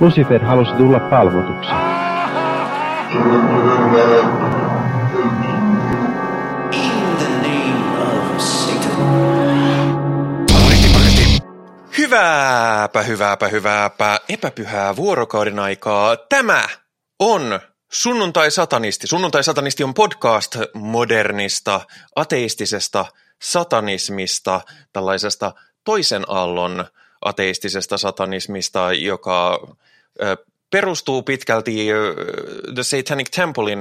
Lucifer halusi tulla palvotuksi. Hyvääpä, hyvääpä, hyvääpä, epäpyhää vuorokauden aikaa. Tämä on Sunnuntai Satanisti. Sunnuntai Satanisti on podcast modernista, ateistisesta satanismista, tällaisesta toisen aallon ateistisesta satanismista, joka perustuu pitkälti The Satanic Templein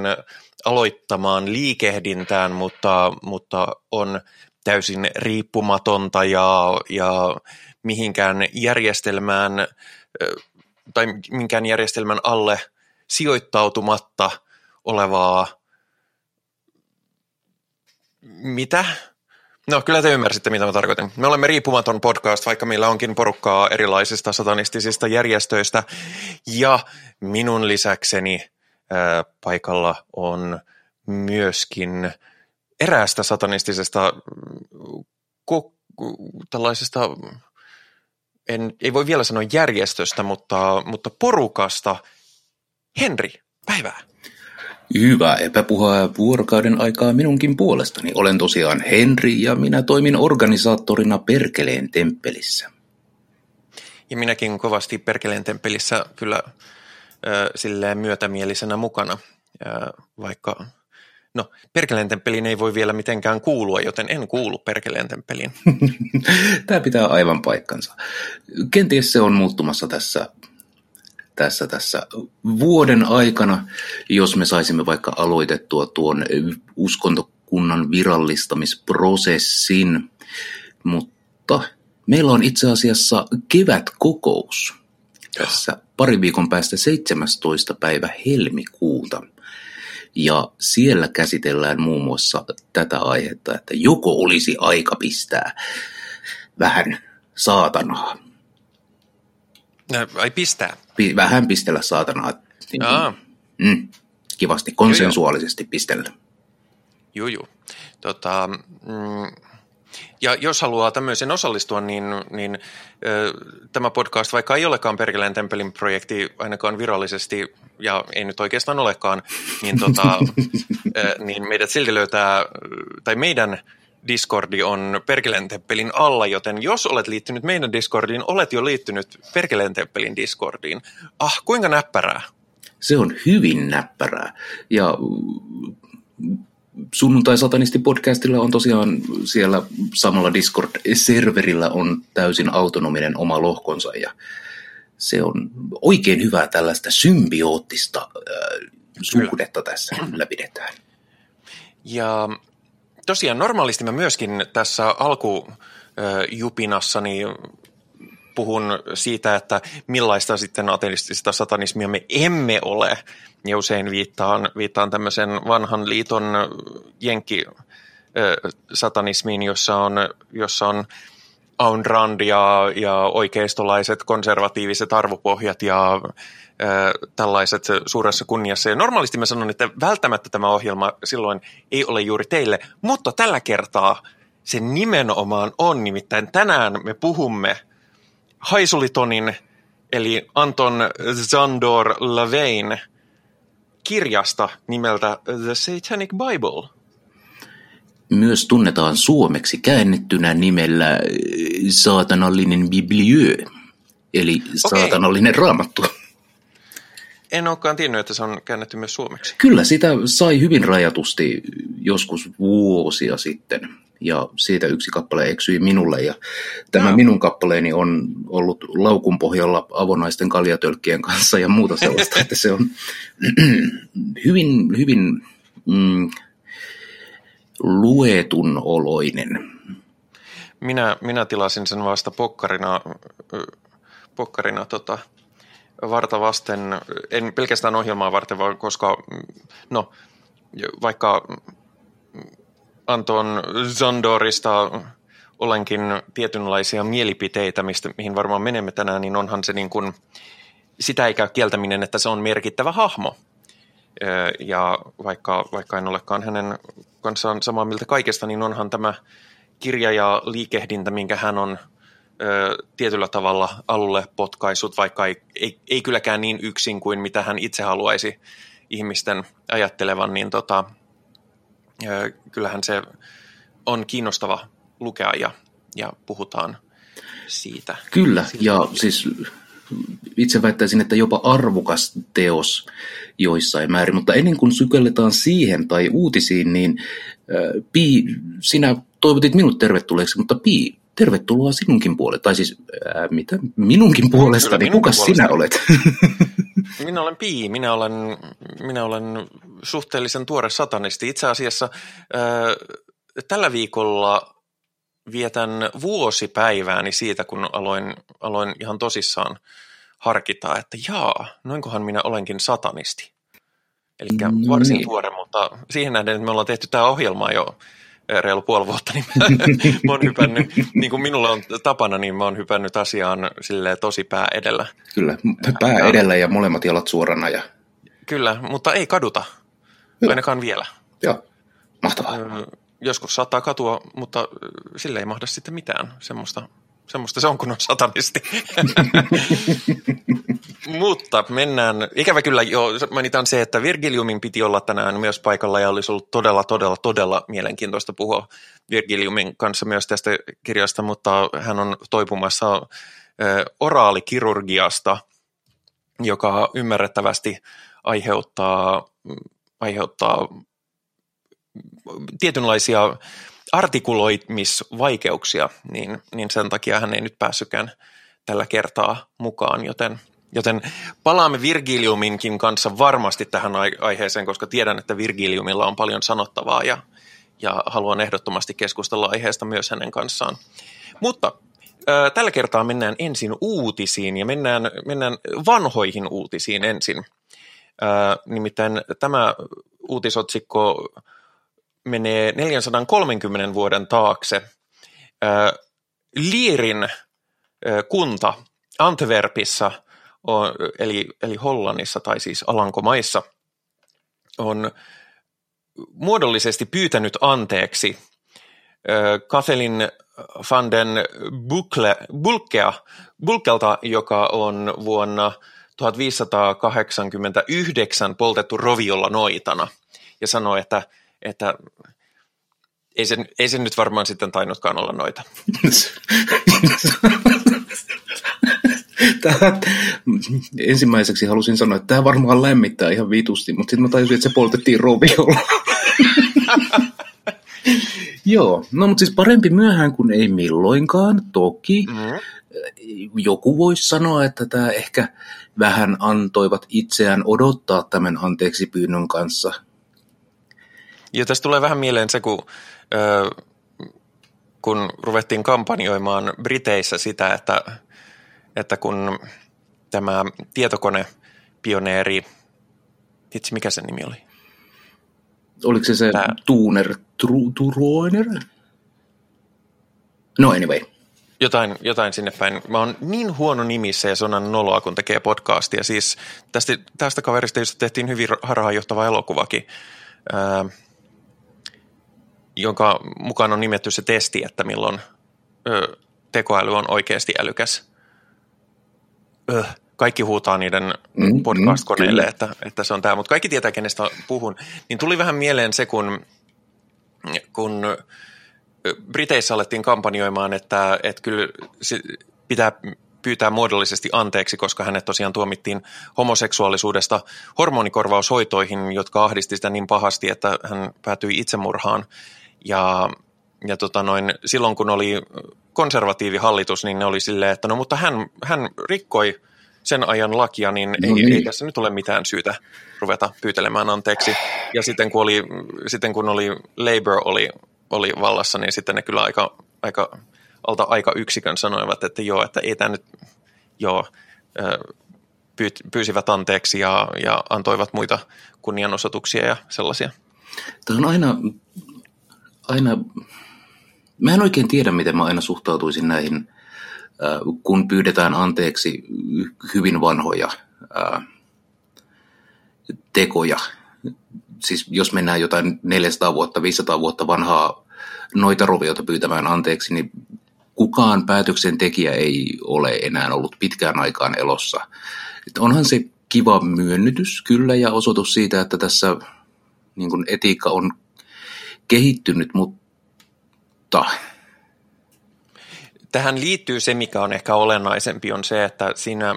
aloittamaan liikehdintään, mutta, mutta on täysin riippumatonta ja, ja mihinkään järjestelmään tai minkään järjestelmän alle sijoittautumatta olevaa mitä? No kyllä te ymmärsitte, mitä mä tarkoitan. Me olemme riippumaton podcast, vaikka meillä onkin porukkaa erilaisista satanistisista järjestöistä. Ja minun lisäkseni ää, paikalla on myöskin eräästä satanistisesta ko- tällaisesta, en, ei voi vielä sanoa järjestöstä, mutta, mutta porukasta. Henri, päivää. Hyvää epäpuhaa vuorokauden aikaa minunkin puolestani. Olen tosiaan Henri ja minä toimin organisaattorina Perkeleen temppelissä. Ja minäkin kovasti Perkeleen temppelissä kyllä äh, silleen myötämielisenä mukana, äh, vaikka No, Perkeleen temppeliin ei voi vielä mitenkään kuulua, joten en kuulu Perkeleen temppeliin. Tämä pitää aivan paikkansa. Kenties se on muuttumassa tässä tässä, tässä vuoden aikana, jos me saisimme vaikka aloitettua tuon uskontokunnan virallistamisprosessin, mutta meillä on itse asiassa kevätkokous tässä pari viikon päästä 17. päivä helmikuuta. Ja siellä käsitellään muun muassa tätä aihetta, että joko olisi aika pistää vähän saatanaa Ai pistää? Vähän pistellä saatanaa. Niin, mm, kivasti, konsensuaalisesti joo, pistellä. Joo. Tota, mm, ja jos haluaa tämmöisen osallistua, niin, niin ö, tämä podcast, vaikka ei olekaan Perkeleen Tempelin projekti ainakaan virallisesti, ja ei nyt oikeastaan olekaan, niin, tota, ö, niin meidät silti löytää, tai meidän Discordi on Perkeleen Temppelin alla, joten jos olet liittynyt meidän Discordiin, olet jo liittynyt Perkeleen Temppelin Discordiin. Ah, kuinka näppärää? Se on hyvin näppärää. Ja Sunnuntai Satanisti podcastilla on tosiaan siellä samalla Discord-serverillä on täysin autonominen oma lohkonsa ja se on oikein hyvää tällaista symbioottista äh, suhdetta tässä läpidetään. Ja tosiaan normaalisti mä myöskin tässä alkujupinassani puhun siitä, että millaista sitten ateistista satanismia me emme ole. Ja usein viittaan, viittaan tämmöisen vanhan liiton jenkki satanismiin, jossa on, jossa on Ayn Rand ja, ja oikeistolaiset konservatiiviset arvopohjat ja tällaiset suuressa kunniassa. Ja normaalisti mä sanon, että välttämättä tämä ohjelma silloin ei ole juuri teille, mutta tällä kertaa se nimenomaan on. Nimittäin tänään me puhumme Haisulitonin eli Anton Zandor Lavein kirjasta nimeltä The Satanic Bible. Myös tunnetaan suomeksi käännettynä nimellä saatanallinen bibliö, eli saatanallinen okay. raamattu. En olekaan tiennyt, että se on käännetty myös suomeksi. Kyllä, sitä sai hyvin rajatusti joskus vuosia sitten. Ja siitä yksi kappale eksyi minulle. Ja tämä no. minun kappaleeni on ollut laukun pohjalla avonaisten kaljatölkkien kanssa ja muuta sellaista, että se on hyvin, hyvin mm, luetun oloinen. Minä, minä tilasin sen vasta pokkarina, pokkarina tota, varta vasten, en pelkästään ohjelmaa varten, vaan koska no, vaikka Anton Zandorista olenkin tietynlaisia mielipiteitä, mistä, mihin varmaan menemme tänään, niin onhan se niin kuin, sitä ei käy kieltäminen, että se on merkittävä hahmo. Ja vaikka, vaikka en olekaan hänen kanssaan samaa mieltä kaikesta, niin onhan tämä kirja ja liikehdintä, minkä hän on ö, tietyllä tavalla alulle potkaisut, vaikka ei, ei, ei kylläkään niin yksin kuin mitä hän itse haluaisi ihmisten ajattelevan, niin tota, ö, kyllähän se on kiinnostava lukea ja, ja puhutaan siitä. Kyllä, ja siis itse väittäisin, että jopa arvokas teos joissain määrin, mutta ennen kuin sykelletaan siihen tai uutisiin, niin äh, Pi, sinä toivotit minut tervetulleeksi, mutta Pi, tervetuloa sinunkin puolelle, tai siis äh, mitä, minunkin puolestani, niin kuka puolesta. sinä olet? minä olen Pi, minä olen, minä olen suhteellisen tuore satanisti. Itse asiassa äh, tällä viikolla vietän vuosipäivääni siitä, kun aloin, aloin ihan tosissaan harkita, että jaa, noinkohan minä olenkin satanisti. Eli no varsin niin. tuore, mutta siihen nähden, että me ollaan tehty tämä ohjelma jo eh, reilu puoli vuotta, niin mä, mä oon hypännyt, niin kuin minulla on tapana, niin mä oon hypännyt asiaan tosi pää edellä. Kyllä, pää edellä ja molemmat jalat suorana. Ja... Kyllä, mutta ei kaduta, Hyvä. ainakaan vielä. Joo, mahtavaa joskus saattaa katua, mutta sille ei mahda sitten mitään. Semmoista, semmoista se on, kun on satanisti. mutta mennään, ikävä kyllä jo mainitaan se, että Virgiliumin piti olla tänään myös paikalla ja olisi ollut todella, todella, todella mielenkiintoista puhua Virgiliumin kanssa myös tästä kirjasta, mutta hän on toipumassa oraalikirurgiasta, joka ymmärrettävästi aiheuttaa, aiheuttaa tietynlaisia artikuloimisvaikeuksia, niin, niin sen takia hän ei nyt päässytkään tällä kertaa mukaan, joten, joten palaamme Virgiliuminkin kanssa varmasti tähän aiheeseen, koska tiedän, että Virgiliumilla on paljon sanottavaa ja, ja haluan ehdottomasti keskustella aiheesta myös hänen kanssaan. Mutta äh, tällä kertaa mennään ensin uutisiin ja mennään, mennään vanhoihin uutisiin ensin. Äh, nimittäin tämä uutisotsikko menee 430 vuoden taakse. Lierin kunta Antwerpissa, eli, eli Hollannissa tai siis Alankomaissa, on muodollisesti pyytänyt anteeksi Kathleen van den Bukle, Bulkea, Bulkelta, joka on vuonna 1589 poltettu roviolla noitana, ja sanoi, että että ei se, ei se nyt varmaan sitten tainnutkaan olla noita. Tämä, ensimmäiseksi halusin sanoa, että tämä varmaan lämmittää ihan vitusti, mutta sitten mä tajusin, että se poltettiin roviolla. Joo, no mutta siis parempi myöhään kuin ei milloinkaan, toki. Mm-hmm. Joku voisi sanoa, että tämä ehkä vähän antoivat itseään odottaa tämän anteeksi pyynnön kanssa – ja tästä tulee vähän mieleen se, kun, ö, kun ruvettiin kampanjoimaan Briteissä sitä, että, että kun tämä tietokonepioneeri, itse mikä sen nimi oli? Oliko se se Tää. Tuner, Turoiner? No anyway. Jotain, jotain sinne päin. Mä oon niin huono nimissä ja se on noloa, kun tekee podcastia. Siis tästä, tästä kaverista just tehtiin hyvin harhaanjohtava elokuvakin. Ää, jonka mukaan on nimetty se testi, että milloin ö, tekoäly on oikeasti älykäs. Ö, kaikki huutaa niiden mm, podcast-koneille, mm, että, että se on tämä, mutta kaikki tietää, kenestä puhun. Niin tuli vähän mieleen se, kun, kun Briteissä alettiin kampanjoimaan, että, että kyllä pitää pyytää muodollisesti anteeksi, koska hänet tosiaan tuomittiin homoseksuaalisuudesta hormonikorvaushoitoihin, jotka ahdisti sitä niin pahasti, että hän päätyi itsemurhaan. Ja, ja tota noin, silloin kun oli konservatiivihallitus, niin ne oli silleen, että no mutta hän, hän rikkoi sen ajan lakia, niin, no ei, niin. ei tässä nyt ole mitään syytä ruveta pyytelemään anteeksi. Ja sitten kun oli, sitten kun oli Labour oli, oli vallassa, niin sitten ne kyllä aika, aika alta aika yksikön sanoivat, että joo, että ei tämä nyt, joo, pyysivät anteeksi ja, ja antoivat muita kunnianosoituksia ja sellaisia. Tämä on aina aina, mä en oikein tiedä, miten mä aina suhtautuisin näihin, kun pyydetään anteeksi hyvin vanhoja tekoja. Siis jos mennään jotain 400 vuotta, 500 vuotta vanhaa noita roviota pyytämään anteeksi, niin kukaan päätöksentekijä ei ole enää ollut pitkään aikaan elossa. Et onhan se kiva myönnytys kyllä ja osoitus siitä, että tässä niin kuin etiikka on kehittynyt, mutta... Tähän liittyy se, mikä on ehkä olennaisempi, on se, että siinä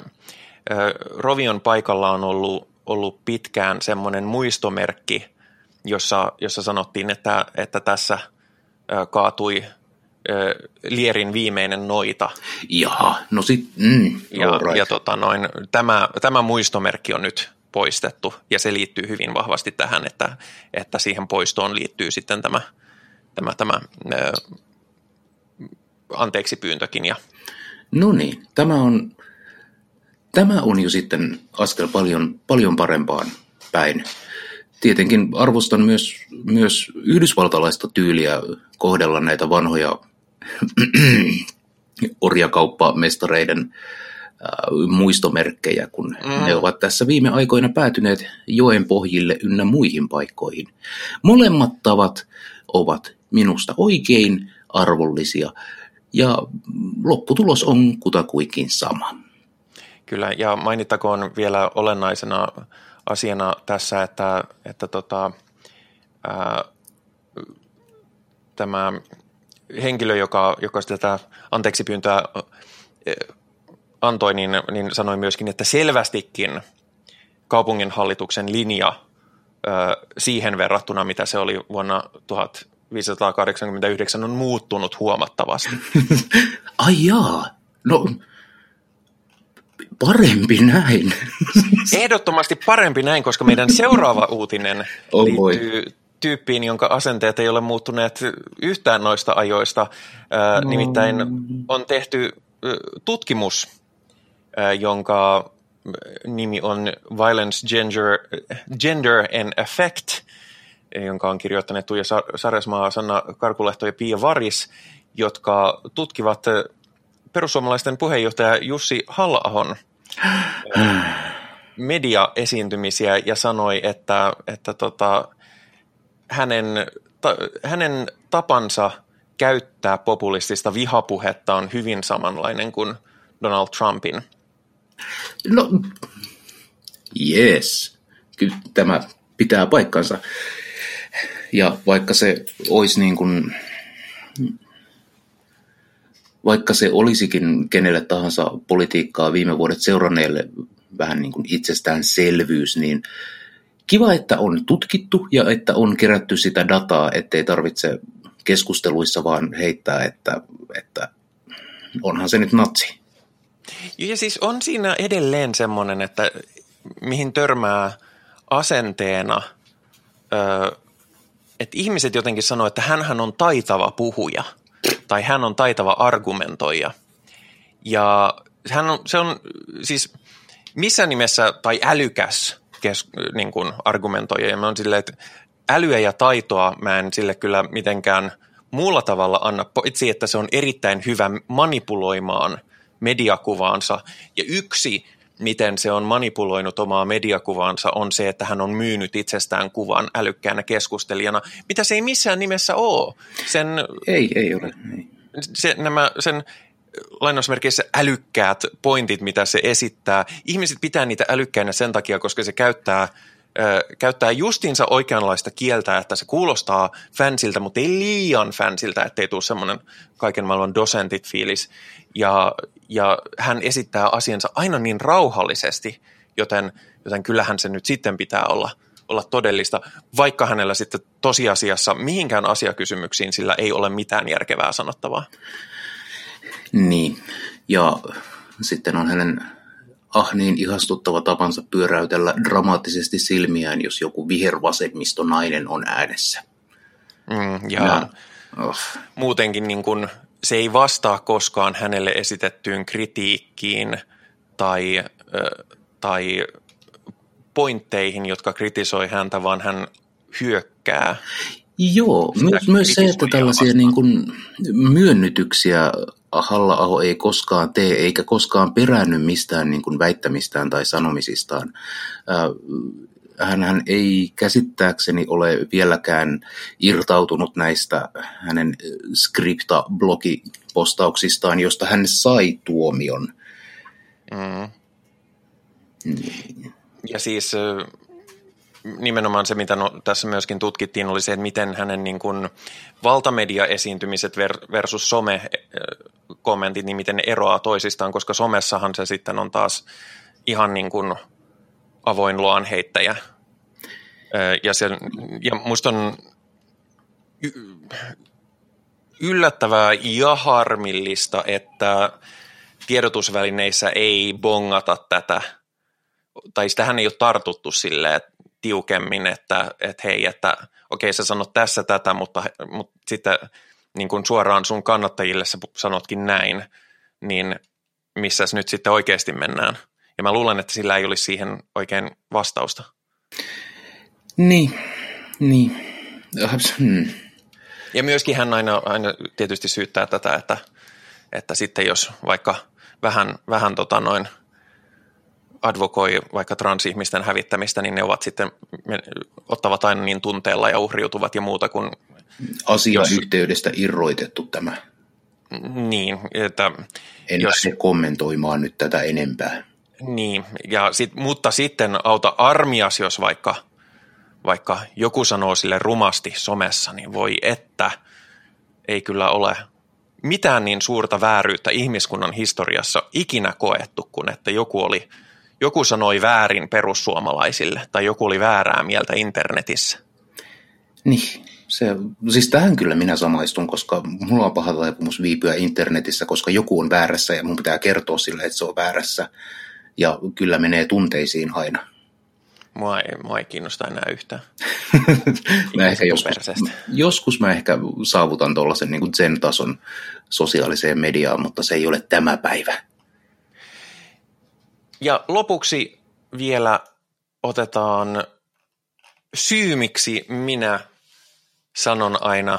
Rovion paikalla on ollut, ollut pitkään semmoinen muistomerkki, jossa, jossa sanottiin, että, että tässä kaatui Lierin viimeinen noita. Jaha, no sit, mm, ja, right. ja tota noin, tämä, tämä muistomerkki on nyt poistettu ja se liittyy hyvin vahvasti tähän, että, että siihen poistoon liittyy sitten tämä, tämä, tämä ää, anteeksi pyyntökin. Ja... No niin, tämä on, tämä on jo sitten askel paljon, paljon parempaan päin. Tietenkin arvostan myös, myös yhdysvaltalaista tyyliä kohdella näitä vanhoja orjakauppamestareiden muistomerkkejä, kun mm. ne ovat tässä viime aikoina päätyneet joen pohjille ynnä muihin paikkoihin. Molemmat tavat ovat minusta oikein arvollisia ja lopputulos on kutakuikin sama. Kyllä, ja mainittakoon vielä olennaisena asiana tässä, että, että tota, ää, tämä henkilö, joka, joka tätä anteeksi pyyntöä antoi, niin, niin sanoi myöskin, että selvästikin kaupunginhallituksen linja ö, siihen verrattuna, mitä se oli vuonna 1589, on muuttunut huomattavasti. Ai jaa, no parempi näin. Ehdottomasti parempi näin, koska meidän seuraava uutinen oh liittyy tyyppiin, jonka asenteet ei ole muuttuneet yhtään noista ajoista. No. Nimittäin on tehty tutkimus jonka nimi on Violence, Gender, Gender and Effect, jonka on kirjoittaneet Tuija Saresmaa, Sanna Karkulehto ja Pia Varis, jotka tutkivat perussuomalaisten puheenjohtaja Jussi halla mediaesiintymisiä ja sanoi, että, että tota, hänen, ta, hänen tapansa käyttää populistista vihapuhetta on hyvin samanlainen kuin Donald Trumpin – No, yes. Kyllä tämä pitää paikkansa. Ja vaikka se olisi niin kuin, vaikka se olisikin kenelle tahansa politiikkaa viime vuodet seuranneelle vähän niin kuin itsestäänselvyys, niin kiva, että on tutkittu ja että on kerätty sitä dataa, ettei tarvitse keskusteluissa vaan heittää, että, että onhan se nyt natsi. Ja siis on siinä edelleen semmoinen, että mihin törmää asenteena, että ihmiset jotenkin sanoo, että hän on taitava puhuja tai hän on taitava argumentoija. Ja hän on, se on siis missä nimessä tai älykäs kes, niin kuin argumentoija. Ja mä on silleen, että älyä ja taitoa mä en sille kyllä mitenkään muulla tavalla anna, paitsi että se on erittäin hyvä manipuloimaan – mediakuvaansa. Ja yksi, miten se on manipuloinut omaa mediakuvaansa, on se, että hän on myynyt itsestään kuvan älykkäänä keskustelijana, mitä se ei missään nimessä ole. Sen, ei, ei ole. Ei. Se, nämä, sen lainausmerkeissä älykkäät pointit, mitä se esittää. Ihmiset pitää niitä älykkäinä sen takia, koska se käyttää – käyttää justiinsa oikeanlaista kieltä, että se kuulostaa fansilta, mutta ei liian fansilta, ettei tule semmoinen kaiken maailman dosentit fiilis. Ja, ja hän esittää asiansa aina niin rauhallisesti, joten, joten kyllähän se nyt sitten pitää olla, olla todellista, vaikka hänellä sitten tosiasiassa mihinkään asiakysymyksiin sillä ei ole mitään järkevää sanottavaa. Niin, ja sitten on hänen ah niin ihastuttava tapansa pyöräytellä dramaattisesti silmiään, jos joku vihervasemmisto nainen on äänessä. Mm, ja, ja oh. muutenkin niin kun, se ei vastaa koskaan hänelle esitettyyn kritiikkiin tai, tai pointteihin, jotka kritisoi häntä, vaan hän hyökkää. Joo, myös, myös se, että tällaisia niin kuin myönnytyksiä halla ei koskaan tee eikä koskaan peräänny mistään niin kuin väittämistään tai sanomisistaan. Hän ei käsittääkseni ole vieläkään irtautunut näistä hänen skripta-blogipostauksistaan, josta hän sai tuomion. Mm. Niin. Ja siis nimenomaan se, mitä no, tässä myöskin tutkittiin, oli se, että miten hänen niin kuin, valtamedia-esiintymiset versus some-kommentit, niin miten ne eroaa toisistaan, koska somessahan se sitten on taas ihan niin kuin avoin luonheittäjä. Ja, se, ja musta on yllättävää ja harmillista, että tiedotusvälineissä ei bongata tätä, tai tähän ei ole tartuttu silleen tiukemmin, että, että hei, että okei sä sanot tässä tätä, mutta, mutta sitten niin kuin suoraan sun kannattajille sä sanotkin näin, niin missä nyt sitten oikeasti mennään. Ja mä luulen, että sillä ei olisi siihen oikein vastausta. Niin, niin. Hmm. Ja myöskin hän aina, aina tietysti syyttää tätä, että, että sitten jos vaikka vähän, vähän tota noin advokoi vaikka transihmisten hävittämistä, niin ne ovat sitten, ottavat aina niin tunteella ja uhriutuvat ja muuta kuin... Asiayhteydestä jos... irroitettu tämä. Niin, että... En jos... lähde kommentoimaan nyt tätä enempää. Niin, ja sit, mutta sitten auta armias, jos vaikka, vaikka joku sanoo sille rumasti somessa, niin voi että ei kyllä ole mitään niin suurta vääryyttä ihmiskunnan historiassa ikinä koettu, kuin että joku, oli, joku sanoi väärin perussuomalaisille tai joku oli väärää mieltä internetissä. Niin, se, siis tähän kyllä minä samaistun, koska mulla on paha taipumus viipyä internetissä, koska joku on väärässä ja mun pitää kertoa sille, että se on väärässä ja kyllä menee tunteisiin aina. Mua ei, mua ei kiinnosta enää yhtään. mä ehkä joskus, joskus mä ehkä saavutan tuollaisen niin zen-tason sosiaaliseen mediaan, mutta se ei ole tämä päivä. Ja lopuksi vielä otetaan syy, miksi minä sanon aina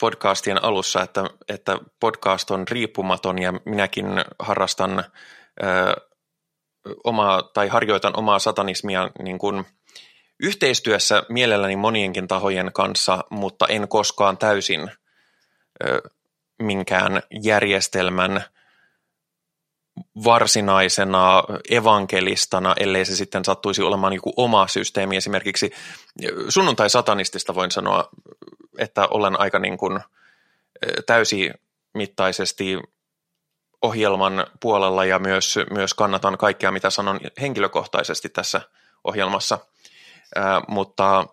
podcastien alussa, että, että podcast on riippumaton ja minäkin harrastan ö, omaa tai harjoitan omaa satanismia niin kuin yhteistyössä mielelläni monienkin tahojen kanssa, mutta en koskaan täysin ö, minkään järjestelmän varsinaisena evankelistana, ellei se sitten sattuisi olemaan joku oma systeemi. Esimerkiksi sunnuntai-satanistista voin sanoa, että olen aika niin kuin täysimittaisesti ohjelman puolella ja myös, myös kannatan kaikkea, mitä sanon henkilökohtaisesti tässä ohjelmassa. Ää, mutta,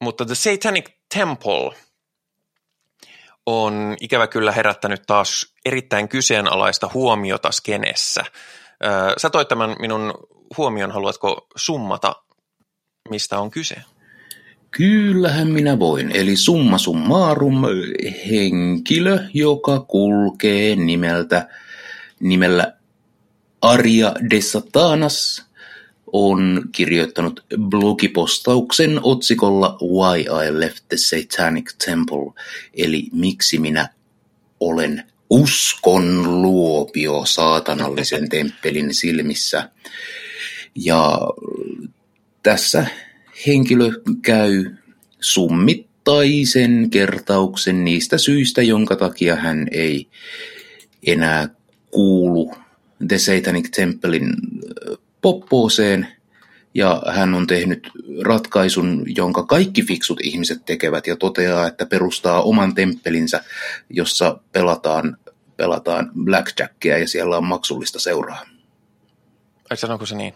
mutta The Satanic Temple on ikävä kyllä herättänyt taas erittäin kyseenalaista huomiota skenessä. Ää, sä toit tämän minun huomion, haluatko summata, mistä on kyse? Kyllähän minä voin. Eli summa summarum henkilö, joka kulkee nimeltä nimellä Aria de Satanas on kirjoittanut blogipostauksen otsikolla Why I Left the Satanic Temple, eli miksi minä olen uskon luopio saatanallisen temppelin silmissä. Ja tässä henkilö käy summittaisen kertauksen niistä syistä, jonka takia hän ei enää kuulu The Satanic Templein poppooseen, ja hän on tehnyt ratkaisun, jonka kaikki fiksut ihmiset tekevät ja toteaa, että perustaa oman temppelinsä, jossa pelataan, pelataan blackjackia ja siellä on maksullista seuraa. Ai sanoiko se niin?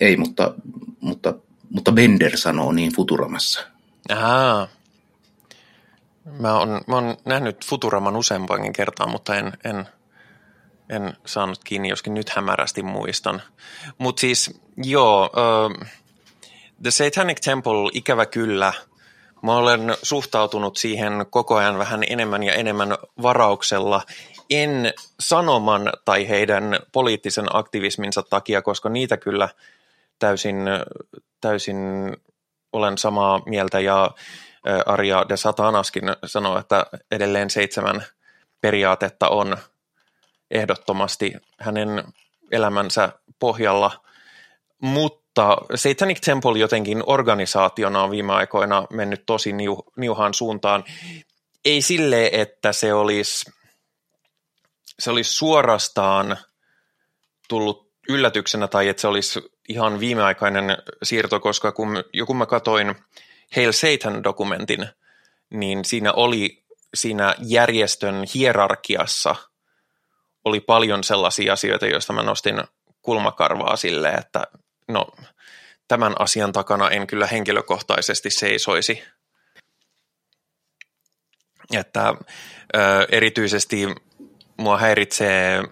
Ei, mutta, mutta, mutta Bender sanoo niin Futuramassa. Ahaa. Mä oon, mä oon nähnyt Futuraman useampankin kertaa, mutta en, en en saanut kiinni, joskin nyt hämärästi muistan. Mutta siis joo, uh, The Satanic Temple, ikävä kyllä, mä olen suhtautunut siihen koko ajan vähän enemmän ja enemmän varauksella, en sanoman tai heidän poliittisen aktivisminsa takia, koska niitä kyllä täysin, täysin olen samaa mieltä. Ja Arja de Satanaskin sanoo, että edelleen seitsemän periaatetta on – ehdottomasti hänen elämänsä pohjalla, mutta Satanic Temple jotenkin organisaationa on viime aikoina mennyt tosi niu, niuhaan suuntaan. Ei sille, että se olisi, se olisi suorastaan tullut yllätyksenä tai että se olisi ihan viimeaikainen siirto, koska kun, joku mä katoin Hail Satan-dokumentin, niin siinä oli siinä järjestön hierarkiassa oli paljon sellaisia asioita, joista mä nostin kulmakarvaa sille, että no tämän asian takana en kyllä henkilökohtaisesti seisoisi. Että ö, erityisesti mua häiritsee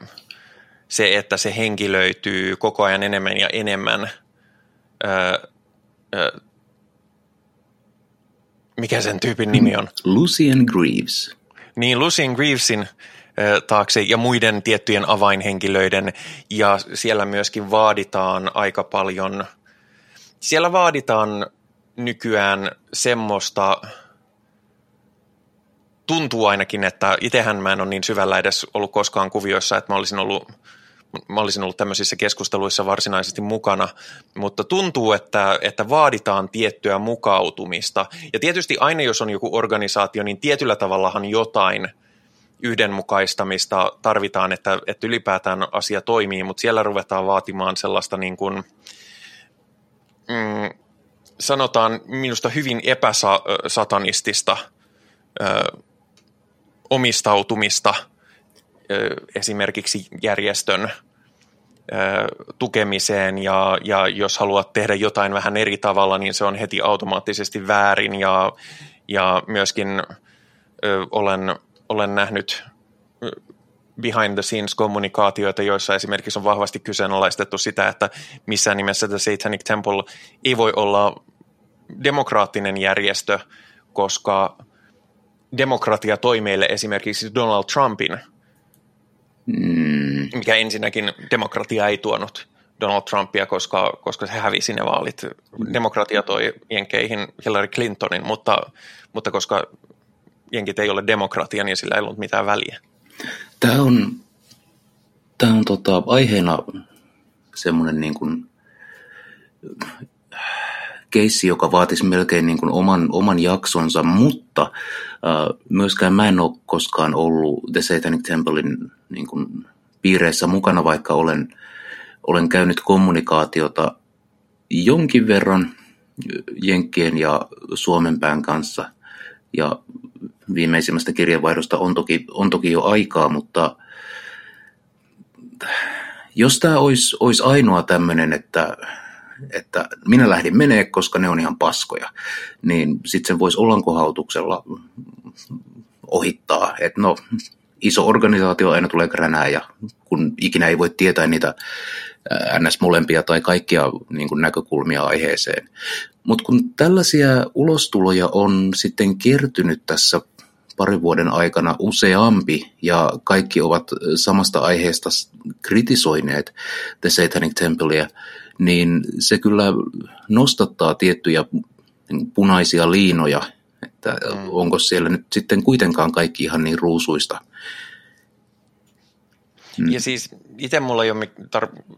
se, että se henkilöityy koko ajan enemmän ja enemmän ö, ö, mikä sen tyypin nimi on? Lucian Greaves. Niin, Lucian Greavesin taakse ja muiden tiettyjen avainhenkilöiden ja siellä myöskin vaaditaan aika paljon, siellä vaaditaan nykyään semmoista, tuntuu ainakin, että itsehän mä en ole niin syvällä edes ollut koskaan kuvioissa, että mä olisin ollut mä olisin ollut tämmöisissä keskusteluissa varsinaisesti mukana, mutta tuntuu, että, että vaaditaan tiettyä mukautumista. Ja tietysti aina, jos on joku organisaatio, niin tietyllä tavallahan jotain – yhdenmukaistamista tarvitaan, että, että ylipäätään asia toimii, mutta siellä ruvetaan vaatimaan sellaista niin kuin, mm, sanotaan minusta hyvin epäsatanistista ö, omistautumista ö, esimerkiksi järjestön ö, tukemiseen. Ja, ja jos haluat tehdä jotain vähän eri tavalla, niin se on heti automaattisesti väärin. Ja, ja myöskin ö, olen olen nähnyt behind the scenes kommunikaatioita, joissa esimerkiksi on vahvasti kyseenalaistettu sitä, että missään nimessä The Satanic Temple ei voi olla demokraattinen järjestö, koska demokratia toi meille esimerkiksi Donald Trumpin, mm. mikä ensinnäkin demokratia ei tuonut Donald Trumpia, koska, koska se hävisi ne vaalit. Demokratia toi Jenkeihin Hillary Clintonin, mutta, mutta koska jenkit ei ole demokratia, niin sillä ei ollut mitään väliä. Tämä on, tämä on tota, aiheena semmoinen niin kuin, keissi, joka vaatisi melkein niin kuin oman, oman jaksonsa, mutta äh, myöskään mä en ole koskaan ollut The Satanic Templein niin kuin, piireissä mukana, vaikka olen, olen käynyt kommunikaatiota jonkin verran Jenkkien ja Suomen pään kanssa. Ja viimeisimmästä kirjeenvaihdosta on toki, on toki jo aikaa, mutta jos tämä olisi, olisi ainoa tämmöinen, että, että minä lähdin menee, koska ne on ihan paskoja, niin sitten sen voisi ollankohautuksella ohittaa, että no iso organisaatio aina tulee kränää ja kun ikinä ei voi tietää niitä ns. molempia tai kaikkia niin kuin näkökulmia aiheeseen. Mutta kun tällaisia ulostuloja on sitten kertynyt tässä parin vuoden aikana useampi ja kaikki ovat samasta aiheesta kritisoineet The Satanic Templea, niin se kyllä nostattaa tiettyjä punaisia liinoja, että mm. onko siellä nyt sitten kuitenkaan kaikki ihan niin ruusuista. Mm. Ja siis itse mulla ei ole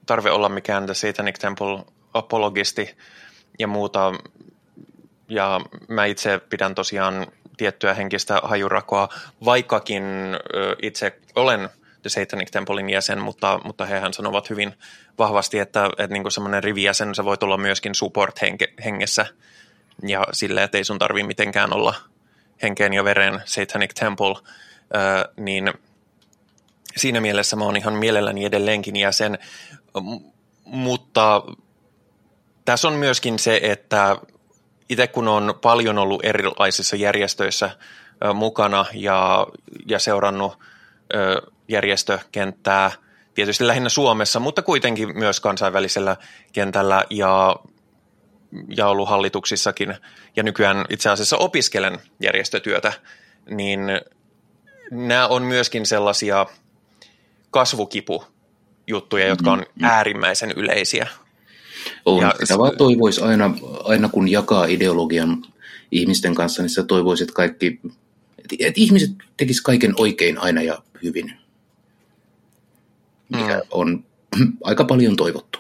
tarve olla mikään The Satanic Temple apologisti ja muuta, ja mä itse pidän tosiaan tiettyä henkistä hajurakoa, vaikkakin itse olen The Satanic Templein jäsen, mutta, mutta hehän sanovat hyvin vahvasti, että, että niin semmoinen rivijäsen, se voi olla myöskin support-hengessä ja silleen, että ei sun tarvitse mitenkään olla henkeen ja veren Satanic Temple, niin siinä mielessä mä oon ihan mielelläni edelleenkin jäsen, mutta tässä on myöskin se, että itse kun on paljon ollut erilaisissa järjestöissä mukana ja, ja seurannut järjestökenttää, tietysti lähinnä Suomessa, mutta kuitenkin myös kansainvälisellä kentällä ja, ja ollut hallituksissakin ja nykyään itse asiassa opiskelen järjestötyötä, niin nämä on myöskin sellaisia kasvukipujuttuja, jotka on mm-hmm. äärimmäisen yleisiä – on. Ja, sitä vaan toivoisi aina, aina, kun jakaa ideologian ihmisten kanssa, niin sitä toivoisi, että kaikki, että, että ihmiset tekis kaiken oikein aina ja hyvin, mikä mm. on aika paljon toivottu.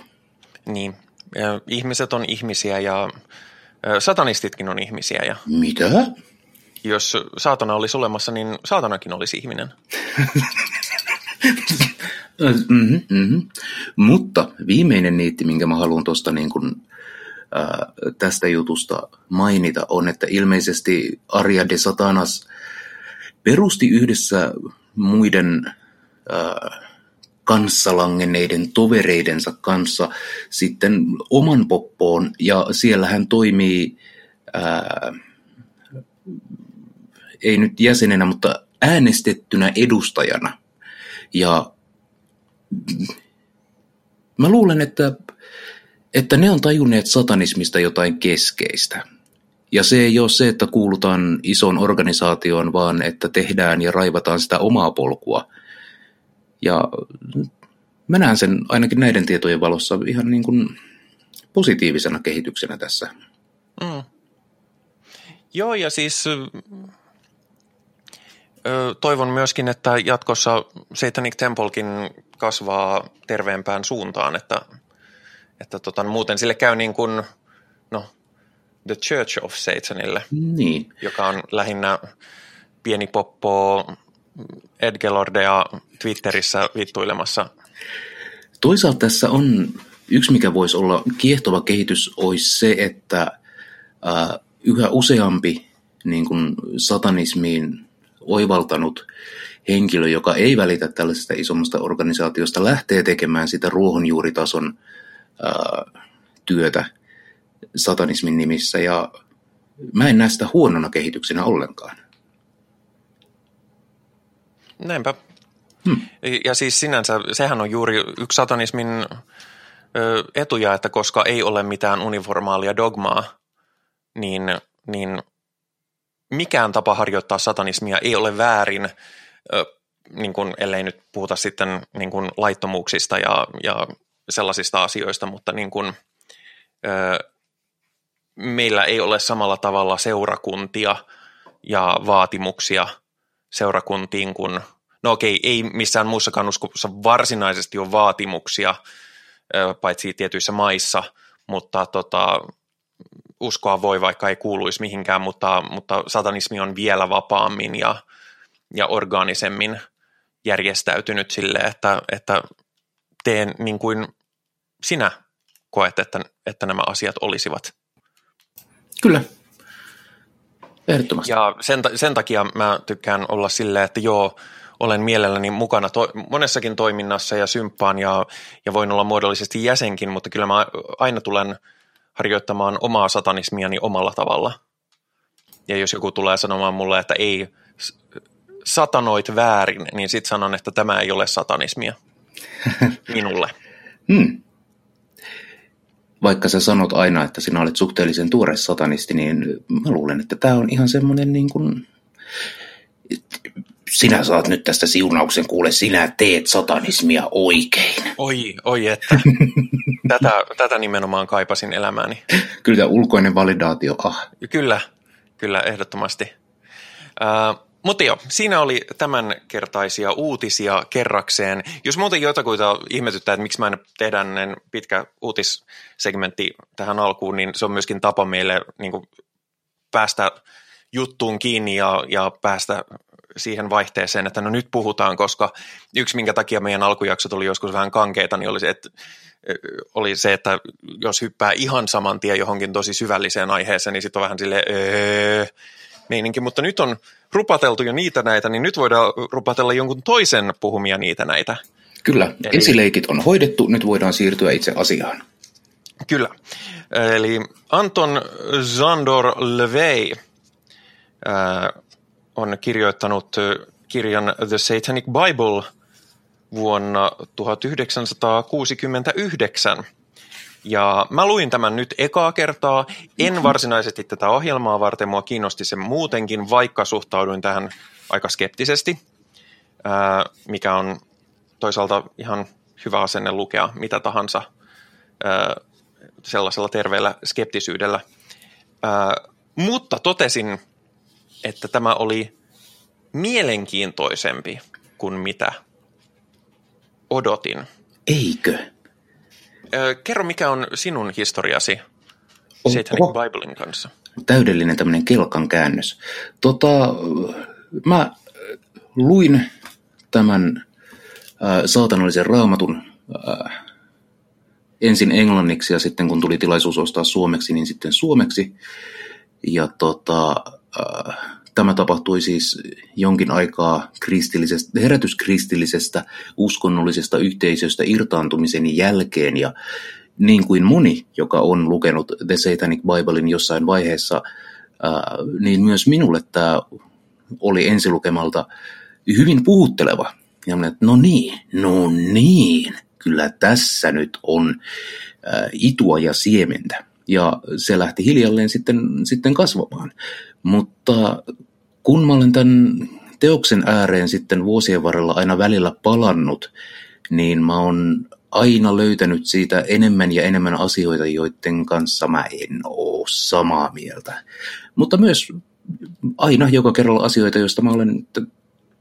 Niin, Ja ihmiset on ihmisiä ja satanistitkin on ihmisiä ja Mitä? jos saatana olisi olemassa, niin saatanakin olisi ihminen. Mm-hmm, mm-hmm. Mutta viimeinen niitti, minkä mä haluan tuosta niin kun, ää, tästä jutusta mainita, on, että ilmeisesti Arja de Satanas perusti yhdessä muiden ää, kanssalangenneiden tovereidensa kanssa sitten oman poppoon, ja siellä hän toimii, ää, ei nyt jäsenenä, mutta äänestettynä edustajana. Ja mä luulen, että, että ne on tajunneet satanismista jotain keskeistä. Ja se ei ole se, että kuulutaan isoon organisaatioon, vaan että tehdään ja raivataan sitä omaa polkua. Ja mä näen sen ainakin näiden tietojen valossa ihan niin kuin positiivisena kehityksenä tässä. Mm. Joo, ja siis toivon myöskin, että jatkossa Satanic Templekin kasvaa terveempään suuntaan, että, että tota, muuten sille käy niin kuin, no, The Church of Satanille, Niin. joka on lähinnä pieni poppo Edgelordea Twitterissä vittuilemassa. Toisaalta tässä on, yksi mikä voisi olla kiehtova kehitys, olisi se, että ää, yhä useampi niin kuin satanismiin oivaltanut henkilö, joka ei välitä tällaisesta isommasta organisaatiosta, lähtee tekemään sitä ruohonjuuritason ää, työtä satanismin nimissä. Ja mä en näe sitä huonona kehityksenä ollenkaan. Näinpä. Hmm. Ja siis sinänsä, sehän on juuri yksi satanismin ö, etuja, että koska ei ole mitään uniformaalia dogmaa, niin, niin mikään tapa harjoittaa satanismia ei ole väärin, niin kuin, ellei nyt puhuta sitten niin kuin laittomuuksista ja, ja sellaisista asioista, mutta niin kuin, ö, meillä ei ole samalla tavalla seurakuntia ja vaatimuksia seurakuntiin kuin, no okei, ei missään muussakaan uskossa varsinaisesti ole vaatimuksia, ö, paitsi tietyissä maissa, mutta tota, uskoa voi, vaikka ei kuuluisi mihinkään, mutta, mutta satanismi on vielä vapaammin ja, ja orgaanisemmin järjestäytynyt sille, että, että teen niin kuin sinä koet, että, että nämä asiat olisivat. Kyllä. Ehdottomasti. Ja sen, sen takia mä tykkään olla silleen, että joo, olen mielelläni mukana to, monessakin toiminnassa ja symppaan ja, ja voin olla muodollisesti jäsenkin, mutta kyllä mä aina tulen harjoittamaan omaa satanismiani omalla tavalla. Ja jos joku tulee sanomaan mulle, että ei, satanoit väärin, niin sitten sanon, että tämä ei ole satanismia minulle. Hmm. Vaikka sä sanot aina, että sinä olet suhteellisen tuore satanisti, niin mä luulen, että tämä on ihan semmoinen niin kuin... Sinä saat nyt tästä siunauksen, kuule, sinä teet satanismia oikein. Oi, oi että. tätä, tätä nimenomaan kaipasin elämääni. Kyllä ulkoinen validaatio, ah. Kyllä, kyllä, ehdottomasti. Uh, mutta joo, siinä oli tämänkertaisia uutisia kerrakseen. Jos muuten jotakuita ihmetyttää, että miksi mä en tehdä pitkä uutissegmentti tähän alkuun, niin se on myöskin tapa meille niin kuin päästä juttuun kiinni ja, ja päästä siihen vaihteeseen, että no nyt puhutaan, koska yksi minkä takia meidän alkujaksot oli joskus vähän kankeita, niin oli se, että oli se, että jos hyppää ihan saman tien johonkin tosi syvälliseen aiheeseen, niin sitten on vähän silleen, öö, meininki, mutta nyt on rupateltu jo niitä näitä, niin nyt voidaan rupatella jonkun toisen puhumia niitä näitä. Kyllä, Eli... esileikit on hoidettu, nyt voidaan siirtyä itse asiaan. Kyllä. Eli Anton Zandor Levey äh, on kirjoittanut kirjan The Satanic Bible vuonna 1969 – ja mä luin tämän nyt ekaa kertaa, en varsinaisesti tätä ohjelmaa varten, mua kiinnosti se muutenkin, vaikka suhtauduin tähän aika skeptisesti, mikä on toisaalta ihan hyvä asenne lukea mitä tahansa sellaisella terveellä skeptisyydellä. Mutta totesin, että tämä oli mielenkiintoisempi kuin mitä odotin. Eikö? Kerro, mikä on sinun historiasi Oho. Satanic Biblein kanssa? Täydellinen tämmöinen kelkan käännös. Tota, mä luin tämän äh, saatanallisen raamatun äh, ensin englanniksi ja sitten kun tuli tilaisuus ostaa suomeksi, niin sitten suomeksi. Ja tota, äh, tämä tapahtui siis jonkin aikaa kristillisestä, herätyskristillisestä uskonnollisesta yhteisöstä irtaantumisen jälkeen ja niin kuin moni, joka on lukenut The Satanic Biblein jossain vaiheessa, ää, niin myös minulle tämä oli ensilukemalta hyvin puhutteleva. Ja minä, että no niin, no niin, kyllä tässä nyt on ää, itua ja siementä. Ja se lähti hiljalleen sitten, sitten kasvamaan. Mutta kun mä olen tämän teoksen ääreen sitten vuosien varrella aina välillä palannut, niin mä oon aina löytänyt siitä enemmän ja enemmän asioita, joiden kanssa mä en oo samaa mieltä. Mutta myös aina joka kerralla asioita, joista mä olen, että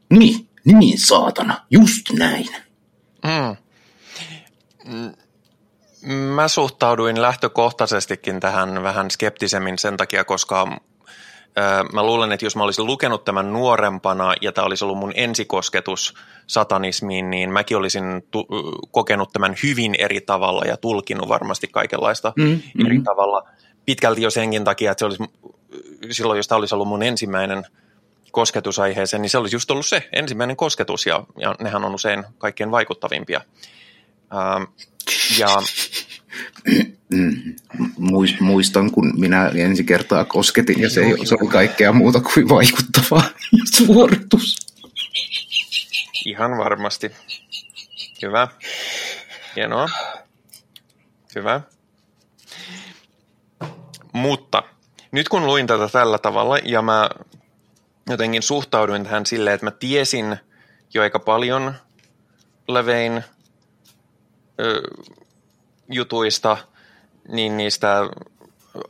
niin, niin saatana, just näin. Mm. Mä suhtauduin lähtökohtaisestikin tähän vähän skeptisemmin sen takia, koska mä luulen, että jos mä olisin lukenut tämän nuorempana ja tämä olisi ollut mun ensikosketus satanismiin, niin mäkin olisin tu- kokenut tämän hyvin eri tavalla ja tulkinut varmasti kaikenlaista mm, mm. eri tavalla. Pitkälti jo senkin takia, että se olisi, silloin jos tämä olisi ollut mun ensimmäinen kosketusaiheeseen, niin se olisi just ollut se ensimmäinen kosketus ja, ja nehän on usein kaikkein vaikuttavimpia. Ähm, ja Mm. Muistan, kun minä ensi kertaa kosketin ja se, se oli kaikkea muuta kuin vaikuttava suoritus. Ihan varmasti. Hyvä. Hienoa. Hyvä. Mutta nyt kun luin tätä tällä tavalla ja mä jotenkin suhtauduin tähän silleen, että mä tiesin jo aika paljon Levein jutuista, niin niistä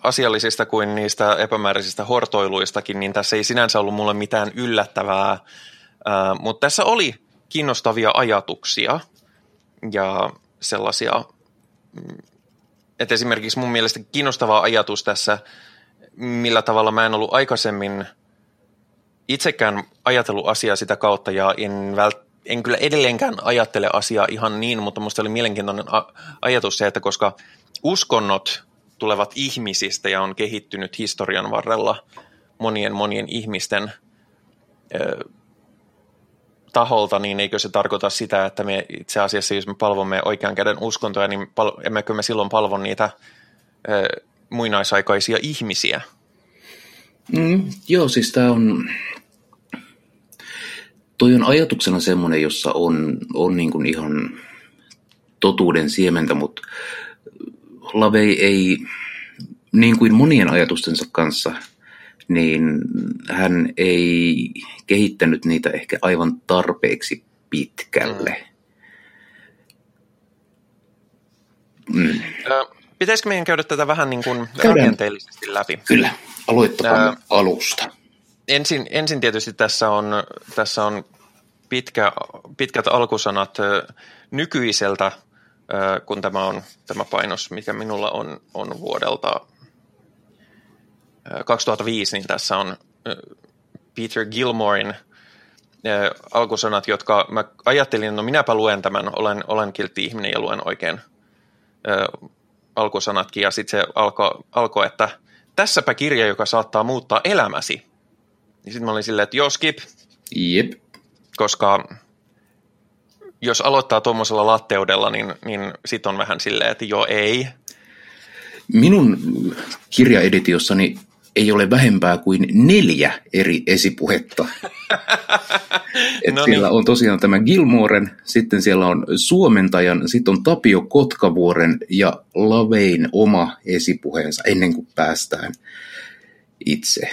asiallisista kuin niistä epämääräisistä hortoiluistakin, niin tässä ei sinänsä ollut mulle mitään yllättävää, mutta tässä oli kiinnostavia ajatuksia ja sellaisia, mm, että esimerkiksi mun mielestä kiinnostava ajatus tässä, millä tavalla mä en ollut aikaisemmin itsekään ajatellut asiaa sitä kautta ja en vält- en kyllä edelleenkään ajattele asiaa ihan niin, mutta minusta oli mielenkiintoinen ajatus se, että koska uskonnot tulevat ihmisistä ja on kehittynyt historian varrella monien monien ihmisten ö, taholta, niin eikö se tarkoita sitä, että me itse asiassa, jos me palvomme oikean käden uskontoja, niin pal- emmekö me silloin palvo niitä ö, muinaisaikaisia ihmisiä? Mm, joo, siis tämä on toi on ajatuksena semmoinen, jossa on, on niin kuin ihan totuuden siementä, mutta Lavei ei, niin kuin monien ajatustensa kanssa, niin hän ei kehittänyt niitä ehkä aivan tarpeeksi pitkälle. Mm. Pitäisikö meidän käydä tätä vähän niin kuin rakenteellisesti läpi? Kyllä, aloittakaa alusta ensin, ensin tietysti tässä on, tässä on pitkä, pitkät alkusanat nykyiseltä, kun tämä on tämä painos, mikä minulla on, on vuodelta 2005, niin tässä on Peter Gilmorein alkusanat, jotka mä ajattelin, no minäpä luen tämän, olen, olen kiltti ihminen ja luen oikein alkusanatkin, ja sitten se alkoi, alko, että tässäpä kirja, joka saattaa muuttaa elämäsi. Niin sitten mä olin silleen, että joo, skip. Jep. Koska jos aloittaa tuommoisella latteudella, niin, niin sitten on vähän silleen, että joo, ei. Minun kirjaeditiossani ei ole vähempää kuin neljä eri esipuhetta. Et no siellä niin. on tosiaan tämä Gilmoren, sitten siellä on suomentajan, sitten on Tapio Kotkavuoren ja Lavein oma esipuheensa ennen kuin päästään itse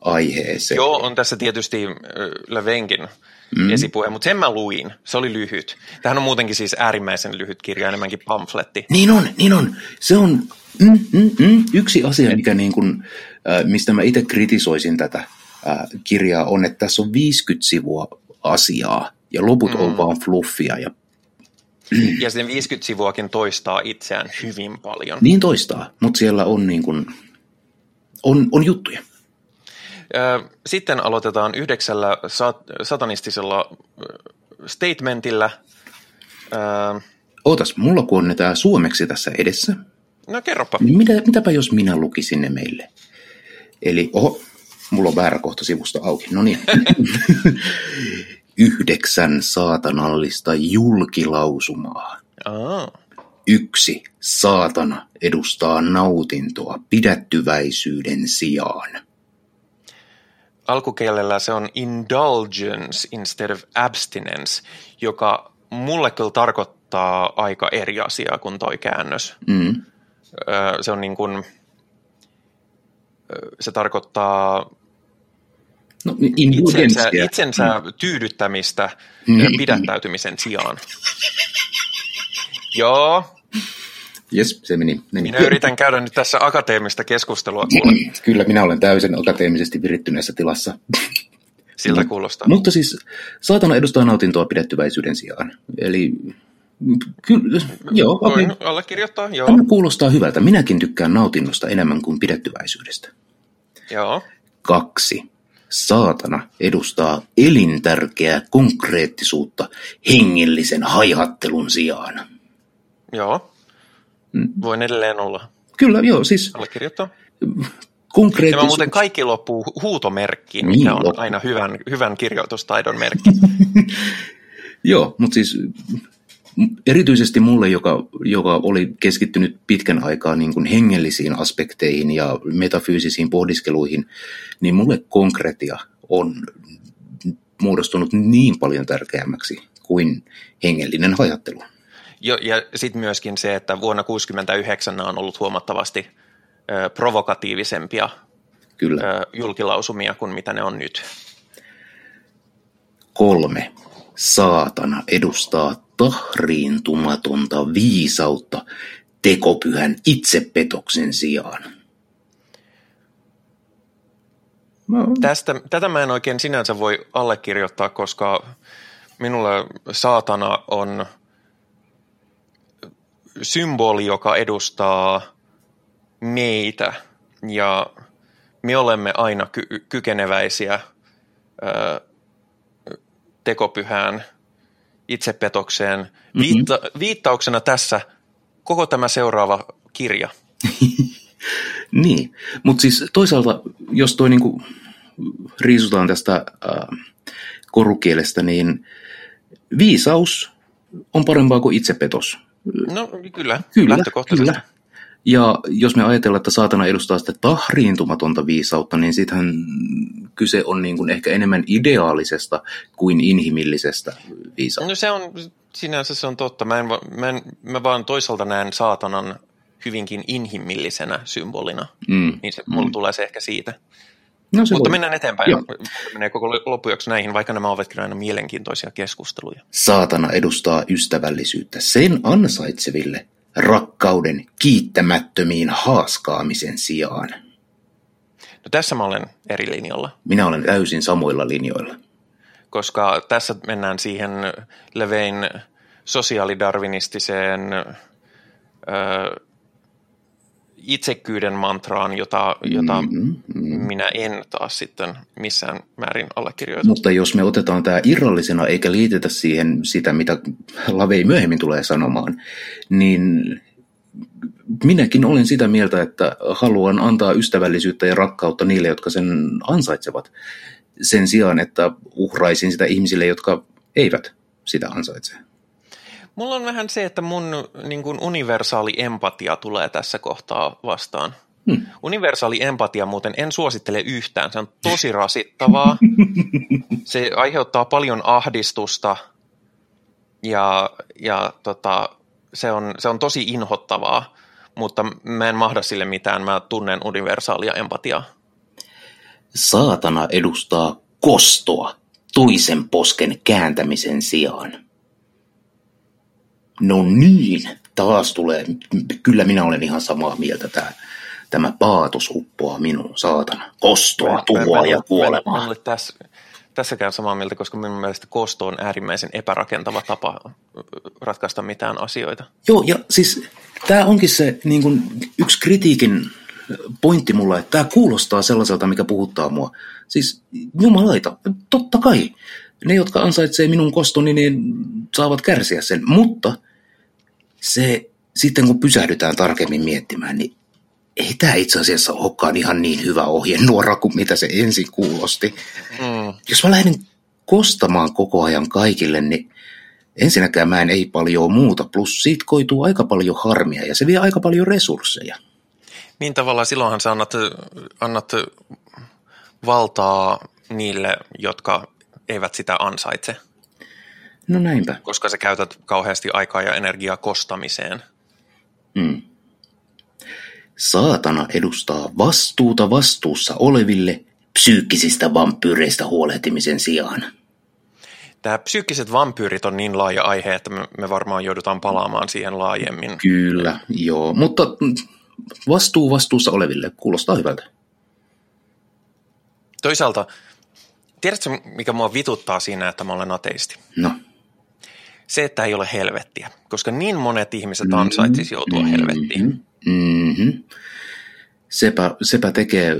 aiheeseen. Joo, on tässä tietysti Levenkin mm. esipuhe, mutta sen mä luin. Se oli lyhyt. Tähän on muutenkin siis äärimmäisen lyhyt kirja, enemmänkin pamfletti. Niin on, niin on. Se on mm, mm, mm. yksi asia, mikä niin kun, äh, mistä mä itse kritisoisin tätä kirjaa, on, että tässä on 50 sivua asiaa ja loput mm. on vaan fluffia ja Ja sitten 50 sivuakin toistaa itseään hyvin paljon. Niin toistaa, mutta siellä on, niin kuin, on, on juttuja. Sitten aloitetaan yhdeksällä satanistisella statementilla. Ootas, mulla kun on tää suomeksi tässä edessä. No kerropa. Niin mitä, mitäpä jos minä lukisin ne meille? Eli, oho, mulla on väärä kohta sivusta auki. No niin. Yhdeksän saatanallista julkilausumaa. Aa. Yksi saatana edustaa nautintoa pidättyväisyyden sijaan. Alkukielellä se on indulgence instead of abstinence, joka mulle kyllä tarkoittaa aika eri asiaa kuin toi käännös. Mm. Se on niin kuin, se tarkoittaa No, itsensä, itsensä mm. tyydyttämistä mm. pidättäytymisen sijaan. Joo. Jes, se meni, meni. Minä yritän käydä nyt tässä akateemista keskustelua. Kyllä, minä olen täysin akateemisesti virittyneessä tilassa. Siltä kuulostaa. Mutta siis saatana edustaa nautintoa pidettyväisyyden sijaan. Eli kyllä, joo. Voin okay. allekirjoittaa, joo. Tämä kuulostaa hyvältä. Minäkin tykkään nautinnosta enemmän kuin pidettyväisyydestä. Joo. Kaksi. Saatana edustaa elintärkeää konkreettisuutta hengellisen haihattelun sijaan. Joo. Mm. Voin edelleen olla. Kyllä, joo, siis... Allekirjoittaa. Konkreettisuus... Tämä muuten kaikki loppuu huutomerkkiin, mikä niin, on loppu. aina hyvän, hyvän kirjoitustaidon merkki. joo, mutta siis erityisesti mulle, joka, joka oli keskittynyt pitkän aikaa niin kuin hengellisiin aspekteihin ja metafyysisiin pohdiskeluihin, niin mulle konkretia on muodostunut niin paljon tärkeämmäksi kuin hengellinen ajattelu. Jo, ja sitten myöskin se, että vuonna 1969 nämä on ollut huomattavasti ö, provokatiivisempia Kyllä. Ö, julkilausumia kuin mitä ne on nyt. Kolme. Saatana edustaa tahriintumatonta viisautta tekopyhän itsepetoksen sijaan. No. Tästä, tätä mä en oikein sinänsä voi allekirjoittaa, koska minulle saatana on symboli, joka edustaa meitä ja me olemme aina ky- kykeneväisiä ö, tekopyhään itsepetokseen. Mm-hmm. Viitta, viittauksena tässä koko tämä seuraava kirja. niin, mutta siis toisaalta, jos toi niinku riisutaan tästä äh, korukielestä, niin viisaus on parempaa kuin itsepetos. No kyllä, kyllä lähtökohtaisesti. Kyllä. Ja jos me ajatellaan, että saatana edustaa sitä tahriintumatonta viisautta, niin sittenhän kyse on niin kuin ehkä enemmän ideaalisesta kuin inhimillisestä viisautta. No se on, sinänsä se on totta. Mä, en, mä, en, mä vaan toisaalta näen saatanan hyvinkin inhimillisenä symbolina. Mm. Niin se, mulla mm. tulee se ehkä siitä. No, se Mutta voi. mennään eteenpäin. Joo. Menee koko loppujaksi näihin, vaikka nämä ovatkin aina mielenkiintoisia keskusteluja. Saatana edustaa ystävällisyyttä sen ansaitseville rakkauden kiittämättömiin haaskaamisen sijaan. No tässä mä olen eri linjalla. Minä olen täysin samoilla linjoilla. Koska tässä mennään siihen levein sosiaalidarwinistiseen ö, itsekyyden mantraan, jota, jota mm, mm. minä en taas sitten missään määrin allekirjoita. Mutta jos me otetaan tämä irrallisena eikä liitetä siihen sitä, mitä Lavei myöhemmin tulee sanomaan, niin minäkin olen sitä mieltä, että haluan antaa ystävällisyyttä ja rakkautta niille, jotka sen ansaitsevat, sen sijaan, että uhraisin sitä ihmisille, jotka eivät sitä ansaitse. Mulla on vähän se, että mun niin kuin universaali empatia tulee tässä kohtaa vastaan. Hmm. Universaali empatia muuten en suosittele yhtään. Se on tosi rasittavaa. Se aiheuttaa paljon ahdistusta ja, ja tota, se, on, se on tosi inhottavaa, mutta mä en mahda sille mitään. Mä tunnen universaalia empatiaa. Saatana edustaa kostoa toisen posken kääntämisen sijaan. No niin, taas tulee. Kyllä minä olen ihan samaa mieltä. Tämä, tämä paatos uppoaa minun, saatana. Kostoa, tuhoa ja kuolemaa. Tässä, tässäkään samaa mieltä, koska minun mielestä kosto on äärimmäisen epärakentava tapa ratkaista mitään asioita. Joo, ja siis tämä onkin se niin kun, yksi kritiikin pointti mulla, että tämä kuulostaa sellaiselta, mikä puhuttaa mua. Siis jumalaita, totta kai. Ne, jotka ansaitsee minun kostoni, niin saavat kärsiä sen. Mutta se sitten kun pysähdytään tarkemmin miettimään, niin ei tämä itse asiassa olekaan ihan niin hyvä ohjenuora kuin mitä se ensin kuulosti. Mm. Jos mä lähden kostamaan koko ajan kaikille, niin ensinnäkään mä en ei paljon muuta, plus siitä koituu aika paljon harmia ja se vie aika paljon resursseja. Niin tavallaan silloinhan sä annat, annat valtaa niille, jotka eivät sitä ansaitse. No näinpä. Koska sä käytät kauheasti aikaa ja energiaa kostamiseen. Mm. Saatana edustaa vastuuta vastuussa oleville psyykkisistä vampyyreistä huolehtimisen sijaan. Tämä psyykkiset vampyyrit on niin laaja aihe, että me varmaan joudutaan palaamaan siihen laajemmin. Kyllä, joo. Mutta vastuu vastuussa oleville kuulostaa hyvältä. Toisaalta, tiedätkö mikä mua vituttaa siinä, että mä olen ateisti? No. Se, että ei ole helvettiä, koska niin monet ihmiset ansaitsisi joutua mm-hmm. helvettiin. Mm-hmm. Sepä, sepä tekee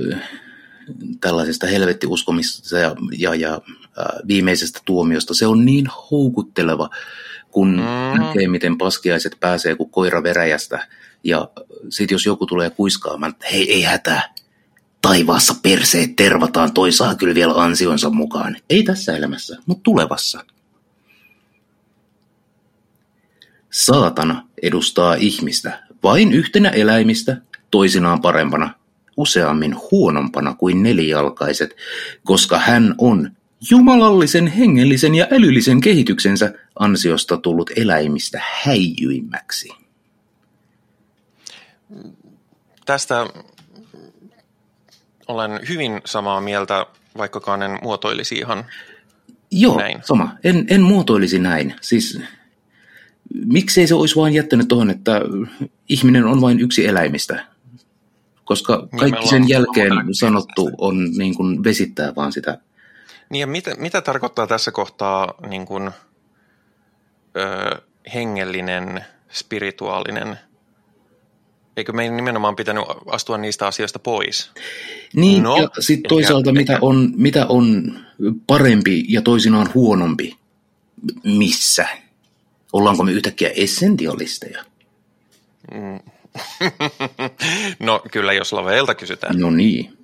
tällaisesta helvettiuskomista ja, ja, ja äh, viimeisestä tuomiosta. Se on niin houkutteleva, kun mm. näkee, miten paskiaiset pääsee kuin koira veräjästä. Ja sitten jos joku tulee kuiskaamaan, että hei, ei hätää, taivaassa perseet tervataan, toi saa kyllä vielä ansionsa mukaan. Ei tässä elämässä, mutta tulevassa. Saatana edustaa ihmistä vain yhtenä eläimistä, toisinaan parempana, useammin huonompana kuin nelijalkaiset, koska hän on jumalallisen hengellisen ja älyllisen kehityksensä ansiosta tullut eläimistä häijyimmäksi. Tästä olen hyvin samaa mieltä, vaikkakaan en muotoilisi ihan Joo, näin. sama. En, en muotoilisi näin. Siis miksei se olisi vain jättänyt tuohon, että ihminen on vain yksi eläimistä? Koska kaikki sen jälkeen sanottu on niin kuin vesittää vaan sitä. Niin ja mitä, mitä tarkoittaa tässä kohtaa niin kuin, ö, hengellinen, spirituaalinen Eikö meidän nimenomaan pitänyt astua niistä asioista pois? Niin, no, ja sitten toisaalta mitä on, mitä on parempi ja toisinaan huonompi missä? Ollaanko me yhtäkkiä essentialisteja? Mm. no kyllä, jos laveilta kysytään. No niin.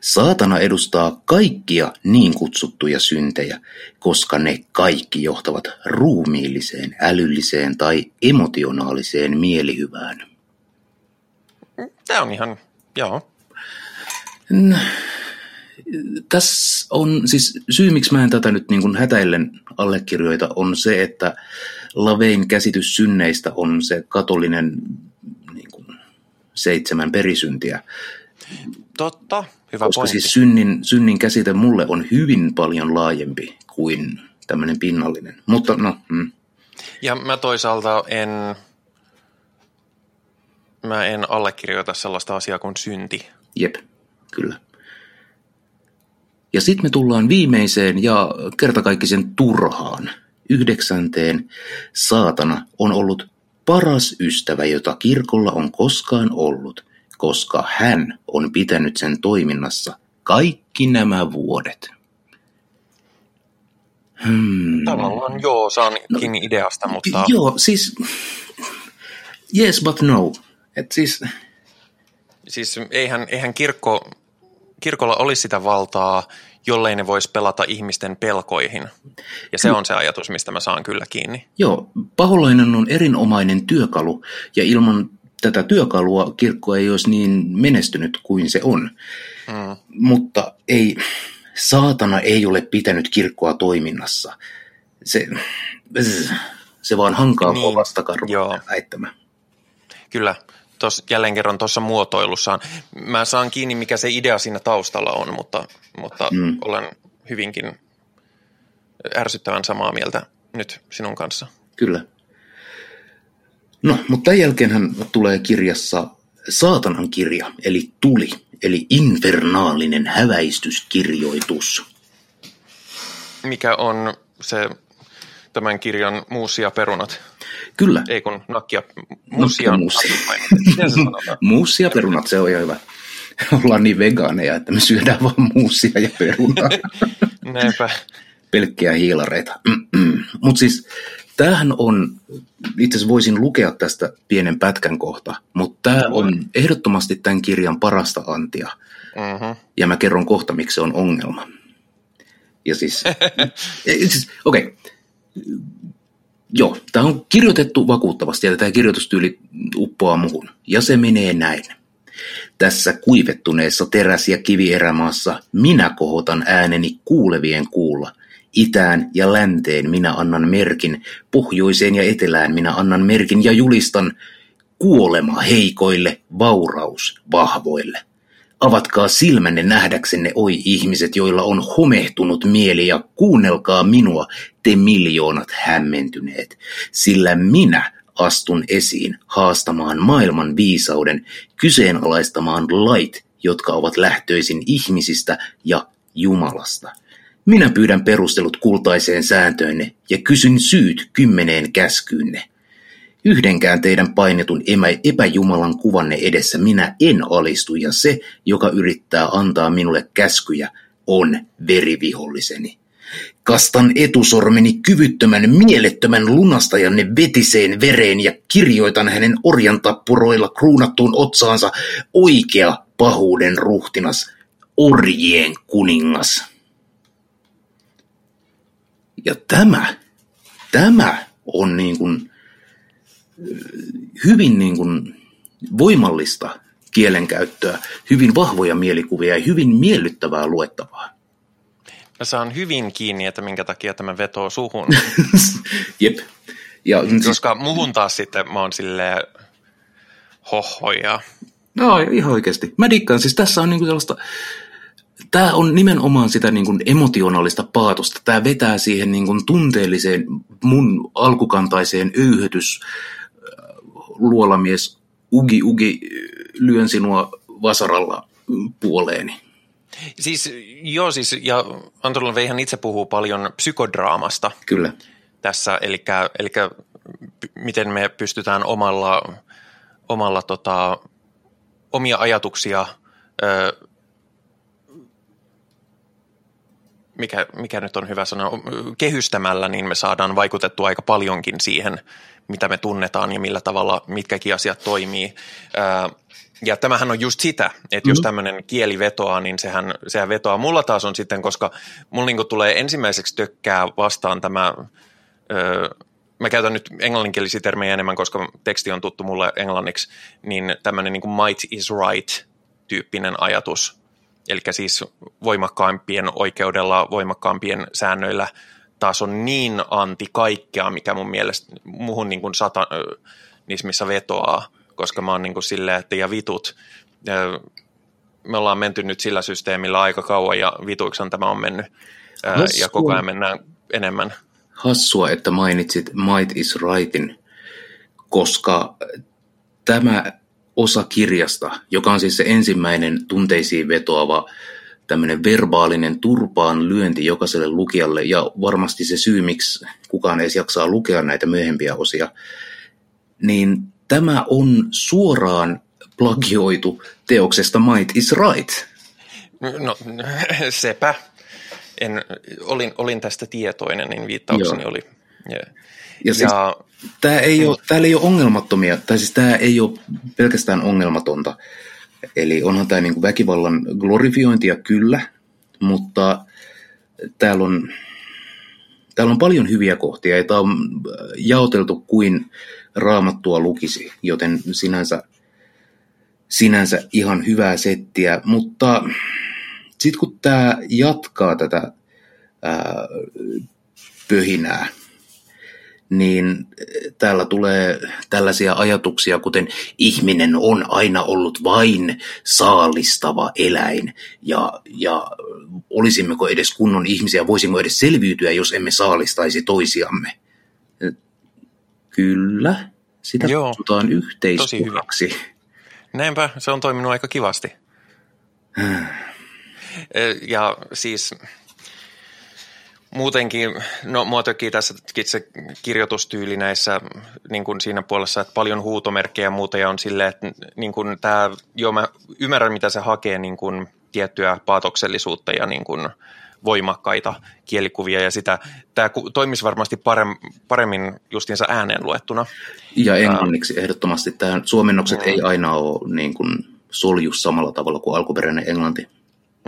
Saatana edustaa kaikkia niin kutsuttuja syntejä, koska ne kaikki johtavat ruumiilliseen, älylliseen tai emotionaaliseen mielihyvään. Tämä on ihan, joo. Tässä on siis syy, miksi mä en tätä nyt niin kuin hätäillen allekirjoita, on se, että Lavein käsitys synneistä on se katolinen niin kuin, seitsemän perisyntiä. Totta, hyvä Koska pointti. siis synnin, synnin käsite mulle on hyvin paljon laajempi kuin tämmöinen pinnallinen. Mutta no, mm. Ja mä toisaalta en, mä en allekirjoita sellaista asiaa kuin synti. Jep, kyllä. Ja sitten me tullaan viimeiseen ja kertakaikkisen turhaan. Yhdeksänteen saatana on ollut paras ystävä, jota kirkolla on koskaan ollut, koska hän on pitänyt sen toiminnassa kaikki nämä vuodet. Hmm. Tavallaan joo, saan no, ideasta, mutta... Joo, siis... Yes, but no. Et siis... Siis eihän, eihän kirkko, kirkolla olisi sitä valtaa, jollei ne voisi pelata ihmisten pelkoihin. Ja se on se ajatus, mistä mä saan kyllä kiinni. Joo, paholainen on erinomainen työkalu, ja ilman tätä työkalua kirkko ei olisi niin menestynyt kuin se on. Mm. Mutta ei, saatana ei ole pitänyt kirkkoa toiminnassa. Se, se vaan hankaa niin, vastakarvaa väittämä. Kyllä, tos, jälleen kerran tuossa muotoilussaan. Mä saan kiinni, mikä se idea siinä taustalla on, mutta, mutta mm. olen hyvinkin ärsyttävän samaa mieltä nyt sinun kanssa. Kyllä. No, mutta tämän jälkeen hän tulee kirjassa saatanan kirja, eli tuli, eli infernaalinen häväistyskirjoitus. mikä on se tämän kirjan muusia perunat? Kyllä. Ei kun nakkia, muusia. muusia perunat, se on ihan hyvä. Ollaan niin vegaaneja, että me syödään vaan muusia ja perunaa. Näinpä. Pelkkiä hiilareita. Mutta siis tämähän on, itse asiassa voisin lukea tästä pienen pätkän kohta, mutta tämä on ehdottomasti tämän kirjan parasta antia. Mm-hmm. Ja mä kerron kohta, miksi se on ongelma. Ja siis, siis okei, okay. Joo, tämä on kirjoitettu vakuuttavasti ja tämä kirjoitustyyli uppoaa muhun. Ja se menee näin. Tässä kuivettuneessa teräs- ja kivierämaassa minä kohotan ääneni kuulevien kuulla. Itään ja länteen minä annan merkin, pohjoiseen ja etelään minä annan merkin ja julistan kuolema heikoille, vauraus vahvoille. Avatkaa silmänne nähdäksenne, oi ihmiset, joilla on homehtunut mieli, ja kuunnelkaa minua, te miljoonat hämmentyneet, sillä minä astun esiin haastamaan maailman viisauden, kyseenalaistamaan lait, jotka ovat lähtöisin ihmisistä ja Jumalasta. Minä pyydän perustelut kultaiseen sääntöönne ja kysyn syyt kymmeneen käskyynne. Yhdenkään teidän painetun epäjumalan kuvanne edessä minä en alistu, ja se, joka yrittää antaa minulle käskyjä, on veriviholliseni. Kastan etusormeni kyvyttömän mielettömän lunastajanne vetiseen vereen ja kirjoitan hänen orjantappuroilla kruunattuun otsaansa oikea pahuuden ruhtinas, orjien kuningas. Ja tämä, tämä on niin kuin hyvin niin kuin voimallista kielenkäyttöä, hyvin vahvoja mielikuvia ja hyvin miellyttävää luettavaa. Mä saan hyvin kiinni, että minkä takia tämä vetoo suhun. Jep. Ja, siis... Koska muhun taas sitten mä oon silleen hohoja. No ihan oikeasti. Mä dikkaan. Siis tässä on niinku sellaista, tämä on nimenomaan sitä niin kuin emotionaalista paatosta. Tämä vetää siihen niin kuin tunteelliseen, mun alkukantaiseen öyhytys luolamies ugi ugi lyön sinua vasaralla puoleeni. Siis, joo, siis, ja Antonilla Veihan itse puhuu paljon psykodraamasta. Kyllä. Tässä, eli, eli miten me pystytään omalla, omalla tota, omia ajatuksia ö, mikä, mikä nyt on hyvä sanoa, kehystämällä, niin me saadaan vaikutettua aika paljonkin siihen, mitä me tunnetaan ja millä tavalla mitkäkin asiat toimii. Ja tämähän on just sitä, että mm-hmm. jos tämmöinen kieli vetoaa, niin sehän, sehän vetoaa. Mulla taas on sitten, koska mulla niin tulee ensimmäiseksi tökkää vastaan tämä, öö, mä käytän nyt englanninkielisiä termejä enemmän, koska teksti on tuttu mulle englanniksi, niin tämmöinen niin might is right tyyppinen ajatus. Eli siis voimakkaampien oikeudella, voimakkaampien säännöillä taas on niin anti kaikkea, mikä mun mielestä muhun niin kuin sata, niissä missä vetoaa, koska mä oon niin kuin silleen, että ja vitut, me ollaan menty nyt sillä systeemillä aika kauan ja vituiksan tämä on mennyt Hassua. ja koko ajan mennään enemmän. Hassua, että mainitsit Might is Rightin, koska tämä osa kirjasta, joka on siis se ensimmäinen tunteisiin vetoava tämmöinen verbaalinen turpaan lyönti jokaiselle lukijalle ja varmasti se syy, miksi kukaan edes jaksaa lukea näitä myöhempiä osia, niin tämä on suoraan plagioitu teoksesta Might is Right. No sepä. En, olin, olin tästä tietoinen, niin viittaukseni Joo. oli. Ja, ja, siis, ja tämä ei ole, täällä ei ole ongelmattomia, tai siis tämä ei ole pelkästään ongelmatonta. Eli onhan tämä niin väkivallan glorifiointia kyllä, mutta täällä on, täällä on paljon hyviä kohtia ja tämä on jaoteltu kuin raamattua lukisi, joten sinänsä, sinänsä ihan hyvää settiä, mutta sitten kun tämä jatkaa tätä ää, pöhinää, niin täällä tulee tällaisia ajatuksia, kuten ihminen on aina ollut vain saalistava eläin, ja, ja olisimmeko edes kunnon ihmisiä, voisimme edes selviytyä, jos emme saalistaisi toisiamme. Kyllä, sitä Joo, kutsutaan yhteiskunnaksi. Näinpä, se on toiminut aika kivasti. ja siis muutenkin, no mua tökii tässä se kirjoitustyyli näissä niin kuin siinä puolessa, että paljon huutomerkkejä ja muuta ja on silleen, että niin kuin tämä, joo mä ymmärrän mitä se hakee niin kuin tiettyä paatoksellisuutta ja niin kuin voimakkaita kielikuvia ja sitä, tämä toimisi varmasti paremmin justiinsa ääneen luettuna. Ja englanniksi ehdottomasti. Tämä suomennokset mm. ei aina ole niin kuin solju samalla tavalla kuin alkuperäinen englanti.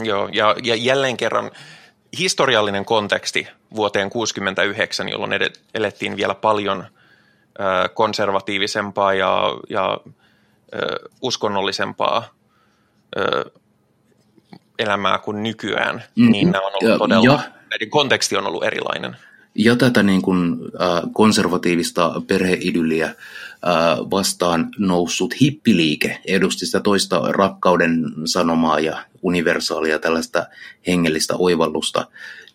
Joo, ja, ja jälleen kerran historiallinen konteksti vuoteen 1969, jolloin elettiin vielä paljon konservatiivisempaa ja, ja uskonnollisempaa elämää kuin nykyään, mm-hmm. niin nämä on ollut todella, ja, näiden konteksti on ollut erilainen. Ja tätä niin kuin, äh, konservatiivista perheidylliä vastaan noussut hippiliike edusti sitä toista rakkauden sanomaa ja universaalia tällaista hengellistä oivallusta,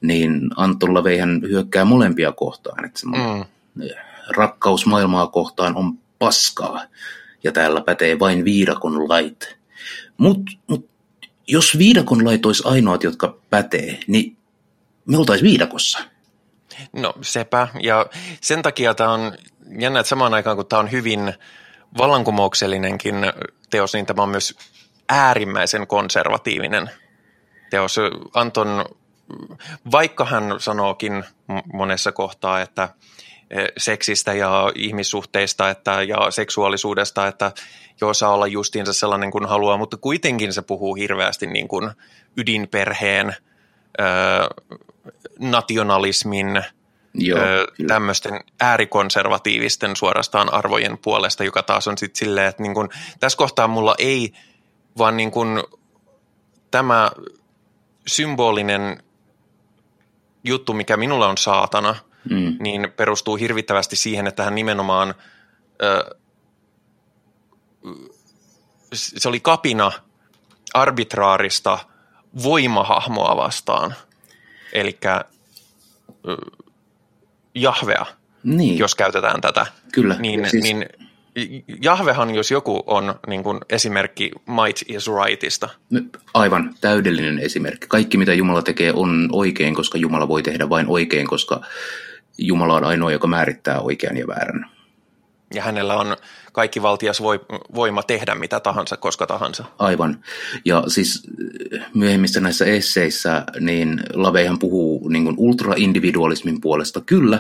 niin Anton Laveihän hyökkää molempia kohtaan. Että mm. Rakkaus maailmaa kohtaan on paskaa ja täällä pätee vain viidakon lait. Mutta mut, jos viidakon lait olisi ainoat, jotka pätee, niin me oltaisiin viidakossa. No sepä, ja sen takia tämä on jännä, että samaan aikaan kun tämä on hyvin vallankumouksellinenkin teos, niin tämä on myös äärimmäisen konservatiivinen teos. Anton, vaikka hän sanookin monessa kohtaa, että e, seksistä ja ihmissuhteista että, ja seksuaalisuudesta, että joo saa olla justiinsa sellainen kuin haluaa, mutta kuitenkin se puhuu hirveästi niin kuin ydinperheen, ö, nationalismin – Joo, tämmöisten äärikonservatiivisten suorastaan arvojen puolesta, joka taas on sitten silleen, että niin kun, tässä kohtaa mulla ei vaan niin kun, tämä symbolinen juttu, mikä minulla on saatana, mm. niin perustuu hirvittävästi siihen, että hän nimenomaan, ö, se oli kapina arbitraarista voimahahmoa vastaan. Eli Jahvea, niin. jos käytetään tätä. Kyllä. Niin, siis... niin Jahvehan, jos joku on niin kuin esimerkki might is rightista. Aivan täydellinen esimerkki. Kaikki mitä Jumala tekee on oikein, koska Jumala voi tehdä vain oikein, koska Jumala on ainoa, joka määrittää oikean ja väärän. Ja hänellä on kaikki valtias voima tehdä mitä tahansa, koska tahansa. Aivan. Ja siis eh, myöhemmissä näissä esseissä, niin Laveihan puhuu niin kuin ultraindividualismin puolesta kyllä,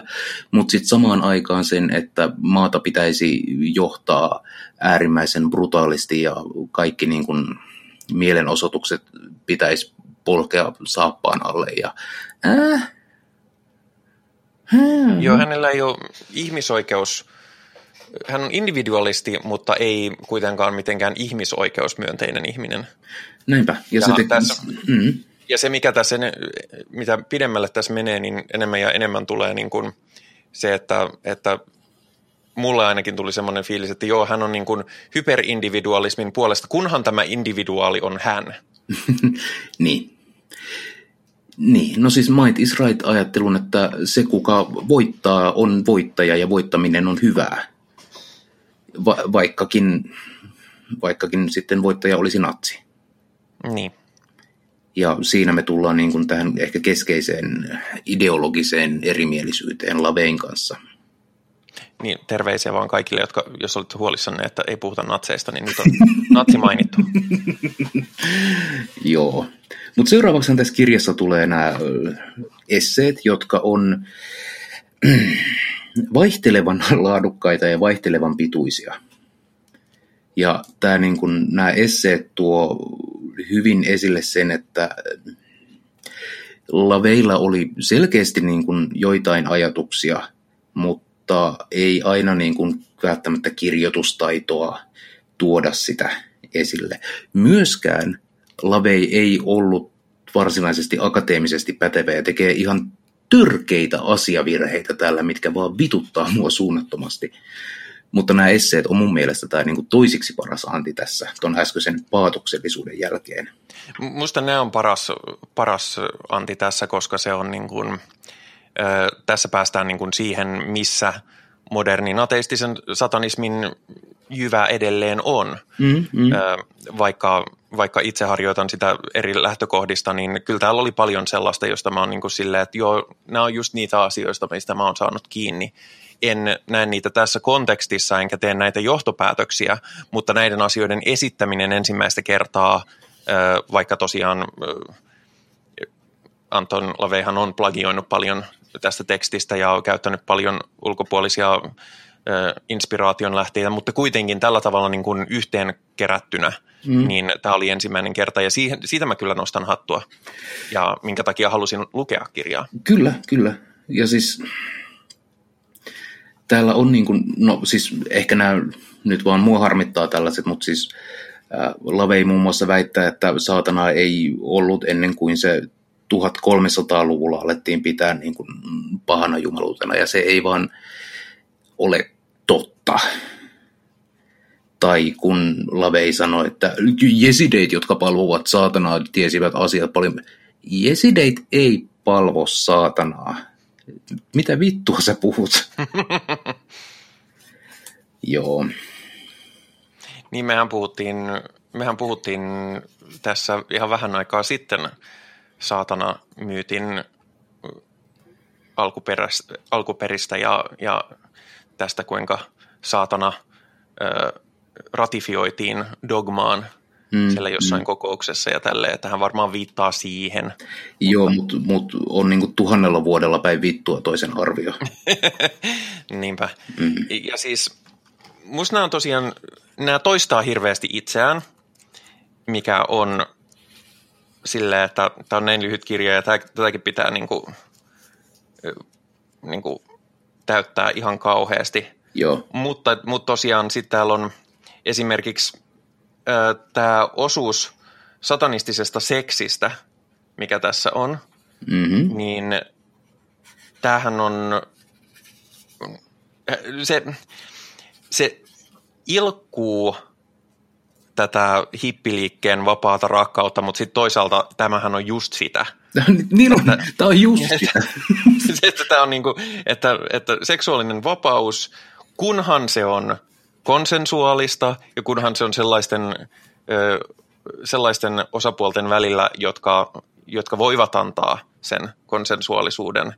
mutta sitten samaan aikaan sen, että maata pitäisi johtaa äärimmäisen brutaalisti ja kaikki niin kuin mielenosoitukset pitäisi polkea saappaan alle. Ja, äh, hmm. Joo, hänellä ei ole ihmisoikeus hän on individualisti, mutta ei kuitenkaan mitenkään ihmisoikeusmyönteinen ihminen. Näinpä. Ja, ja, se, tässä, mm. ja se, mikä tässä, mitä pidemmälle tässä menee, niin enemmän ja enemmän tulee niin kuin se, että, että mulle ainakin tuli semmoinen fiilis, että joo, hän on niin kuin hyperindividualismin puolesta, kunhan tämä individuaali on hän. niin. Niin, no siis Might is Right-ajattelun, että se kuka voittaa on voittaja ja voittaminen on hyvää va- vaikkakin, vaikkakin sitten voittaja olisi natsi. Niin. Ja siinä me tullaan niin kuin tähän ehkä keskeiseen ideologiseen erimielisyyteen Lavein kanssa. Niin, terveisiä vaan kaikille, jotka, jos olette huolissanne, että ei puhuta natseista, niin nyt on natsi mainittu. Joo. Mutta seuraavaksi tässä kirjassa tulee nämä esseet, jotka on vaihtelevan laadukkaita ja vaihtelevan pituisia. Ja tämä niin kun, nämä esseet tuo hyvin esille sen, että Laveilla oli selkeästi niin kuin joitain ajatuksia, mutta ei aina niin kuin välttämättä kirjoitustaitoa tuoda sitä esille. Myöskään Lavei ei ollut varsinaisesti akateemisesti pätevä ja tekee ihan törkeitä asiavirheitä täällä, mitkä vaan vituttaa mua suunnattomasti. Mutta nämä esseet on mun mielestä tämä niin toisiksi paras anti tässä, tuon äskeisen paatoksellisuuden jälkeen. Musta ne on paras, paras anti tässä, koska se on niin kuin, äh, tässä päästään niin kuin siihen, missä modernin ateistisen satanismin jyvä edelleen on. Mm, mm. Äh, vaikka vaikka itse harjoitan sitä eri lähtökohdista, niin kyllä täällä oli paljon sellaista, josta mä oon niin kuin silleen, että joo, nämä on just niitä asioista, mistä mä oon saanut kiinni. En näe niitä tässä kontekstissa, enkä tee näitä johtopäätöksiä, mutta näiden asioiden esittäminen ensimmäistä kertaa, vaikka tosiaan Anton Laveihan on plagioinut paljon tästä tekstistä ja on käyttänyt paljon ulkopuolisia inspiraation lähteitä, mutta kuitenkin tällä tavalla niin kuin yhteen kerättynä, mm. niin tämä oli ensimmäinen kerta ja siihen, siitä mä kyllä nostan hattua ja minkä takia halusin lukea kirjaa. Kyllä, kyllä. Ja siis täällä on niin kuin, no siis ehkä nämä nyt vaan mua harmittaa tällaiset, mutta siis äh, Lavei muun muassa väittää, että saatana ei ollut ennen kuin se 1300-luvulla alettiin pitää niin kuin pahana jumaluutena ja se ei vaan ole totta. Tai kun Lavei sanoi, että jesideit, jotka palvovat saatanaa, tiesivät asiat paljon. Jesideit ei palvo saatanaa. Mitä vittua sä puhut? Joo. Niin mehän puhuttiin, mehän puhuttiin tässä ihan vähän aikaa sitten saatana myytin alkuperästä, alkuperistä ja, ja tästä, kuinka saatana ö, ratifioitiin dogmaan mm, siellä jossain mm. kokouksessa ja tälleen, että hän varmaan viittaa siihen. Joo, mutta mut on niinku tuhannella vuodella päin vittua toisen arvio. Niinpä. Mm. Ja siis musta nämä on tosiaan, nämä toistaa hirveästi itseään, mikä on silleen, että tämä on näin lyhyt kirja ja tätäkin pitää niinku, niinku täyttää ihan kauheasti. Joo. Mutta, mutta tosiaan sitten täällä on esimerkiksi tämä osuus satanistisesta seksistä, mikä tässä on, mm-hmm. niin tämähän on, se, se ilkkuu tätä hippiliikkeen vapaata rakkautta, mutta sitten toisaalta tämähän on just sitä. niin on, tämä on just sitä. että, tämä on niinku, että, että seksuaalinen vapaus, kunhan se on konsensuaalista ja kunhan se on sellaisten, sellaisten osapuolten välillä, jotka, jotka voivat antaa sen konsensuaalisuuden.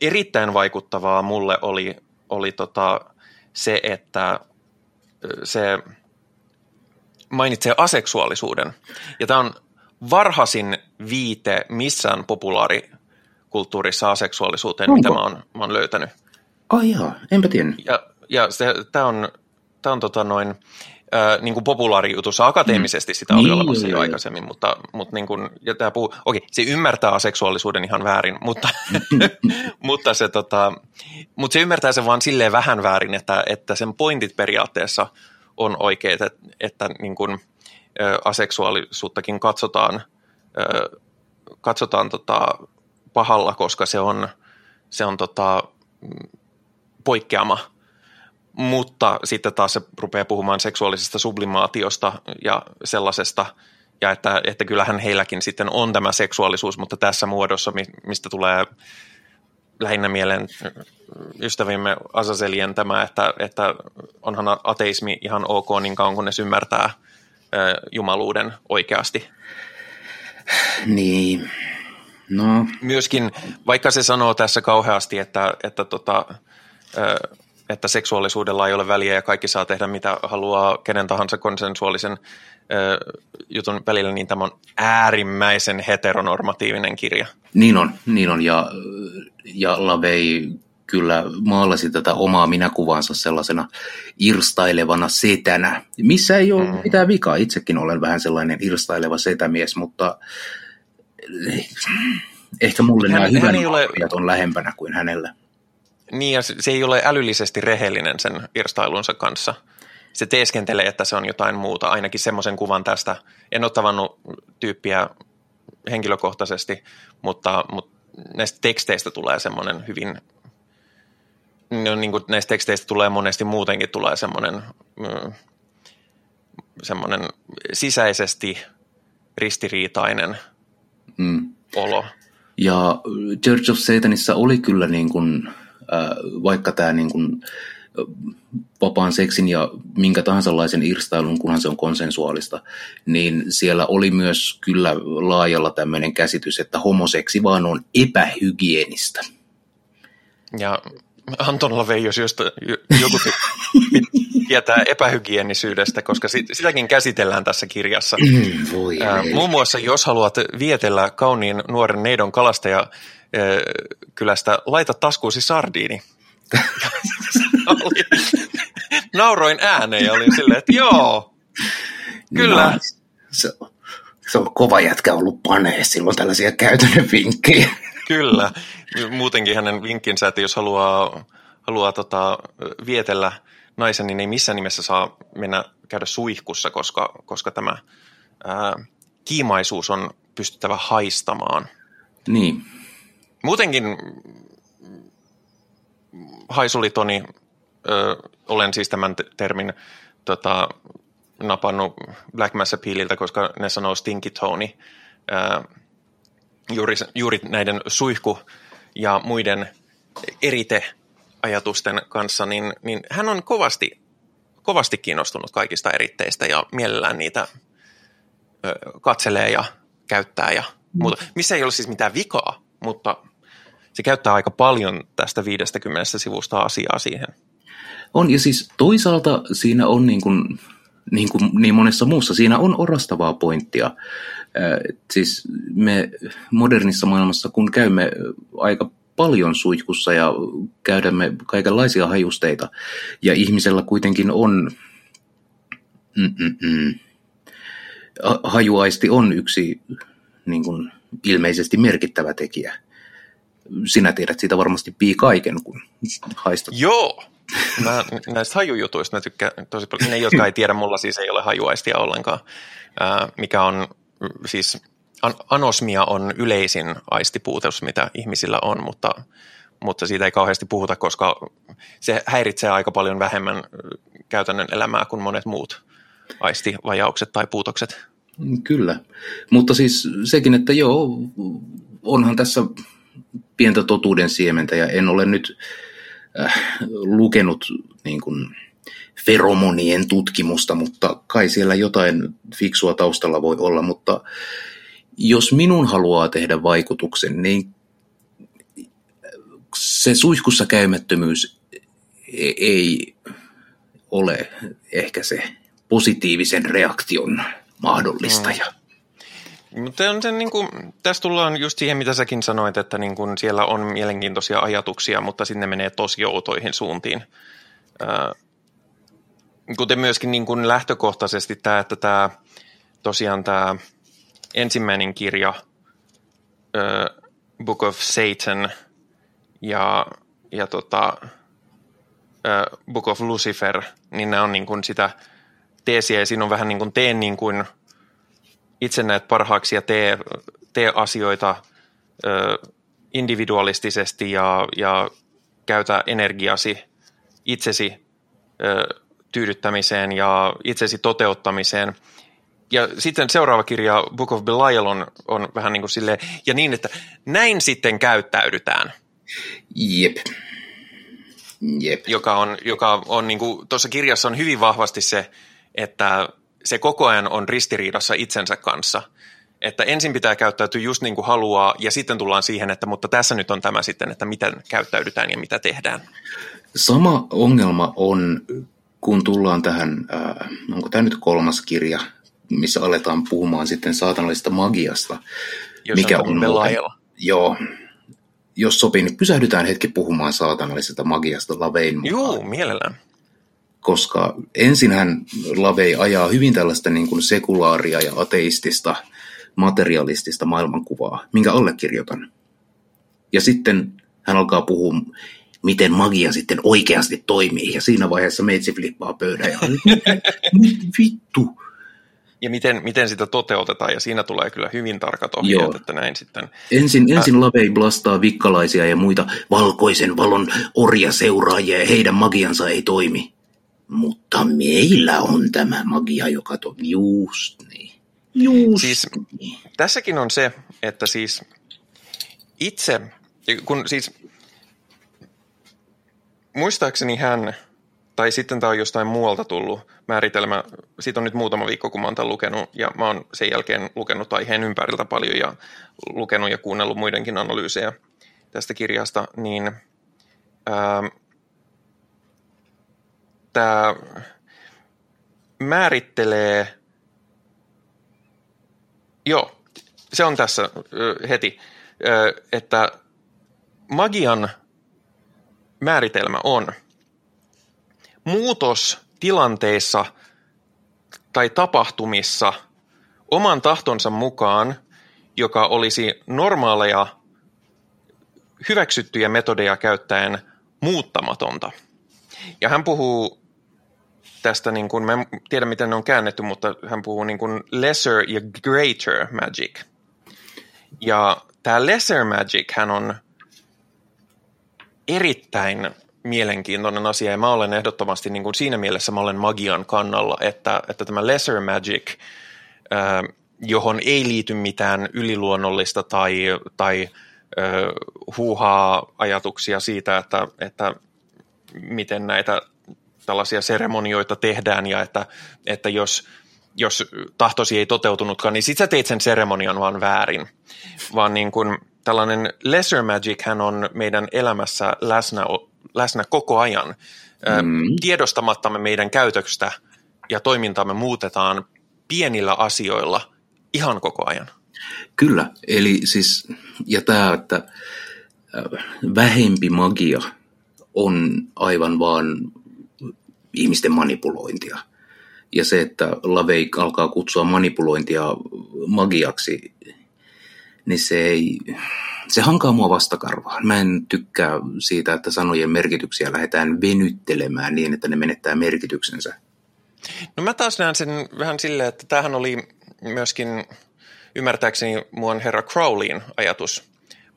erittäin vaikuttavaa mulle oli, oli tota se, että se mainitsee aseksuaalisuuden. Ja tämä on varhaisin viite missään populaarikulttuurissa aseksuaalisuuteen, Onko? mitä mä oon, mä oon löytänyt. Ai oh, joo, enpä tiennyt. Ja, ja tämä on, tää on tota noin, äh, niin kuin populaarijutussa akateemisesti sitä oli niin, olemassa jo aikaisemmin, mutta, mutta niin kuin, ja tämä puhuu, okei, se ymmärtää aseksuaalisuuden ihan väärin, mutta, mutta, se, tota, mutta se ymmärtää sen vaan silleen vähän väärin, että, että sen pointit periaatteessa on oikeat, että, että niin kuin, aseksuaalisuuttakin katsotaan, katsotaan tota, pahalla, koska se on, se on tota, poikkeama. Mutta sitten taas se rupeaa puhumaan seksuaalisesta sublimaatiosta ja sellaisesta, ja että, että kyllähän heilläkin sitten on tämä seksuaalisuus, mutta tässä muodossa, mistä tulee lähinnä mieleen ystävimme Azazelien tämä, että, että onhan ateismi ihan ok niin kauan, kunnes ymmärtää jumaluuden oikeasti. Niin, no. Myöskin, vaikka se sanoo tässä kauheasti, että, että, tota, että seksuaalisuudella ei ole väliä ja kaikki saa tehdä mitä haluaa kenen tahansa konsensuaalisen jutun välillä, niin tämä on äärimmäisen heteronormatiivinen kirja. Niin on, niin on ja, ja Lavei kyllä maalasi tätä omaa minäkuvansa sellaisena irstailevana setänä, missä ei ole mm. mitään vikaa. Itsekin olen vähän sellainen irstaileva setämies, mutta ehkä mulle hän, nämä hyvän ole... on lähempänä kuin hänellä. Niin, ja se ei ole älyllisesti rehellinen sen irstailunsa kanssa. Se teeskentelee, että se on jotain muuta, ainakin semmoisen kuvan tästä. En ole tavannut tyyppiä henkilökohtaisesti, mutta, mutta näistä teksteistä tulee semmoinen hyvin no, niin kuin näistä teksteistä tulee monesti muutenkin tulee semmoinen, mm, semmoinen sisäisesti ristiriitainen mm. olo. Ja Church of Satanissa oli kyllä niin kuin, äh, vaikka tämä niin kuin vapaan seksin ja minkä tahansa laisen irstailun, kunhan se on konsensuaalista, niin siellä oli myös kyllä laajalla tämmöinen käsitys, että homoseksi vaan on epähygienistä. Ja Anton Lavei, jos joku tietää epähygienisyydestä, koska sitäkin käsitellään tässä kirjassa. Mm, voi Muun muassa, jos haluat vietellä kauniin nuoren neidon kalastaja kylästä, laita taskuusi sardiini. Nauroin ääneen ja olin silleen, että joo, kyllä. No, se, se on kova jätkä ollut panee silloin tällaisia käytännön vinkkejä. Kyllä. Muutenkin hänen vinkkinsä, että jos haluaa, haluaa tota, vietellä naisen, niin ei missään nimessä saa mennä käydä suihkussa, koska, koska tämä ää, kiimaisuus on pystyttävä haistamaan. Niin. Muutenkin haisulitoni, ö, olen siis tämän termin tota, napannut Black Mass Appealilta, koska ne sanoo stinky tony. Ö, juuri, juuri näiden suihku- ja muiden eriteajatusten kanssa, niin, niin hän on kovasti, kovasti kiinnostunut kaikista eritteistä ja mielellään niitä ö, katselee ja käyttää ja muuta. Missä ei ole siis mitään vikaa, mutta se käyttää aika paljon tästä 50 sivusta asiaa siihen. On, ja siis toisaalta siinä on niin kuin, niin kuin niin monessa muussa, siinä on orastavaa pointtia. Siis me modernissa maailmassa, kun käymme aika paljon suihkussa ja käydämme kaikenlaisia hajusteita, ja ihmisellä kuitenkin on, Mm-mm. hajuaisti on yksi niin kuin, ilmeisesti merkittävä tekijä sinä tiedät siitä varmasti pii kaiken, kun haistat. Joo, mä näistä hajujutuista mä tykkään tosi paljon. Ne, jotka ei tiedä, mulla siis ei ole hajuaistia ollenkaan, mikä on siis anosmia on yleisin aistipuuteus, mitä ihmisillä on, mutta, mutta siitä ei kauheasti puhuta, koska se häiritsee aika paljon vähemmän käytännön elämää kuin monet muut aistivajaukset tai puutokset. Kyllä, mutta siis sekin, että joo, onhan tässä pientä totuuden siementä ja en ole nyt äh, lukenut niin kuin, feromonien tutkimusta, mutta kai siellä jotain fiksua taustalla voi olla, mutta jos minun haluaa tehdä vaikutuksen, niin se suihkussa käymättömyys e-, ei ole ehkä se positiivisen reaktion mahdollistaja. Mutta niin kuin, tässä tullaan just siihen, mitä säkin sanoit, että niin kuin siellä on mielenkiintoisia ajatuksia, mutta sinne menee tosi outoihin suuntiin. Kuten myöskin niin kuin lähtökohtaisesti tämä, että tämä tosiaan tämä ensimmäinen kirja, Book of Satan ja, ja tota, Book of Lucifer, niin ne on niin kuin sitä teesiä ja siinä on vähän niin kuin teen niin kuin – itse näet parhaaksi ja tee, tee asioita ö, individualistisesti ja, ja käytä energiasi itsesi ö, tyydyttämiseen ja itsesi toteuttamiseen. Ja sitten seuraava kirja, Book of Belial, on, on vähän niin kuin silleen, ja niin, että näin sitten käyttäydytään. Jep. Jep. Joka on, joka on niin kuin, tuossa kirjassa on hyvin vahvasti se, että se koko ajan on ristiriidassa itsensä kanssa. Että ensin pitää käyttäytyä just niin kuin haluaa ja sitten tullaan siihen, että mutta tässä nyt on tämä sitten, että miten käyttäydytään ja mitä tehdään. Sama ongelma on, kun tullaan tähän, äh, onko tämä nyt kolmas kirja, missä aletaan puhumaan sitten saatanallisesta magiasta. Jos mikä on, on Joo, jos sopii, niin pysähdytään hetki puhumaan saatanallisesta magiasta Lavein mukaan. Joo, mielellään koska ensinhän Lavei ajaa hyvin tällaista niin kuin sekulaaria ja ateistista, materialistista maailmankuvaa, minkä allekirjoitan. Ja sitten hän alkaa puhua, miten magia sitten oikeasti toimii, ja siinä vaiheessa meitsi flippaa pöydän ja vittu. Ja miten, miten sitä toteutetaan, ja siinä tulee kyllä hyvin tarkat ohjeet, Joo. että näin sitten. Ensin, ensin Lavei blastaa vikkalaisia ja muita valkoisen valon orjaseuraajia, ja heidän magiansa ei toimi. Mutta meillä on tämä magia, joka to... Just niin. Just siis, niin. Tässäkin on se, että siis itse, kun siis muistaakseni hän tai sitten tämä on jostain muualta tullut määritelmä. Siitä on nyt muutama viikko, kun mä oon tämän lukenut, ja mä oon sen jälkeen lukenut aiheen ympäriltä paljon ja lukenut ja kuunnellut muidenkin analyysejä tästä kirjasta, niin ää, tämä määrittelee, joo, se on tässä heti, että magian määritelmä on muutos tilanteissa tai tapahtumissa oman tahtonsa mukaan, joka olisi normaaleja hyväksyttyjä metodeja käyttäen muuttamatonta. Ja hän puhuu tästä, niin kuin, mä en tiedä miten ne on käännetty, mutta hän puhuu niin kuin lesser ja greater magic. Ja tämä lesser magic hän on erittäin mielenkiintoinen asia ja mä olen ehdottomasti niin kuin siinä mielessä mä olen magian kannalla, että, että tämä lesser magic, johon ei liity mitään yliluonnollista tai, tai huuhaa ajatuksia siitä, että, että miten näitä tällaisia seremonioita tehdään ja että, että jos, jos tahtosi ei toteutunutkaan, niin sit sä teit sen seremonian vaan väärin. Vaan niin kuin tällainen lesser magic hän on meidän elämässä läsnä, läsnä koko ajan. Mm. Tiedostamattamme meidän käytöksestä ja toimintaamme muutetaan pienillä asioilla ihan koko ajan. Kyllä, eli siis, ja tämä, että vähempi magia on aivan vaan ihmisten manipulointia. Ja se, että Laveik alkaa kutsua manipulointia magiaksi, niin se ei, se hankaa mua vastakarvaan. Mä en tykkää siitä, että sanojen merkityksiä lähdetään venyttelemään niin, että ne menettää merkityksensä. No mä taas näen sen vähän silleen, että tämähän oli myöskin ymmärtääkseni muun herra Crowleyin ajatus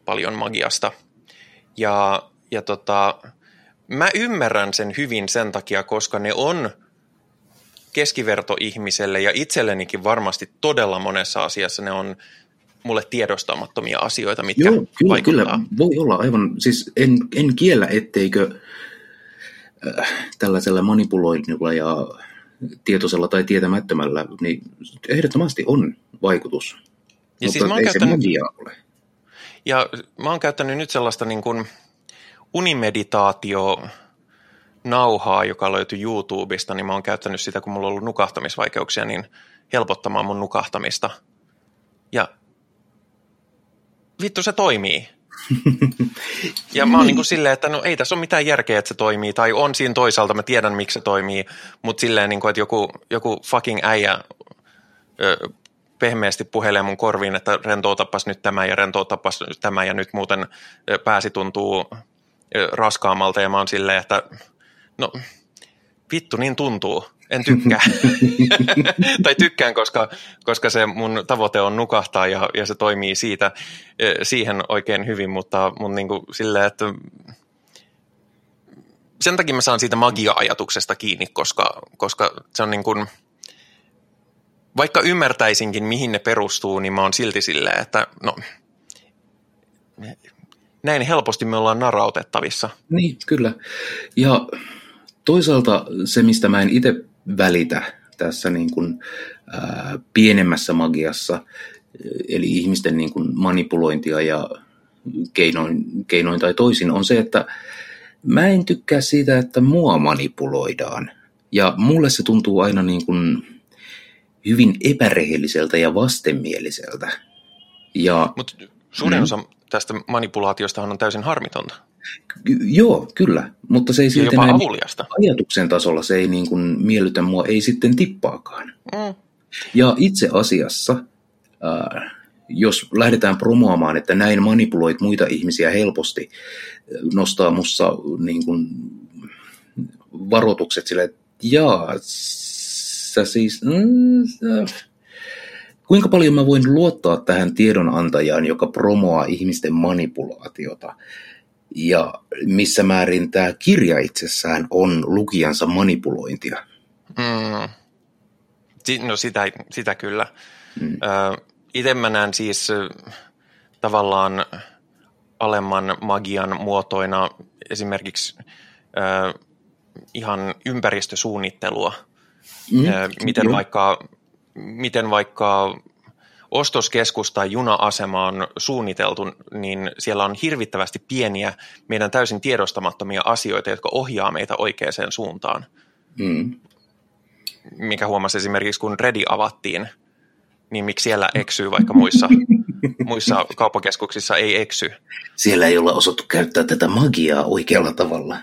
paljon magiasta. Ja, ja tota, mä ymmärrän sen hyvin sen takia, koska ne on keskivertoihmiselle ja itsellenikin varmasti todella monessa asiassa ne on mulle tiedostamattomia asioita, mitkä Joo, kyllä, vaikuttaa. kyllä, voi olla aivan, siis en, en kiellä, etteikö äh, tällaisella manipuloinnilla ja tietoisella tai tietämättömällä, niin ehdottomasti on vaikutus. Ja mutta siis mä ei käyttänyt, se ole. Ja mä oon käyttänyt nyt sellaista niin kuin unimeditaatio nauhaa, joka löytyy YouTubesta, niin mä oon käyttänyt sitä, kun mulla on ollut nukahtamisvaikeuksia, niin helpottamaan mun nukahtamista. Ja vittu se toimii. ja mä oon niin kuin silleen, että no ei tässä ole mitään järkeä, että se toimii, tai on siinä toisaalta, mä tiedän miksi se toimii, mutta silleen, niin kuin, että joku, joku fucking äijä ö, pehmeästi puhelee mun korviin, että rentoutapas nyt tämä ja rentoutapas nyt tämä ja nyt muuten pääsi tuntuu raskaammalta ja mä oon silleen, että no vittu niin tuntuu en tykkää. tai tykkään, koska, koska se mun tavoite on nukahtaa ja, ja se toimii siitä, siihen oikein hyvin, mutta mun niin kuin silleen, että sen takia mä saan siitä magia-ajatuksesta kiinni, koska, koska se on niin kuin, vaikka ymmärtäisinkin, mihin ne perustuu, niin mä oon silti silleen, että no, näin helposti me ollaan narautettavissa. Niin, kyllä. Ja toisaalta se, mistä mä en itse välitä tässä niin kuin, ää, pienemmässä magiassa, eli ihmisten niin kuin manipulointia ja keinoin, keinoin tai toisin, on se, että mä en tykkää siitä, että mua manipuloidaan. Ja mulle se tuntuu aina niin kuin hyvin epärehelliseltä ja vastenmieliseltä. Ja, Mutta suurin mm. osa tästä manipulaatiosta on täysin harmitonta. Joo, kyllä, mutta se ei silti näin avuliasta. ajatuksen tasolla se ei niin kuin miellytä mua, ei sitten tippaakaan. Mm. Ja itse asiassa, äh, jos lähdetään promoamaan, että näin manipuloit muita ihmisiä helposti, nostaa mussa niin kuin varoitukset sille, että jaa, sä siis... Mm, kuinka paljon mä voin luottaa tähän tiedonantajaan, joka promoaa ihmisten manipulaatiota? ja missä määrin tämä kirja itsessään on lukijansa manipulointia. Mm. No sitä, sitä kyllä. Mm. itse mä näen siis tavallaan alemman magian muotoina esimerkiksi ihan ympäristösuunnittelua. Mm, miten, joo. vaikka, miten vaikka ostoskeskus tai juna-asema on suunniteltu, niin siellä on hirvittävästi pieniä, meidän täysin tiedostamattomia asioita, jotka ohjaa meitä oikeaan suuntaan. Mm. Mikä huomasi esimerkiksi, kun Redi avattiin, niin miksi siellä eksyy, vaikka muissa, muissa kauppakeskuksissa ei eksy. Siellä ei olla osattu käyttää tätä magiaa oikealla tavalla.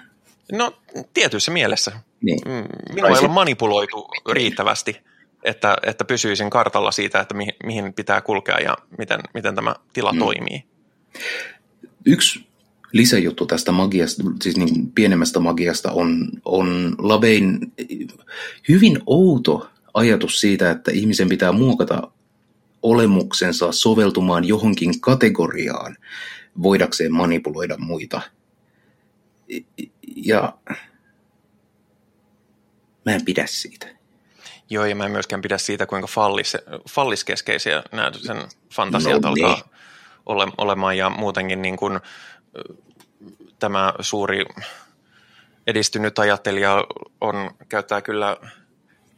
No, tietyissä mielessä. Niin. Mm, minua ei ole manipuloitu riittävästi, että, että pysyisin kartalla siitä, että mihin, mihin pitää kulkea ja miten, miten tämä tila mm. toimii. Yksi lisäjuttu tästä magiasta, siis niin pienemmästä magiasta, on, on Labein hyvin outo ajatus siitä, että ihmisen pitää muokata olemuksensa soveltumaan johonkin kategoriaan voidakseen manipuloida muita. Ja mä en pidä siitä. Joo, ja mä en myöskään pidä siitä, kuinka fallis, falliskeskeisiä nämä sen fantasiat no, alkaa niin. ole, olemaan, ja muutenkin niin kuin, tämä suuri edistynyt ajattelija on, käyttää kyllä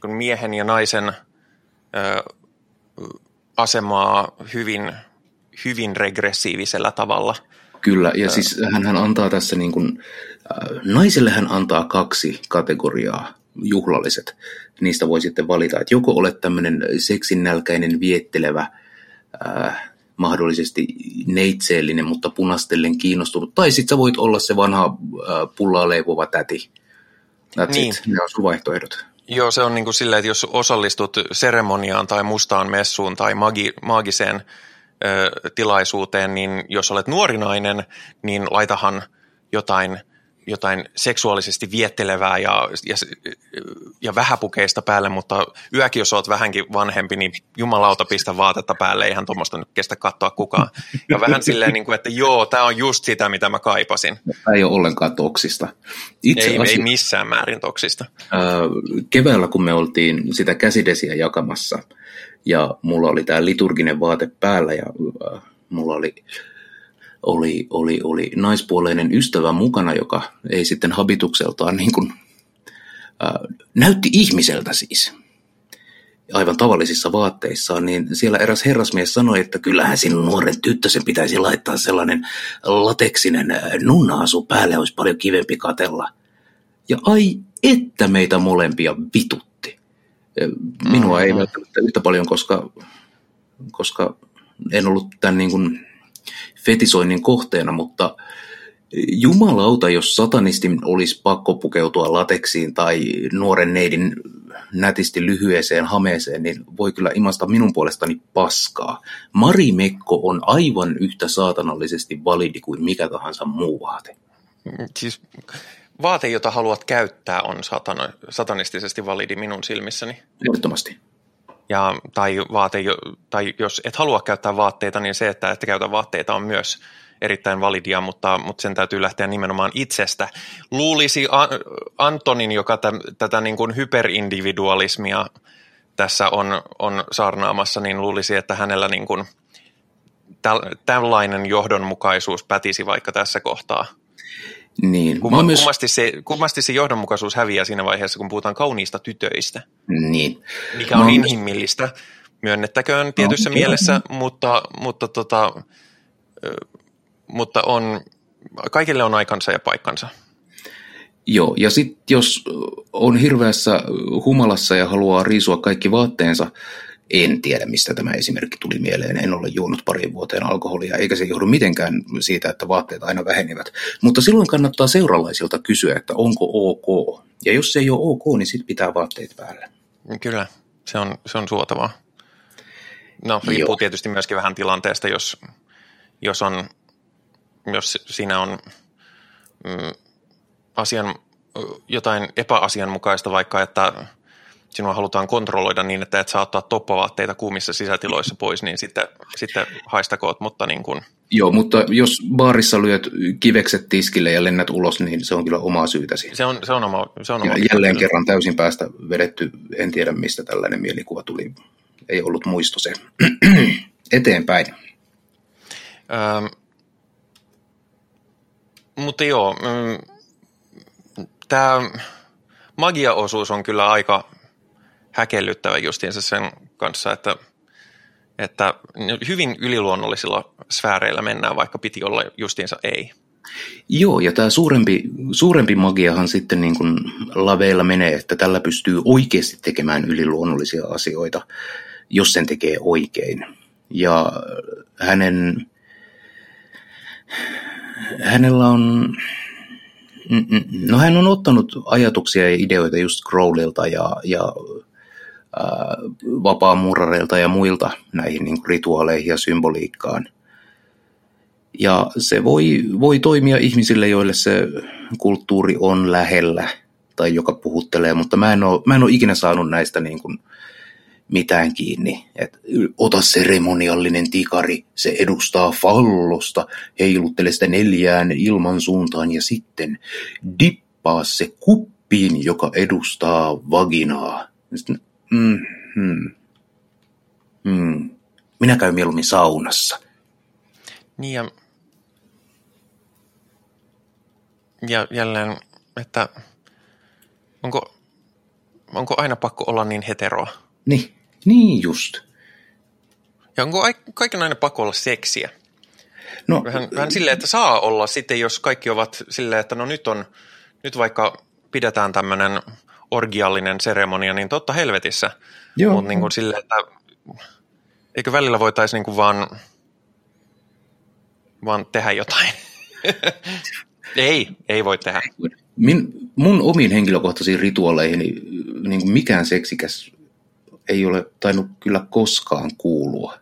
kun miehen ja naisen ö, asemaa hyvin, hyvin regressiivisellä tavalla. Kyllä, ja siis hän antaa tässä niin kuin, naiselle hän antaa kaksi kategoriaa juhlalliset. Niistä voi sitten valita, että joko olet tämmöinen seksinnälkäinen, viettelevä, äh, mahdollisesti neitseellinen, mutta punastellen kiinnostunut, tai sitten sä voit olla se vanha äh, pullaa leipova täti. That's niin. it. Ne on sun vaihtoehdot. Joo, se on niin kuin silleen, että jos osallistut seremoniaan tai mustaan messuun tai magi, maagiseen ö, tilaisuuteen, niin jos olet nuori nainen, niin laitahan jotain – jotain seksuaalisesti viettelevää ja, ja, ja vähäpukeista päälle, mutta yökin, jos olet vähänkin vanhempi, niin jumalauta pistä vaatetta päälle, eihän tuommoista nyt kestä katsoa kukaan. Ja vähän silleen, niin kuin, että joo, tämä on just sitä, mitä mä kaipasin. Tämä ei ole ollenkaan toksista. Itse ei, asia, ei missään määrin toksista. Keväällä, kun me oltiin sitä käsidesiä jakamassa, ja mulla oli tämä liturginen vaate päällä, ja mulla oli oli, oli, oli naispuoleinen ystävä mukana, joka ei sitten habitukseltaan niin kuin, ää, näytti ihmiseltä siis aivan tavallisissa vaatteissaan, niin siellä eräs herrasmies sanoi, että kyllähän sinun nuoren tyttösen pitäisi laittaa sellainen lateksinen nunna-asu päälle, olisi paljon kivempi katella. Ja ai että meitä molempia vitutti. Minua ei mm-hmm. välttämättä yhtä paljon, koska, koska en ollut tämän niin kuin fetisoinnin kohteena, mutta jumalauta, jos satanistin olisi pakko pukeutua lateksiin tai nuoren neidin nätisti lyhyeseen hameeseen, niin voi kyllä imasta minun puolestani paskaa. Mari Mekko on aivan yhtä saatanallisesti validi kuin mikä tahansa muu vaate. Siis vaate, jota haluat käyttää, on satana, satanistisesti validi minun silmissäni. Ehdottomasti. Ja, tai, vaate, tai jos et halua käyttää vaatteita, niin se, että et käytä vaatteita on myös erittäin validia, mutta, mutta sen täytyy lähteä nimenomaan itsestä. Luulisi Antonin, joka tä, tätä niin kuin hyperindividualismia tässä on, on saarnaamassa, niin luulisi, että hänellä niin kuin tällainen johdonmukaisuus pätisi vaikka tässä kohtaa. Niin. Kumma, myös... kummasti, se, kummasti se johdonmukaisuus häviää siinä vaiheessa, kun puhutaan kauniista tytöistä. Niin. Mikä on inhimillistä, myönnettäköön tietyssä no, mielessä, mutta, mutta, tota, mutta on, kaikille on aikansa ja paikkansa. Joo, ja sitten jos on hirveässä humalassa ja haluaa riisua kaikki vaatteensa, en tiedä, mistä tämä esimerkki tuli mieleen. En ole juonut pariin vuoteen alkoholia, eikä se johdu mitenkään siitä, että vaatteet aina vähenivät. Mutta silloin kannattaa seuralaisilta kysyä, että onko ok. Ja jos se ei ole ok, niin sitten pitää vaatteet päällä. Kyllä, se on, se on suotavaa. No, riippuu Joo. tietysti myöskin vähän tilanteesta, jos, jos, on, jos siinä on mm, asian, jotain epäasianmukaista, vaikka että sinua halutaan kontrolloida niin, että et saa ottaa toppavaatteita kuumissa sisätiloissa pois, niin sitten, sitten haistakoot, mutta niin kuin... Joo, mutta jos baarissa lyöt kivekset tiskille ja lennät ulos, niin se on kyllä omaa syytäsi. Se on, se on oma, se on oma ja jälleen kyllä. kerran täysin päästä vedetty, en tiedä mistä tällainen mielikuva tuli. Ei ollut muisto se. Eteenpäin. Ähm, mutta joo, mm, tämä magiaosuus on kyllä aika häkellyttävä justiinsa sen kanssa, että, että hyvin yliluonnollisilla sfääreillä mennään, vaikka piti olla justiinsa ei. Joo, ja tämä suurempi, suurempi magiahan sitten niin kuin laveilla menee, että tällä pystyy oikeasti tekemään yliluonnollisia asioita, jos sen tekee oikein. Ja hänen, hänellä on, no hän on ottanut ajatuksia ja ideoita just Crowleylta ja, ja vapaa ja muilta näihin niin kuin rituaaleihin ja symboliikkaan – ja se voi, voi toimia ihmisille, joille se kulttuuri on lähellä tai joka puhuttelee, mutta mä en ole, mä en ole ikinä saanut näistä niin kuin mitään kiinni. Et ota seremoniallinen tikari, se edustaa fallosta, heiluttele sitä neljään ilman suuntaan ja sitten dippaa se kuppiin, joka edustaa vaginaa. Sitten, mm, hmm, hmm. Minä käyn mieluummin saunassa. Niin ja ja jälleen, että onko, onko aina pakko olla niin heteroa? Niin, niin just. Ja onko kaiken aina pakko olla seksiä? No, vähän, vähän silleen, että saa olla sitten, jos kaikki ovat silleen, että no nyt on, nyt vaikka pidetään tämmöinen orgiallinen seremonia, niin totta helvetissä. Mutta niin kuin silleen, että eikö välillä voitaisiin niin kuin vaan, vaan tehdä jotain? Ei, ei voi tehdä. Min, mun omiin henkilökohtaisiin rituaaleihin niin kuin mikään seksikäs ei ole tainnut kyllä koskaan kuulua.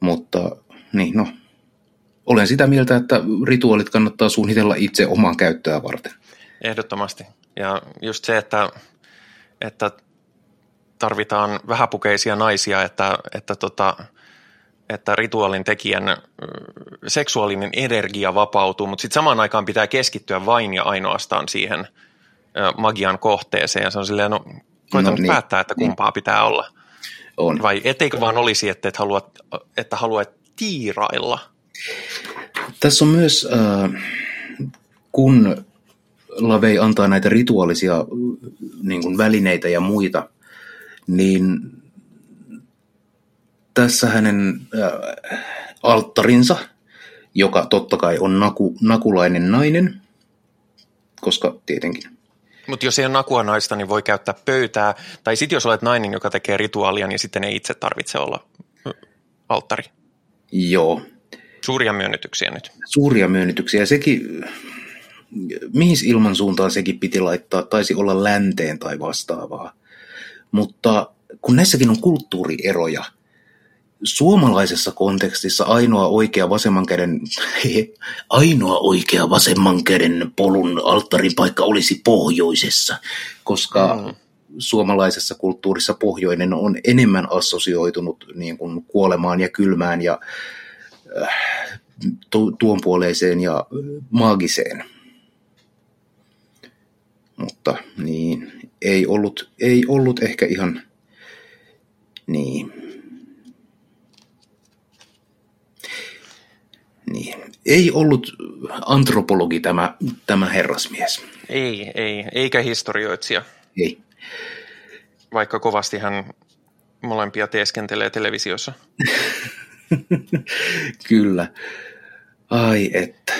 Mutta niin, no, olen sitä mieltä, että rituaalit kannattaa suunnitella itse omaan käyttöä varten. Ehdottomasti. Ja just se, että, että tarvitaan vähäpukeisia naisia, että, että tota, että rituaalin tekijän seksuaalinen energia vapautuu, mutta sitten samaan aikaan pitää keskittyä vain ja ainoastaan siihen magian kohteeseen. Ja se on silleen, no no, niin. päättää, että kumpaa niin. pitää olla. On. Vai etteikö vaan olisi, että, et haluat, että haluat tiirailla? Tässä on myös, äh, kun Lavei antaa näitä rituaalisia niin kuin välineitä ja muita, niin tässä hänen äh, alttarinsa, joka totta kai on naku, nakulainen nainen, koska tietenkin. Mutta jos ei ole nakua naista, niin voi käyttää pöytää. Tai sitten jos olet nainen, joka tekee rituaalia, niin sitten ei itse tarvitse olla alttari. Joo. Suuria myönnytyksiä nyt. Suuria myönnytyksiä. Sekin, mihin ilmansuuntaan sekin piti laittaa, taisi olla länteen tai vastaavaa. Mutta kun näissäkin on kulttuurieroja – suomalaisessa kontekstissa ainoa oikea vasemman käden, ainoa oikea vasemman käden polun alttarin paikka olisi pohjoisessa, koska mm. suomalaisessa kulttuurissa pohjoinen on enemmän assosioitunut niin kuin kuolemaan ja kylmään ja äh, tuonpuoleiseen ja maagiseen. Mutta niin, ei ollut, ei ollut ehkä ihan niin Niin. Ei ollut antropologi tämä, tämä herrasmies. Ei, ei, eikä historioitsija. Ei. Vaikka kovasti hän molempia teeskentelee televisiossa. Kyllä. Ai että.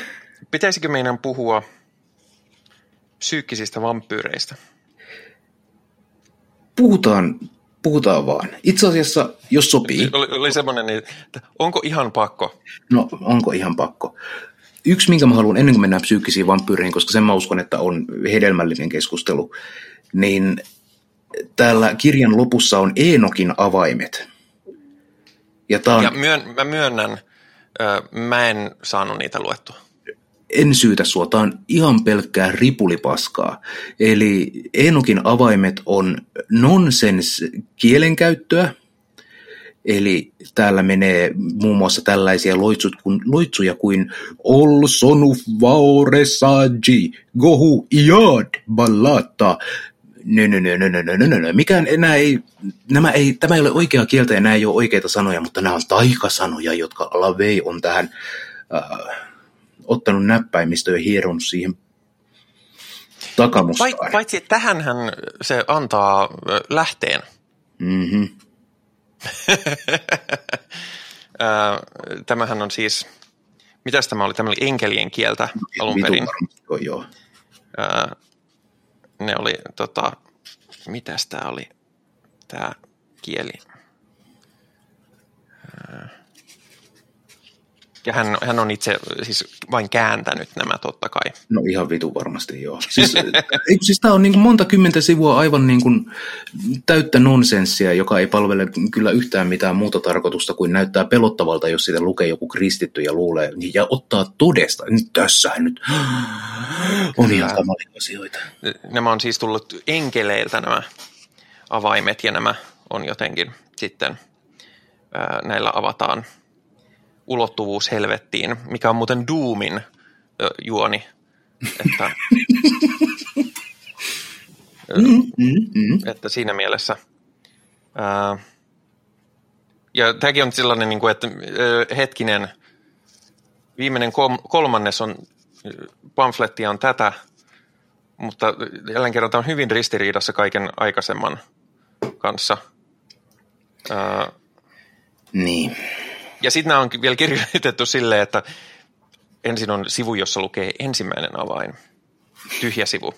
Pitäisikö meidän puhua psyykkisistä vampyyreistä? Puhutaan Puhutaan vaan. Itse asiassa, jos sopii. Oli, oli semmoinen, niin, että onko ihan pakko? No, onko ihan pakko? Yksi, minkä mä haluan ennen kuin mennään psyykkisiin vampyyreihin, koska sen mä uskon, että on hedelmällinen keskustelu, niin täällä kirjan lopussa on Eenokin avaimet. Ja, on... ja myön, mä myönnän, mä en saanut niitä luettua en syytä sua, tämä on ihan pelkkää ripulipaskaa. Eli Enokin avaimet on nonsens kielenkäyttöä, Eli täällä menee muun muassa tällaisia loitsut, kun, loitsuja kuin Olsonu vaure saji, gohu iad ballata. Nö, nö, nö, nö, nö, nö, nö. Mikään enää ei, nämä ei, tämä ei ole oikea kieltä ja nämä ei ole oikeita sanoja, mutta nämä on taikasanoja, jotka Lavei on tähän äh, ottanut näppäimistö ja hieronut siihen Takamustaan. Pait- Paitsi tähänhän se antaa lähteen. Mm-hmm. Tämähän on siis, mitäs tämä oli? Tämä oli enkelien kieltä alun Vitu perin. joo. Ö, Ne oli, tota, mitäs tämä oli, tämä kieli? Ja hän, hän on itse siis vain kääntänyt nämä totta kai. No ihan vitu varmasti joo. Siis, eikö siis tämä on niin kuin monta kymmentä sivua aivan niin kuin täyttä nonsenssia, joka ei palvele kyllä yhtään mitään muuta tarkoitusta kuin näyttää pelottavalta, jos sitä lukee joku kristitty ja luulee ja ottaa todesta. Nyt tässähän nyt on ihan kamalia asioita. Nämä on siis tullut enkeleiltä nämä avaimet ja nämä on jotenkin sitten, näillä avataan ulottuvuus helvettiin, mikä on muuten Doomin ö, juoni. Että, Mm, mm, mm. että siinä mielessä. Ää, ja tämäkin on sellainen, niin kuin, että ö, hetkinen, viimeinen kom- kolmannes on, pamflettia on tätä, mutta jälleen kerran tämä on hyvin ristiriidassa kaiken aikaisemman kanssa. Ää, Niin. Ja sitten nämä on vielä kirjoitettu silleen, että ensin on sivu, jossa lukee ensimmäinen avain, tyhjä sivu.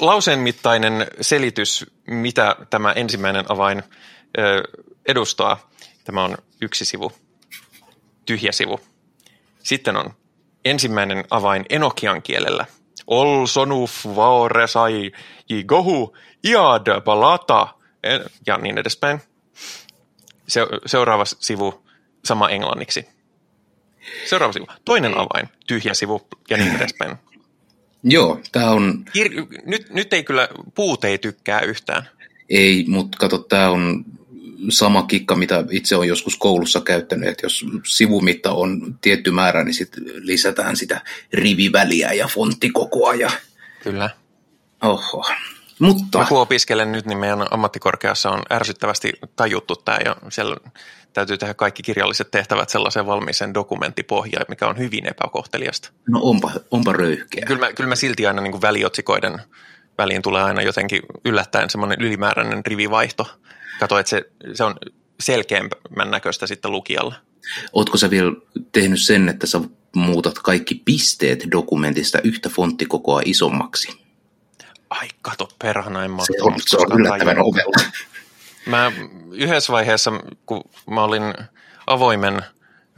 Lauseen mittainen selitys, mitä tämä ensimmäinen avain edustaa. Tämä on yksi sivu, tyhjä sivu. Sitten on ensimmäinen avain enokian kielellä. Ol sonuf vaore sai gohu iad palata ja niin edespäin. Se, seuraava sivu sama englanniksi. Seuraava sivu. Toinen avain, tyhjä sivu ja niin edespäin. Joo, tämä on, Kir- nyt, nyt ei kyllä, puut ei tykkää yhtään. ei, mutta kato, tämä on sama kikka, mitä itse on joskus koulussa käyttänyt, että jos sivumitta on tietty määrä, niin sitten lisätään sitä riviväliä ja fonttikokoa ja Kyllä. oho. Mutta Mä kun opiskelen nyt, niin meidän ammattikorkeassa on ärsyttävästi tajuttu tämä ja siellä täytyy tehdä kaikki kirjalliset tehtävät sellaiseen valmiiseen dokumenttipohjaan, mikä on hyvin epäkohteliasta. no onpa, onpa röyhkeä. Kyllä mä, kyllä mä silti aina niin kuin väliotsikoiden väliin tulee aina jotenkin yllättäen semmoinen ylimääräinen rivivaihto. Kato, että se, se on selkeämmän näköistä sitten lukijalle. Ootko sä vielä tehnyt sen, että sä muutat kaikki pisteet dokumentista yhtä fonttikokoa isommaksi? Ai kato perhana, en mä Se on, se on yllättävän ovella. Mä yhdessä vaiheessa, kun mä olin avoimen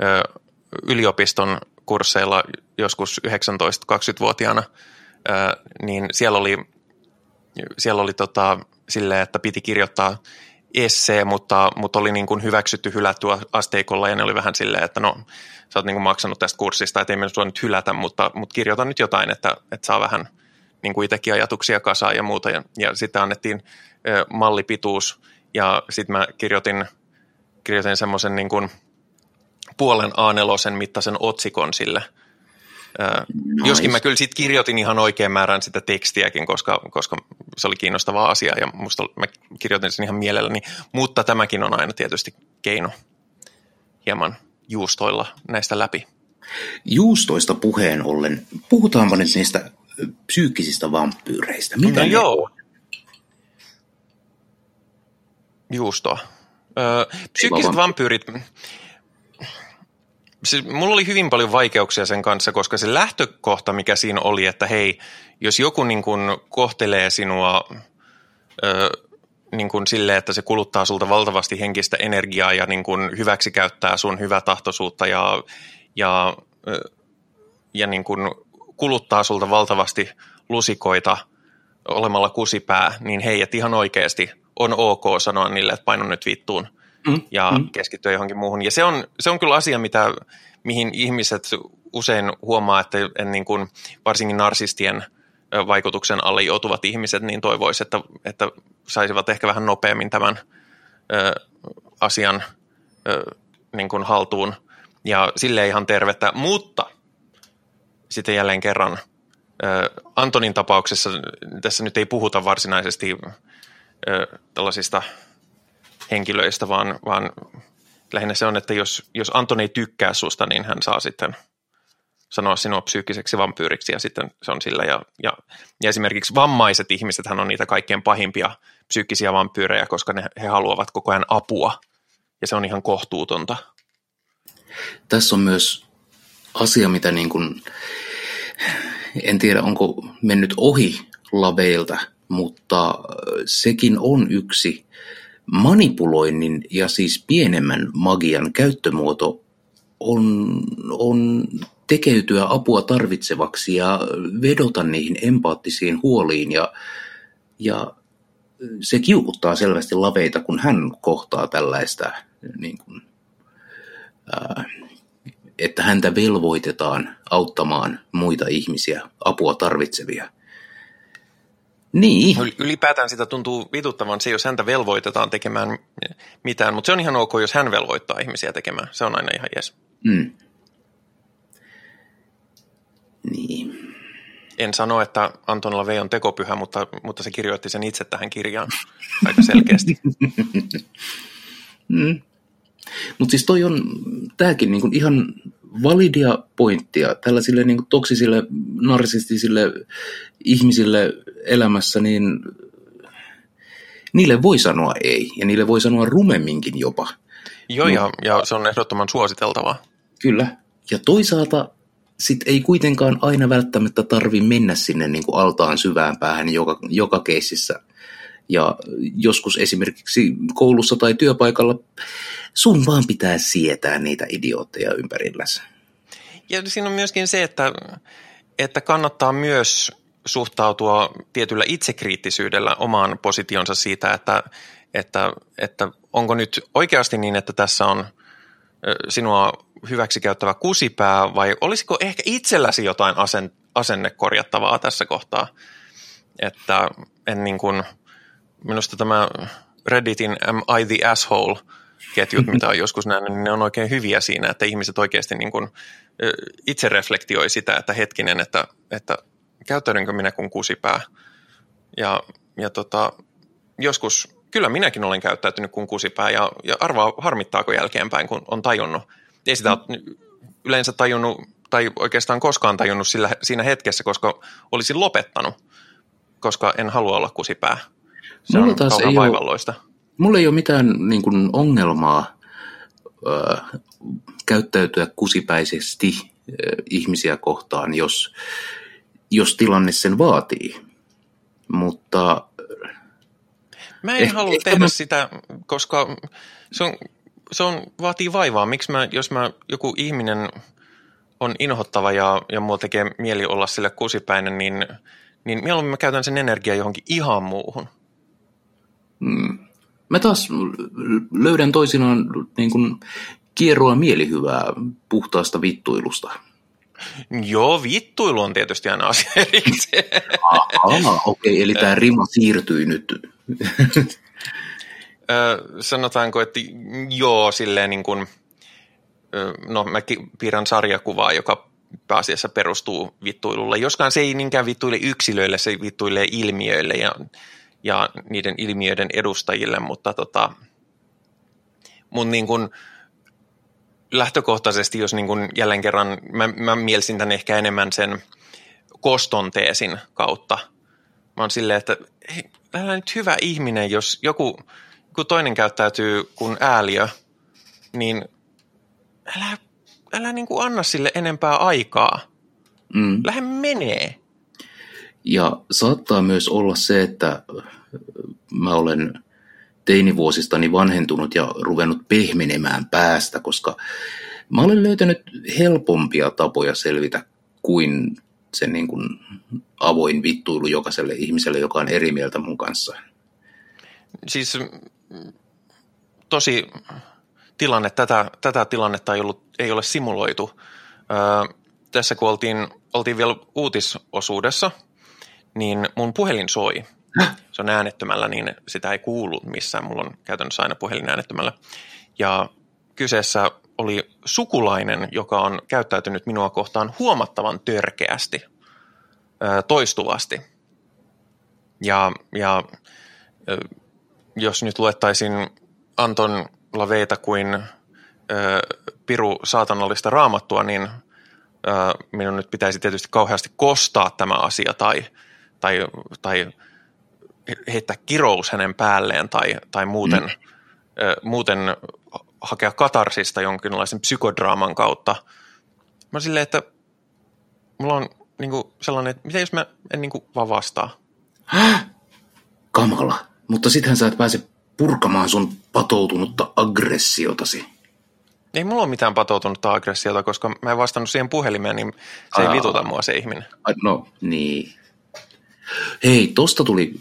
ö, yliopiston kursseilla joskus 19-20-vuotiaana, ö, niin siellä oli, siellä oli tota, silleen, että piti kirjoittaa essee, mutta, mutta oli niin kuin hyväksytty hylätty asteikolla ja ne oli vähän silleen, että no sä oot niin kuin maksanut tästä kurssista, että ei me sua nyt hylätä, mutta, mutta kirjoita nyt jotain, että, että saa vähän niin kuin itsekin ajatuksia kasaan ja muuta. Ja, ja sitten annettiin ö, mallipituus ja sitten mä kirjoitin, kirjoitin semmoisen niin kuin puolen A4 mittaisen otsikon sille. Ö, Nice. Joskin mä kyllä sitten kirjoitin ihan oikean määrän sitä tekstiäkin, koska, koska se oli kiinnostava asia ja musta mä kirjoitin sen ihan mielelläni. Mutta tämäkin on aina tietysti keino hieman juustoilla näistä läpi. Juustoista puheen ollen, puhutaanpa nyt niistä psyykkisistä vampyyreistä. Mitä no ne joo. Juustoa. Öö, psyykkiset vampyyri. vampyyrit, siis mulla oli hyvin paljon vaikeuksia sen kanssa, koska se lähtökohta, mikä siinä oli, että hei, jos joku niin kun kohtelee sinua öö, niin kun silleen, että se kuluttaa sulta valtavasti henkistä energiaa ja niin kun hyväksi käyttää sun hyvätahtoisuutta ja, ja, ja niin kun kuluttaa sulta valtavasti lusikoita olemalla kusipää, niin hei, että ihan oikeasti on ok sanoa niille, että paino nyt vittuun Mm, ja mm. keskittyä johonkin muuhun. Ja se on, se on kyllä asia, mitä, mihin ihmiset usein huomaa, että en niin kuin, varsinkin narsistien vaikutuksen alle joutuvat ihmiset, niin toivoisi, että, että saisivat ehkä vähän nopeammin tämän ö, asian ö, niin kuin haltuun. Ja sille ihan tervettä, mutta sitten jälleen kerran Antonin tapauksessa tässä nyt ei puhuta varsinaisesti tällaisista henkilöistä, vaan, vaan lähinnä se on, että jos, jos Anton ei tykkää susta, niin hän saa sitten sanoa sinua psyykkiseksi vampyyriksi ja sitten se on sillä. Ja, ja, ja esimerkiksi vammaiset ihmiset on niitä kaikkein pahimpia psyykkisiä vampyyrejä, koska ne, he haluavat koko ajan apua ja se on ihan kohtuutonta. Tässä on myös asia, mitä niin kuin, en tiedä onko mennyt ohi laveilta, mutta sekin on yksi manipuloinnin ja siis pienemmän magian käyttömuoto on, on tekeytyä apua tarvitsevaksi ja vedota niihin empaattisiin huoliin ja, ja se kiukuttaa selvästi laveita, kun hän kohtaa tällaista, niin kuin, ää, että häntä velvoitetaan auttamaan muita ihmisiä, apua tarvitsevia. Niin. Ylipäätään sitä tuntuu vituttavan se, jos häntä velvoitetaan tekemään mitään, mutta se on ihan ok, jos hän velvoittaa ihmisiä tekemään. Se on aina ihan jes. Mm. Niin. En sano, että Anton Lavey on tekopyhä, mutta, mutta se kirjoitti sen itse tähän kirjaan aika selkeästi. mm. Mutta siis toi on, tämäkin niinku ihan validia pointtia tällaisille niinku toksisille, narsistisille ihmisille elämässä, niin niille voi sanoa ei, ja niille voi sanoa rumemminkin jopa. Joo, no, ja, ja se on ehdottoman suositeltavaa. Kyllä, ja toisaalta sit ei kuitenkaan aina välttämättä tarvi mennä sinne niin kuin altaan syvään päähän joka, joka keississä. Ja joskus esimerkiksi koulussa tai työpaikalla sun vaan pitää sietää niitä idiootteja ympärilläsi. Ja siinä on myöskin se, että, että kannattaa myös suhtautua tietyllä itsekriittisyydellä omaan positionsa siitä, että, että, että onko nyt oikeasti niin, että tässä on sinua hyväksikäyttävä kusipää vai olisiko ehkä itselläsi jotain asen, asennekorjattavaa tässä kohtaa? Että en niin kuin, minusta tämä Redditin Am I the Asshole ketjut, mitä on joskus nähnyt, niin ne on oikein hyviä siinä, että ihmiset oikeasti niin kuin itse reflektioi sitä, että hetkinen, että, että käyttäydynkö minä kuin kusipää. Ja, ja tota, joskus, kyllä minäkin olen käyttäytynyt kuin kusipää ja, ja arvaa harmittaako jälkeenpäin, kun on tajunnut, ei sitä yleensä tajunnut tai oikeastaan koskaan tajunnut sillä, siinä hetkessä, koska olisin lopettanut, koska en halua olla kusipää. Se mulla on taas ei vaivalloista. Ole, mulla ei ole mitään niin kuin, ongelmaa ö, käyttäytyä kusipäisesti ö, ihmisiä kohtaan, jos, jos tilanne sen vaatii. Mutta... Mä en eh, halua tehdä mä... sitä, koska se on se on, vaatii vaivaa. Miksi mä, jos mä, joku ihminen on inhottava ja, ja mulla tekee mieli olla sille kusipäinen, niin, niin mieluummin mä käytän sen energiaa johonkin ihan muuhun. Mm. Mä taas löydän toisinaan niin kuin kierroa mielihyvää puhtaasta vittuilusta. Joo, vittuilu on tietysti aina asia erikseen. Aha, okei, okay, eli tämä rima siirtyi nyt sanotaanko, että joo, silleen niin kuin, no mä piirrän sarjakuvaa, joka pääasiassa perustuu vittuilulle. Joskaan se ei niinkään vittuile yksilöille, se vittuilee ilmiöille ja, ja niiden ilmiöiden edustajille, mutta tota, mun niin kuin, lähtökohtaisesti, jos niin kuin jälleen kerran, mä, mä mielsin tämän ehkä enemmän sen koston teesin kautta. Mä oon silleen, että hei, älä nyt hyvä ihminen, jos joku kun toinen käyttäytyy kuin ääliö, niin älä, älä niin kuin anna sille enempää aikaa. Mm. Lähde menee. Ja saattaa myös olla se, että mä olen teinivuosistani vanhentunut ja ruvennut pehmenemään päästä, koska mä olen löytänyt helpompia tapoja selvitä kuin se niin kuin avoin vittuilu jokaiselle ihmiselle, joka on eri mieltä mun kanssa. Siis tosi tilanne, tätä, tätä tilannetta ei, ollut, ei ole simuloitu. Öö, tässä kun oltiin, oltiin vielä uutisosuudessa, niin mun puhelin soi. Se on äänettömällä, niin sitä ei kuulu missään. Mulla on käytännössä aina puhelin äänettömällä. Ja kyseessä oli sukulainen, joka on käyttäytynyt minua kohtaan huomattavan törkeästi, toistuvasti. Ja, ja jos nyt luettaisiin Anton Laveita kuin ö, piru saatanallista raamattua, niin minun nyt pitäisi tietysti kauheasti kostaa tämä asia tai, tai, tai heittää kirous hänen päälleen tai, tai muuten, mm. muuten hakea katarsista jonkinlaisen psykodraaman kautta. Mä silleen, että mulla on niin kuin sellainen, että mitä jos mä en niin kuin vaan vastaa? Kamala, mutta sittenhän sä et pääse purkamaan sun patoutunutta aggressiotasi. Ei mulla ole mitään patoutunutta aggressiota, koska mä en vastannut siihen puhelimeen, niin se ei vituta mua se ihminen. No niin. Hei, tosta tuli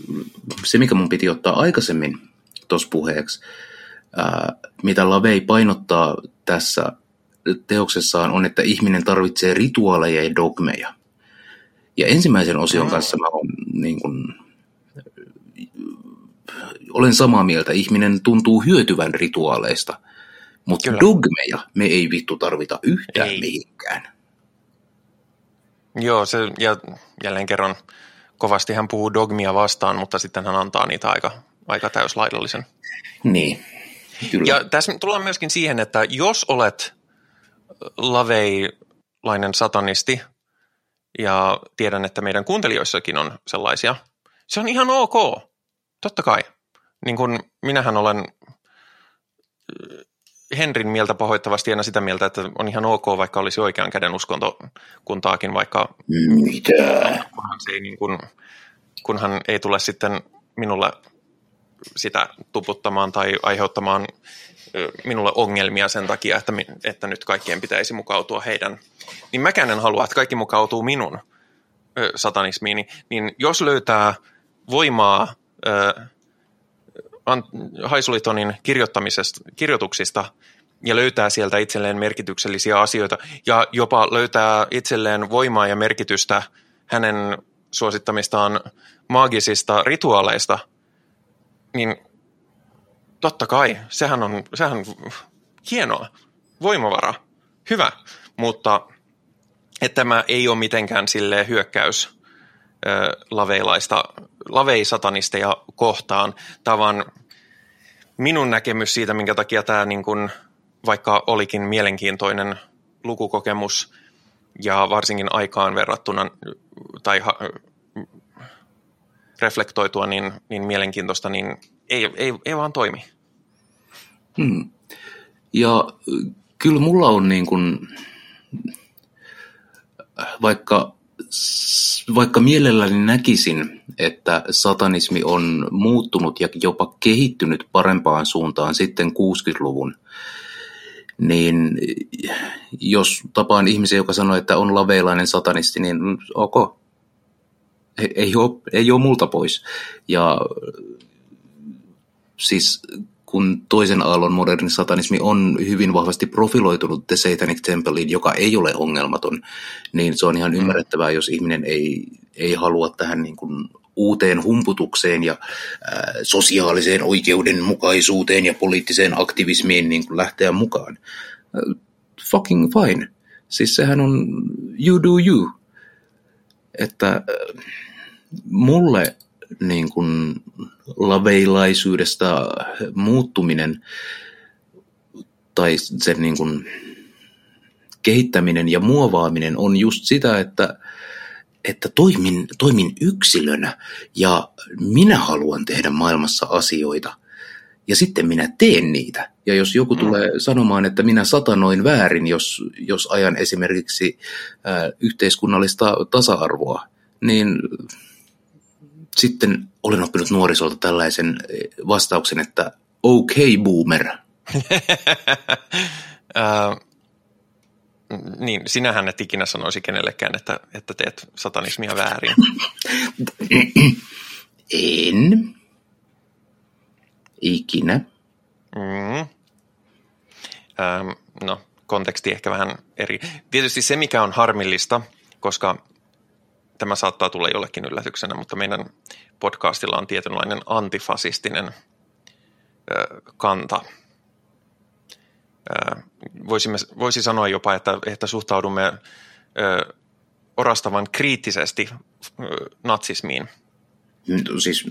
se, mikä mun piti ottaa aikaisemmin tuossa puheeksi. Ää, mitä Lavei painottaa tässä teoksessaan on, että ihminen tarvitsee rituaaleja ja dogmeja. Ja ensimmäisen osion mm. kanssa mä on, niin kun, olen samaa mieltä. Ihminen tuntuu hyötyvän rituaaleista, mutta Kyllä. dogmeja me ei vittu tarvita yhtään ei. mihinkään. Joo, se, ja jälleen kerran kovasti hän puhuu dogmia vastaan, mutta sitten hän antaa niitä aika, aika täyslaidallisen. Niin, kyllä. Ja tässä tullaan myöskin siihen, että jos olet laveilainen satanisti, ja tiedän, että meidän kuuntelijoissakin on sellaisia, se on ihan ok, totta kai. Niin kuin minähän olen Henrin mieltä pahoittavasti aina sitä mieltä, että on ihan ok, vaikka olisi oikean käden uskontokuntaakin, vaikka Mitä? Kunhan, se ei niin kuin, kunhan ei tule sitten minulle sitä tuputtamaan tai aiheuttamaan minulle ongelmia sen takia, että, että nyt kaikkien pitäisi mukautua heidän. Niin mäkään en halua, että kaikki mukautuu minun satanismiini. Niin jos löytää voimaa Haisulitonin kirjoituksista ja löytää sieltä itselleen merkityksellisiä asioita ja jopa löytää itselleen voimaa ja merkitystä hänen suosittamistaan maagisista rituaaleista, niin totta kai, sehän on, sehän on hienoa, voimavara, hyvä, mutta että tämä ei ole mitenkään sille hyökkäys laveilaista, laveisatanisteja kohtaan. On minun näkemys siitä, minkä takia tämä niin kuin, vaikka olikin mielenkiintoinen lukukokemus ja varsinkin aikaan verrattuna tai ha, reflektoitua niin, niin mielenkiintoista, niin ei, ei, ei vaan toimi. Hmm. Ja kyllä mulla on niin kuin, vaikka, vaikka mielelläni näkisin, että satanismi on muuttunut ja jopa kehittynyt parempaan suuntaan sitten 60-luvun, niin jos tapaan ihmisen, joka sanoo, että on laveilainen satanisti, niin ok, ei, ei, ole, ei ole multa pois. Ja siis kun toisen aallon moderni satanismi on hyvin vahvasti profiloitunut The Satanic Templeiin, joka ei ole ongelmaton, niin se on ihan mm. ymmärrettävää, jos ihminen ei, ei halua tähän niin kuin uuteen humputukseen ja ää, sosiaaliseen oikeudenmukaisuuteen ja poliittiseen aktivismiin niin kuin lähteä mukaan. Uh, fucking fine. Siis sehän on you do you. Että mulle niin kuin laveilaisuudesta muuttuminen tai sen niin kuin kehittäminen ja muovaaminen on just sitä, että, että toimin, toimin yksilönä ja minä haluan tehdä maailmassa asioita ja sitten minä teen niitä. Ja jos joku mm. tulee sanomaan, että minä satanoin väärin, jos, jos ajan esimerkiksi yhteiskunnallista tasa-arvoa, niin sitten olen oppinut nuorisolta tällaisen eh, vastauksen, että okay boomer. uh, niin, sinähän et ikinä sanoisi kenellekään, että, että teet satanismia väärin. en. Ikinä. Mm. Um, no, konteksti ehkä vähän eri. Tietysti se, mikä on harmillista, koska tämä saattaa tulla jollekin yllätyksenä, mutta meidän podcastilla on tietynlainen antifasistinen kanta. Voisimme, voisi sanoa jopa, että, että suhtaudumme orastavan kriittisesti natsismiin. Siis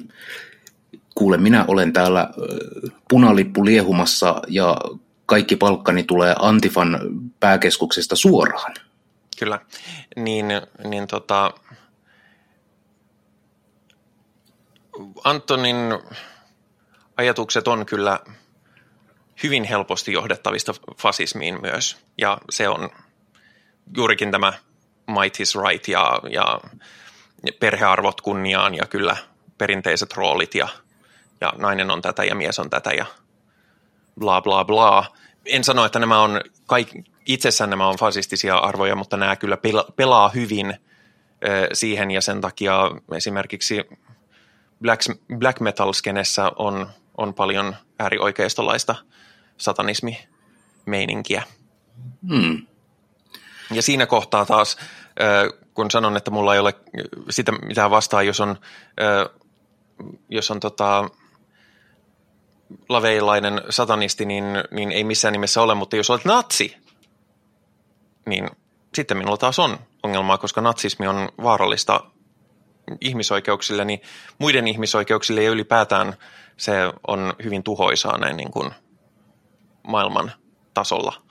kuule, minä olen täällä punalippu liehumassa ja kaikki palkkani tulee Antifan pääkeskuksesta suoraan. Kyllä. Niin, niin tota, Antonin ajatukset on kyllä hyvin helposti johdettavista fasismiin myös. Ja se on juurikin tämä might is right ja, ja perhearvot kunniaan ja kyllä perinteiset roolit ja, ja nainen on tätä ja mies on tätä ja bla bla bla. En sano, että nämä on, kaik, itsessään nämä on fasistisia arvoja, mutta nämä kyllä pela, pelaa hyvin siihen ja sen takia esimerkiksi black, black metal-skenessä on, on paljon äärioikeistolaista satanismi-meininkiä. Hmm. Ja siinä kohtaa taas, kun sanon, että mulla ei ole sitä mitään vastaa, jos on, jos on tota, laveilainen satanisti, niin, niin ei missään nimessä ole, mutta jos olet natsi, niin sitten minulla taas on ongelmaa, koska natsismi on vaarallista ihmisoikeuksille, niin muiden ihmisoikeuksille ja ylipäätään se on hyvin tuhoisaa näin niin kuin maailman tasolla.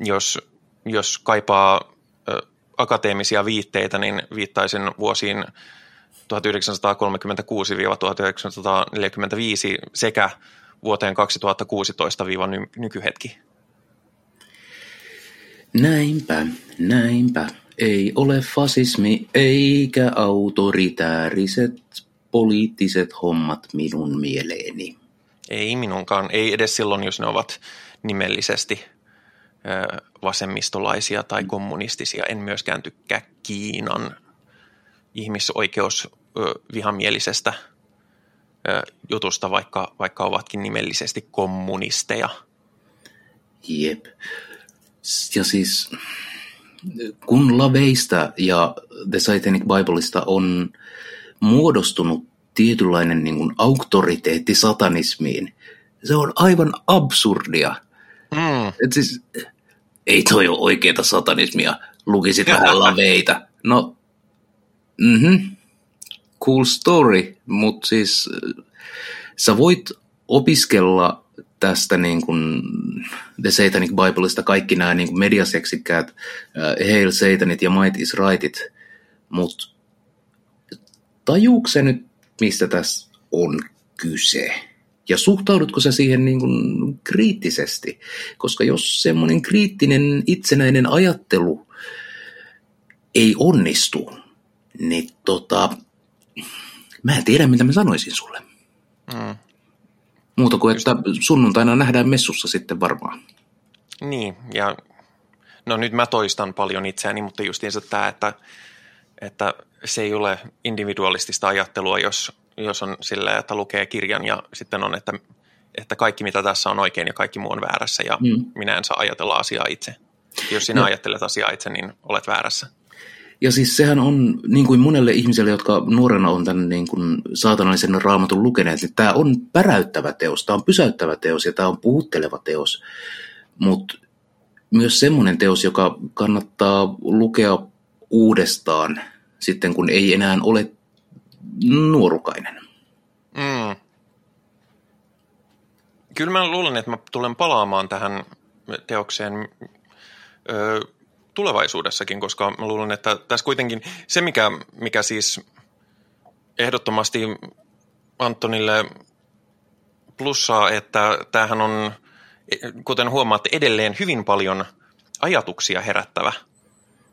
Jos, jos kaipaa akateemisia viitteitä, niin viittaisin vuosiin 1936-1945 sekä vuoteen 2016-nykyhetki. Näinpä, näinpä. Ei ole fasismi eikä autoritääriset poliittiset hommat minun mieleeni. Ei minunkaan, ei edes silloin, jos ne ovat nimellisesti vasemmistolaisia tai kommunistisia. En myöskään tykkää Kiinan ihmisoikeusvihamielisestä jutusta, vaikka, vaikka ovatkin nimellisesti kommunisteja. Jep. Ja siis kun Laveista ja The Satanic Bibleista on muodostunut tietynlainen niin kuin auktoriteetti satanismiin, se on aivan absurdia. Mm. Et siis, ei toi ole oikeeta satanismia, lukisit vähän Laveita. No, mhm, cool story, mutta siis sä voit opiskella tästä niin kuin The Satanic Bibleista kaikki nämä niin mediaseksikkäät uh, Hail Satanit ja Might is Rightit, mutta tajuuko nyt, mistä tässä on kyse? Ja suhtaudutko sä siihen niin kuin kriittisesti? Koska jos semmoinen kriittinen itsenäinen ajattelu ei onnistu, niin tota, mä en tiedä, mitä mä sanoisin sulle. Mm. Muuta kuin, että sunnuntaina nähdään messussa sitten varmaan. Niin, ja no nyt mä toistan paljon itseäni, mutta justiinsa tämä, että, että se ei ole individualistista ajattelua, jos, jos on sillä, että lukee kirjan ja sitten on, että, että kaikki mitä tässä on oikein ja kaikki muu on väärässä ja mm. minä en saa ajatella asiaa itse. Jos sinä no. ajattelet asiaa itse, niin olet väärässä. Ja siis sehän on niin kuin monelle ihmiselle, jotka nuorena on tämän niin kuin saatanallisen raamatun lukeneet, niin tämä on päräyttävä teos, tämä on pysäyttävä teos ja tämä on puhutteleva teos. Mutta myös semmoinen teos, joka kannattaa lukea uudestaan sitten, kun ei enää ole nuorukainen. Mm. Kyllä mä luulen, että mä tulen palaamaan tähän teokseen tulevaisuudessakin, koska mä luulen, että tässä kuitenkin se, mikä, mikä siis ehdottomasti Antonille plussaa, että tämähän on, kuten huomaatte, edelleen hyvin paljon ajatuksia herättävä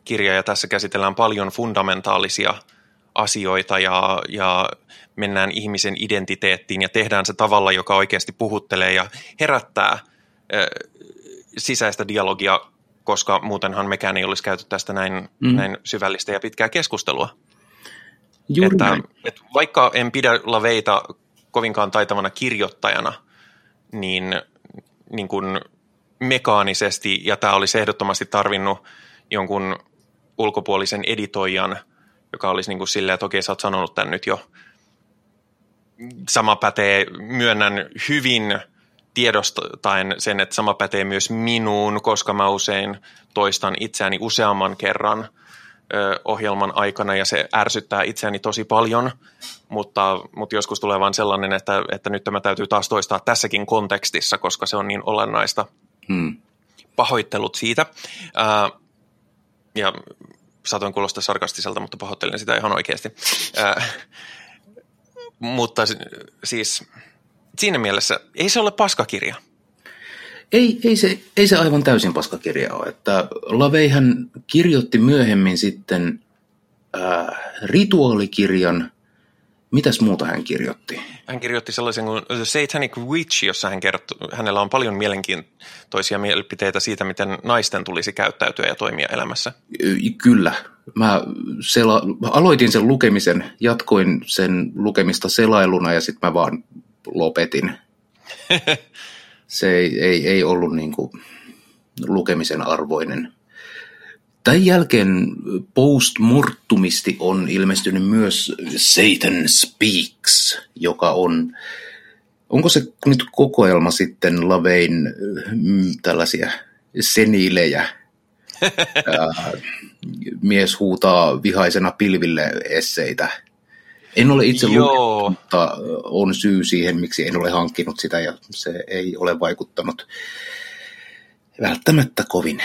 kirja, ja tässä käsitellään paljon fundamentaalisia asioita ja, ja mennään ihmisen identiteettiin ja tehdään se tavalla, joka oikeasti puhuttelee ja herättää sisäistä dialogia koska muutenhan mekään ei olisi käyty tästä näin, mm. näin syvällistä ja pitkää keskustelua. Juuri että, että vaikka en pidä Laveita kovinkaan taitavana kirjoittajana, niin, niin kuin mekaanisesti, ja tämä olisi ehdottomasti tarvinnut jonkun ulkopuolisen editoijan, joka olisi niin kuin silleen, että okei, sä oot sanonut tämän nyt jo. Sama pätee, myönnän hyvin – tiedostaen sen, että sama pätee myös minuun, koska mä usein toistan itseäni useamman kerran ohjelman aikana ja se ärsyttää itseäni tosi paljon, mutta, mutta joskus tulee vain sellainen, että, että nyt tämä täytyy taas toistaa tässäkin kontekstissa, koska se on niin olennaista. Hmm. Pahoittelut siitä. Ja saatoin kuulostaa sarkastiselta, mutta pahoittelen sitä ihan oikeasti. Ää, mutta siis siinä mielessä ei se ole paskakirja. Ei, ei, se, ei se aivan täysin paskakirja ole. Että Laveihän kirjoitti myöhemmin sitten ää, rituaalikirjan. Mitäs muuta hän kirjoitti? Hän kirjoitti sellaisen kuin The Satanic Witch, jossa hän kertoo, hänellä on paljon mielenkiintoisia mielipiteitä siitä, miten naisten tulisi käyttäytyä ja toimia elämässä. Kyllä. Mä sela, aloitin sen lukemisen, jatkoin sen lukemista selailuna ja sitten mä vaan lopetin. se ei, ei, ei ollut niin kuin lukemisen arvoinen. Tämän jälkeen postmortumisti on ilmestynyt myös Satan Speaks, joka on, onko se nyt kokoelma sitten Lavein mm, tällaisia seniilejä, mies huutaa vihaisena pilville esseitä. En ole itse lukenut, mutta on syy siihen, miksi en ole hankkinut sitä ja se ei ole vaikuttanut välttämättä kovin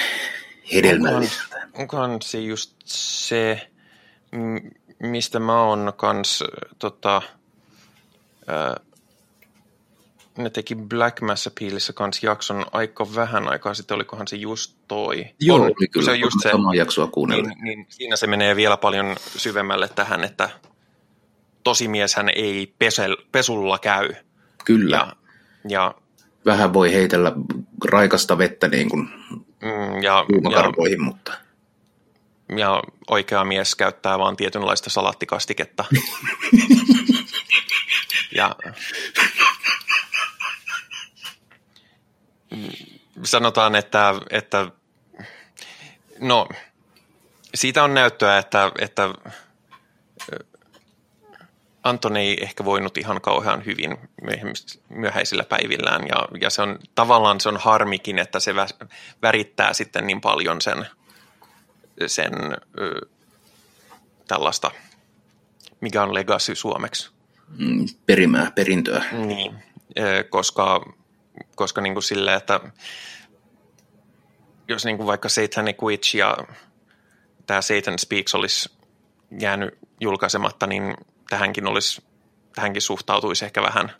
hedelmälliseltä. Onkohan, onkohan se just se, mistä mä oon kans tota, ää, ne teki Black Mass Appealissa kanssa jakson aika vähän aikaa sitten, olikohan se just toi? Joo, on, oli kyllä, se on just se, samaa jaksoa kuunnella. Niin, niin, siinä se menee vielä paljon syvemmälle tähän, että tosimieshän ei pesel, pesulla käy. Kyllä. Ja, ja, vähän voi heitellä raikasta vettä niin kuin mm, ja, ja, mutta... Ja oikea mies käyttää vain tietynlaista salattikastiketta. ja sanotaan, että, että no, siitä on näyttöä, että, että Anton ei ehkä voinut ihan kauhean hyvin myöhäisillä päivillään ja, ja se on tavallaan se on harmikin, että se värittää sitten niin paljon sen, sen ö, tällaista, mikä on legacy suomeksi. Mm, perimää, perintöä. Niin, koska, koska niin kuin sille, että jos niin kuin vaikka Satanic Witch ja tämä Satan Speaks olisi jäänyt julkaisematta, niin tähänkin, olisi, tähänkin suhtautuisi ehkä vähän,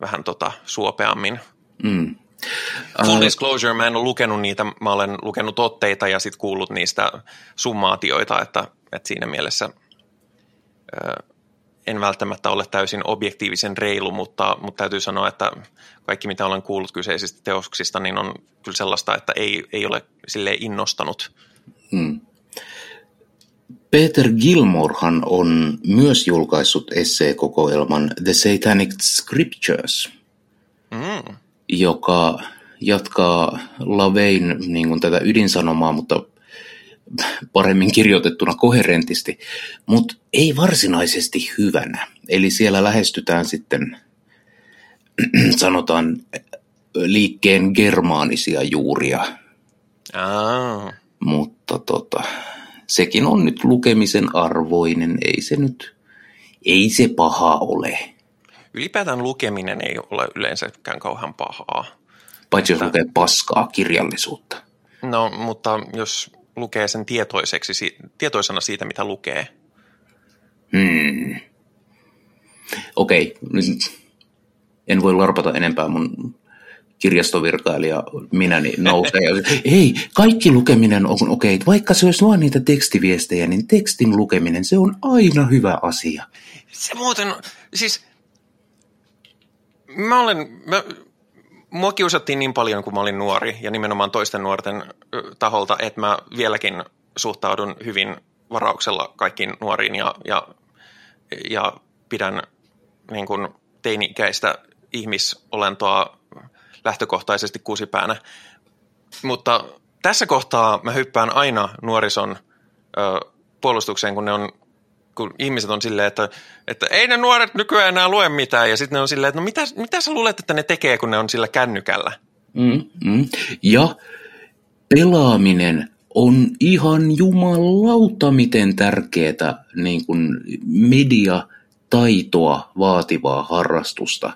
vähän tota suopeammin. Mm. Full disclosure, mä en ole lukenut niitä, mä olen lukenut otteita ja sitten kuullut niistä summaatioita, että, että siinä mielessä ö, en välttämättä ole täysin objektiivisen reilu, mutta, mutta täytyy sanoa, että kaikki mitä olen kuullut kyseisistä teoksista, niin on kyllä sellaista, että ei, ei ole sille innostanut. Hmm. Peter Gilmorehan on myös julkaissut esseekokoelman The Satanic Scriptures, mm. joka jatkaa Lavein niin kuin tätä ydinsanomaa, mutta paremmin kirjoitettuna koherentisti, mutta ei varsinaisesti hyvänä. Eli siellä lähestytään sitten, sanotaan, liikkeen germaanisia juuria. Ah. Mutta tota, sekin on nyt lukemisen arvoinen, ei se nyt, ei se paha ole. Ylipäätään lukeminen ei ole yleensäkään kauhean pahaa. Paitsi jos lukee paskaa kirjallisuutta. No, mutta jos lukee sen tietoiseksi, tietoisena siitä, mitä lukee. Hmm. Okei, nyt en voi larpata enempää mun kirjastovirkailija minäni nousee. Ei, kaikki lukeminen on okei. Okay. Vaikka se olisi vain niitä tekstiviestejä, niin tekstin lukeminen, se on aina hyvä asia. Se muuten, siis mä olen, mä, mua kiusattiin niin paljon, kun mä olin nuori ja nimenomaan toisten nuorten taholta, että mä vieläkin suhtaudun hyvin varauksella kaikkiin nuoriin ja, ja, ja pidän niin kuin teini-ikäistä ihmisolentoa lähtökohtaisesti kusipäänä. Mutta tässä kohtaa mä hyppään aina nuorison ö, puolustukseen, kun ne on kun ihmiset on silleen, että, että ei ne nuoret nykyään enää lue mitään, ja sitten ne on silleen, että no mitä, mitä sä luulet, että ne tekee, kun ne on sillä kännykällä? Mm, mm. Ja pelaaminen on ihan jumalauta miten tärkeää niin kuin mediataitoa vaativaa harrastusta.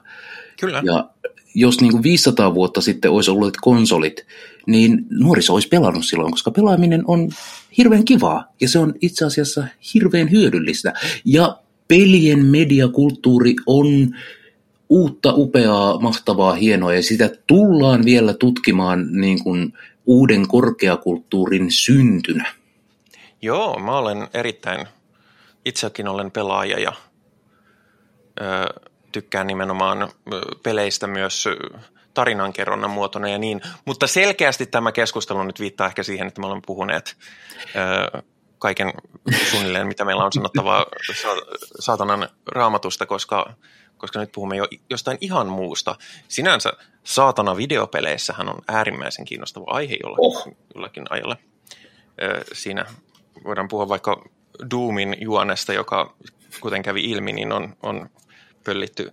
Kyllä. Ja jos niin kuin 500 vuotta sitten olisi ollut konsolit, niin nuoriso olisi pelannut silloin, koska pelaaminen on hirveän kivaa ja se on itse asiassa hirveän hyödyllistä. Ja pelien mediakulttuuri on uutta, upeaa, mahtavaa, hienoa ja sitä tullaan vielä tutkimaan niin kuin uuden korkeakulttuurin syntynä. Joo, mä olen erittäin, itsekin olen pelaaja ja ö, tykkään nimenomaan peleistä myös tarinankerronnan muotona ja niin, mutta selkeästi tämä keskustelu nyt viittaa ehkä siihen, että me olemme puhuneet ö, kaiken suunnilleen, mitä meillä on sanottavaa saatanan raamatusta, koska, koska nyt puhumme jo jostain ihan muusta. Sinänsä saatana videopeleissähän on äärimmäisen kiinnostava aihe jollakin, oh. jollakin ajalla. Siinä voidaan puhua vaikka Doomin juonesta, joka kuten kävi ilmi, niin on, on pöllitty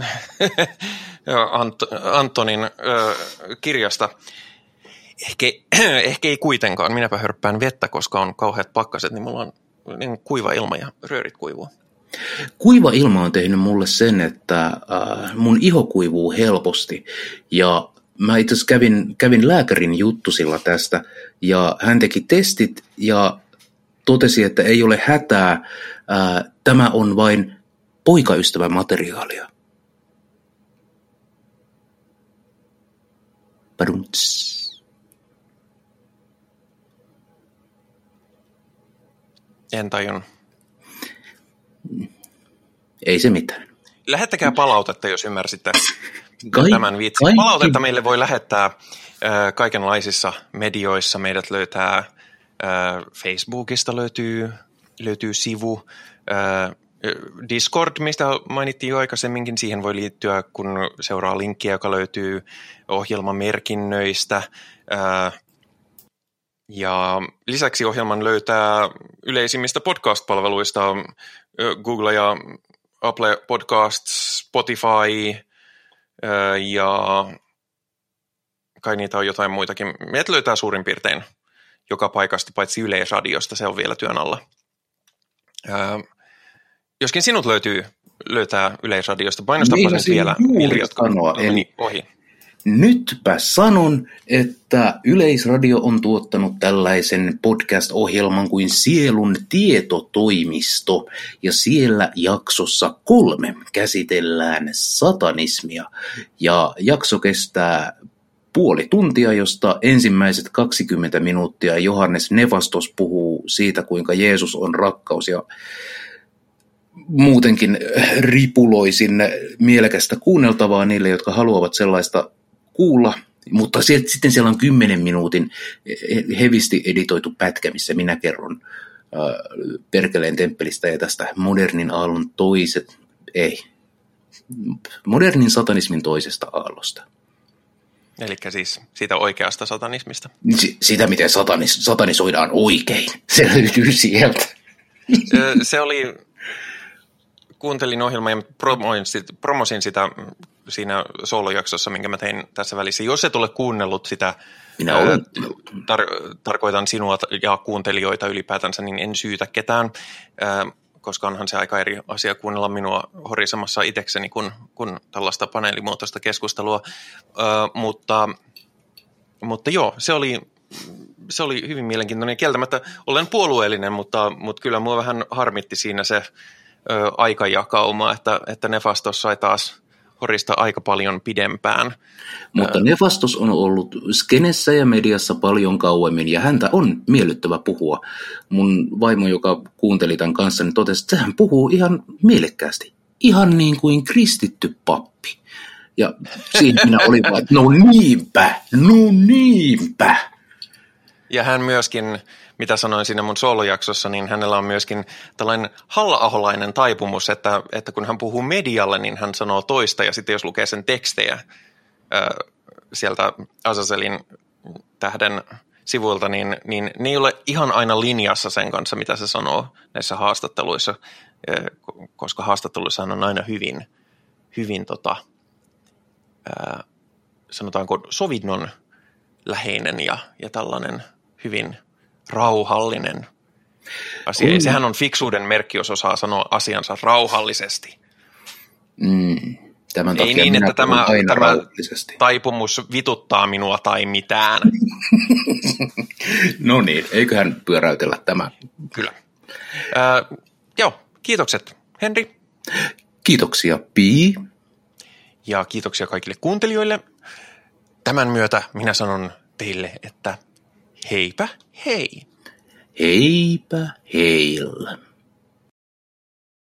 Ant- Antonin ö, kirjasta. Ehkä, ehkä ei kuitenkaan. Minäpä hörppään vettä, koska on kauheat pakkaset, niin mulla on niin kuiva ilma ja röörit kuivuu. Kuiva ilma on tehnyt mulle sen, että äh, mun iho kuivuu helposti ja mä itse asiassa kävin, kävin lääkärin juttusilla tästä ja hän teki testit ja totesi, että ei ole hätää, äh, tämä on vain poikaystävän materiaalia. Padumts. En tajun. Ei se mitään. Lähettäkää palautetta, jos ymmärsitte Kai, tämän viitsin. Kaikki. Palautetta meille voi lähettää äh, kaikenlaisissa medioissa. Meidät löytää äh, Facebookista löytyy, löytyy sivu. Äh, Discord, mistä mainittiin jo aikaisemminkin, siihen voi liittyä, kun seuraa linkkiä, joka löytyy ohjelman merkinnöistä. Äh, ja lisäksi ohjelman löytää yleisimmistä podcast-palveluista Google ja Apple Podcasts, Spotify ja kai niitä on jotain muitakin. Meitä löytää suurin piirtein joka paikasta, paitsi Yleisradiosta, se on vielä työn alla. Joskin sinut löytyy löytää Yleisradiosta, painostapa niin, sen vielä, jotka sanoa, eli ohi. Nytpä sanon, että Yleisradio on tuottanut tällaisen podcast-ohjelman kuin Sielun tietotoimisto, ja siellä jaksossa kolme käsitellään satanismia, ja jakso kestää puoli tuntia, josta ensimmäiset 20 minuuttia Johannes Nevastos puhuu siitä, kuinka Jeesus on rakkaus, ja muutenkin ripuloisin mielekästä kuunneltavaa niille, jotka haluavat sellaista kuulla, mutta sitten siellä on kymmenen minuutin hevisti editoitu pätkä, missä minä kerron äh, Perkeleen temppelistä ja tästä modernin aallon toiset, ei, modernin satanismin toisesta aallosta. Eli siis siitä oikeasta satanismista. S- sitä, miten satanis- satanisoidaan oikein. Se löytyy sieltä. Se oli, kuuntelin ohjelmaa ja promoin, promosin sitä siinä soolojaksossa, minkä mä tein tässä välissä. Jos et ole kuunnellut sitä, Minä olen. Tar- tarkoitan sinua ja kuuntelijoita ylipäätänsä, niin en syytä ketään, koska onhan se aika eri asia kuunnella minua horisemassa itsekseni kuin, kuin tällaista paneelimuotoista keskustelua. Mutta, mutta joo, se oli, se oli hyvin mielenkiintoinen. Kieltämättä olen puolueellinen, mutta, mutta kyllä mua vähän harmitti siinä se aikajakauma, että, että Nefastos sai taas – horista aika paljon pidempään. Mutta Nefastos on ollut skenessä ja mediassa paljon kauemmin ja häntä on miellyttävä puhua. Mun vaimo, joka kuunteli tämän kanssa, niin totesi, että hän puhuu ihan mielekkäästi. Ihan niin kuin kristitty pappi. Ja siinä minä olin vaan, no niinpä, no niinpä. Ja hän myöskin mitä sanoin siinä mun soolojaksossa, niin hänellä on myöskin tällainen halla taipumus, että, että kun hän puhuu medialle, niin hän sanoo toista, ja sitten jos lukee sen tekstejä ää, sieltä Azazelin tähden sivuilta, niin, niin ne ei ole ihan aina linjassa sen kanssa, mitä se sanoo näissä haastatteluissa, koska haastatteluissa on aina hyvin, hyvin tota, ää, sanotaanko sovinnon läheinen ja, ja tällainen hyvin – rauhallinen asia. Mm. Sehän on fiksuuden merkki, jos osaa sanoa asiansa rauhallisesti. Mm. Tämän Ei niin, että tämä, tämä taipumus vituttaa minua tai mitään. No niin, eiköhän pyöräytellä tämä. Kyllä. Ö, joo, kiitokset Henri Kiitoksia, Pi. ja kiitoksia kaikille kuuntelijoille. Tämän myötä minä sanon teille, että heipä hei. Heipä heillä.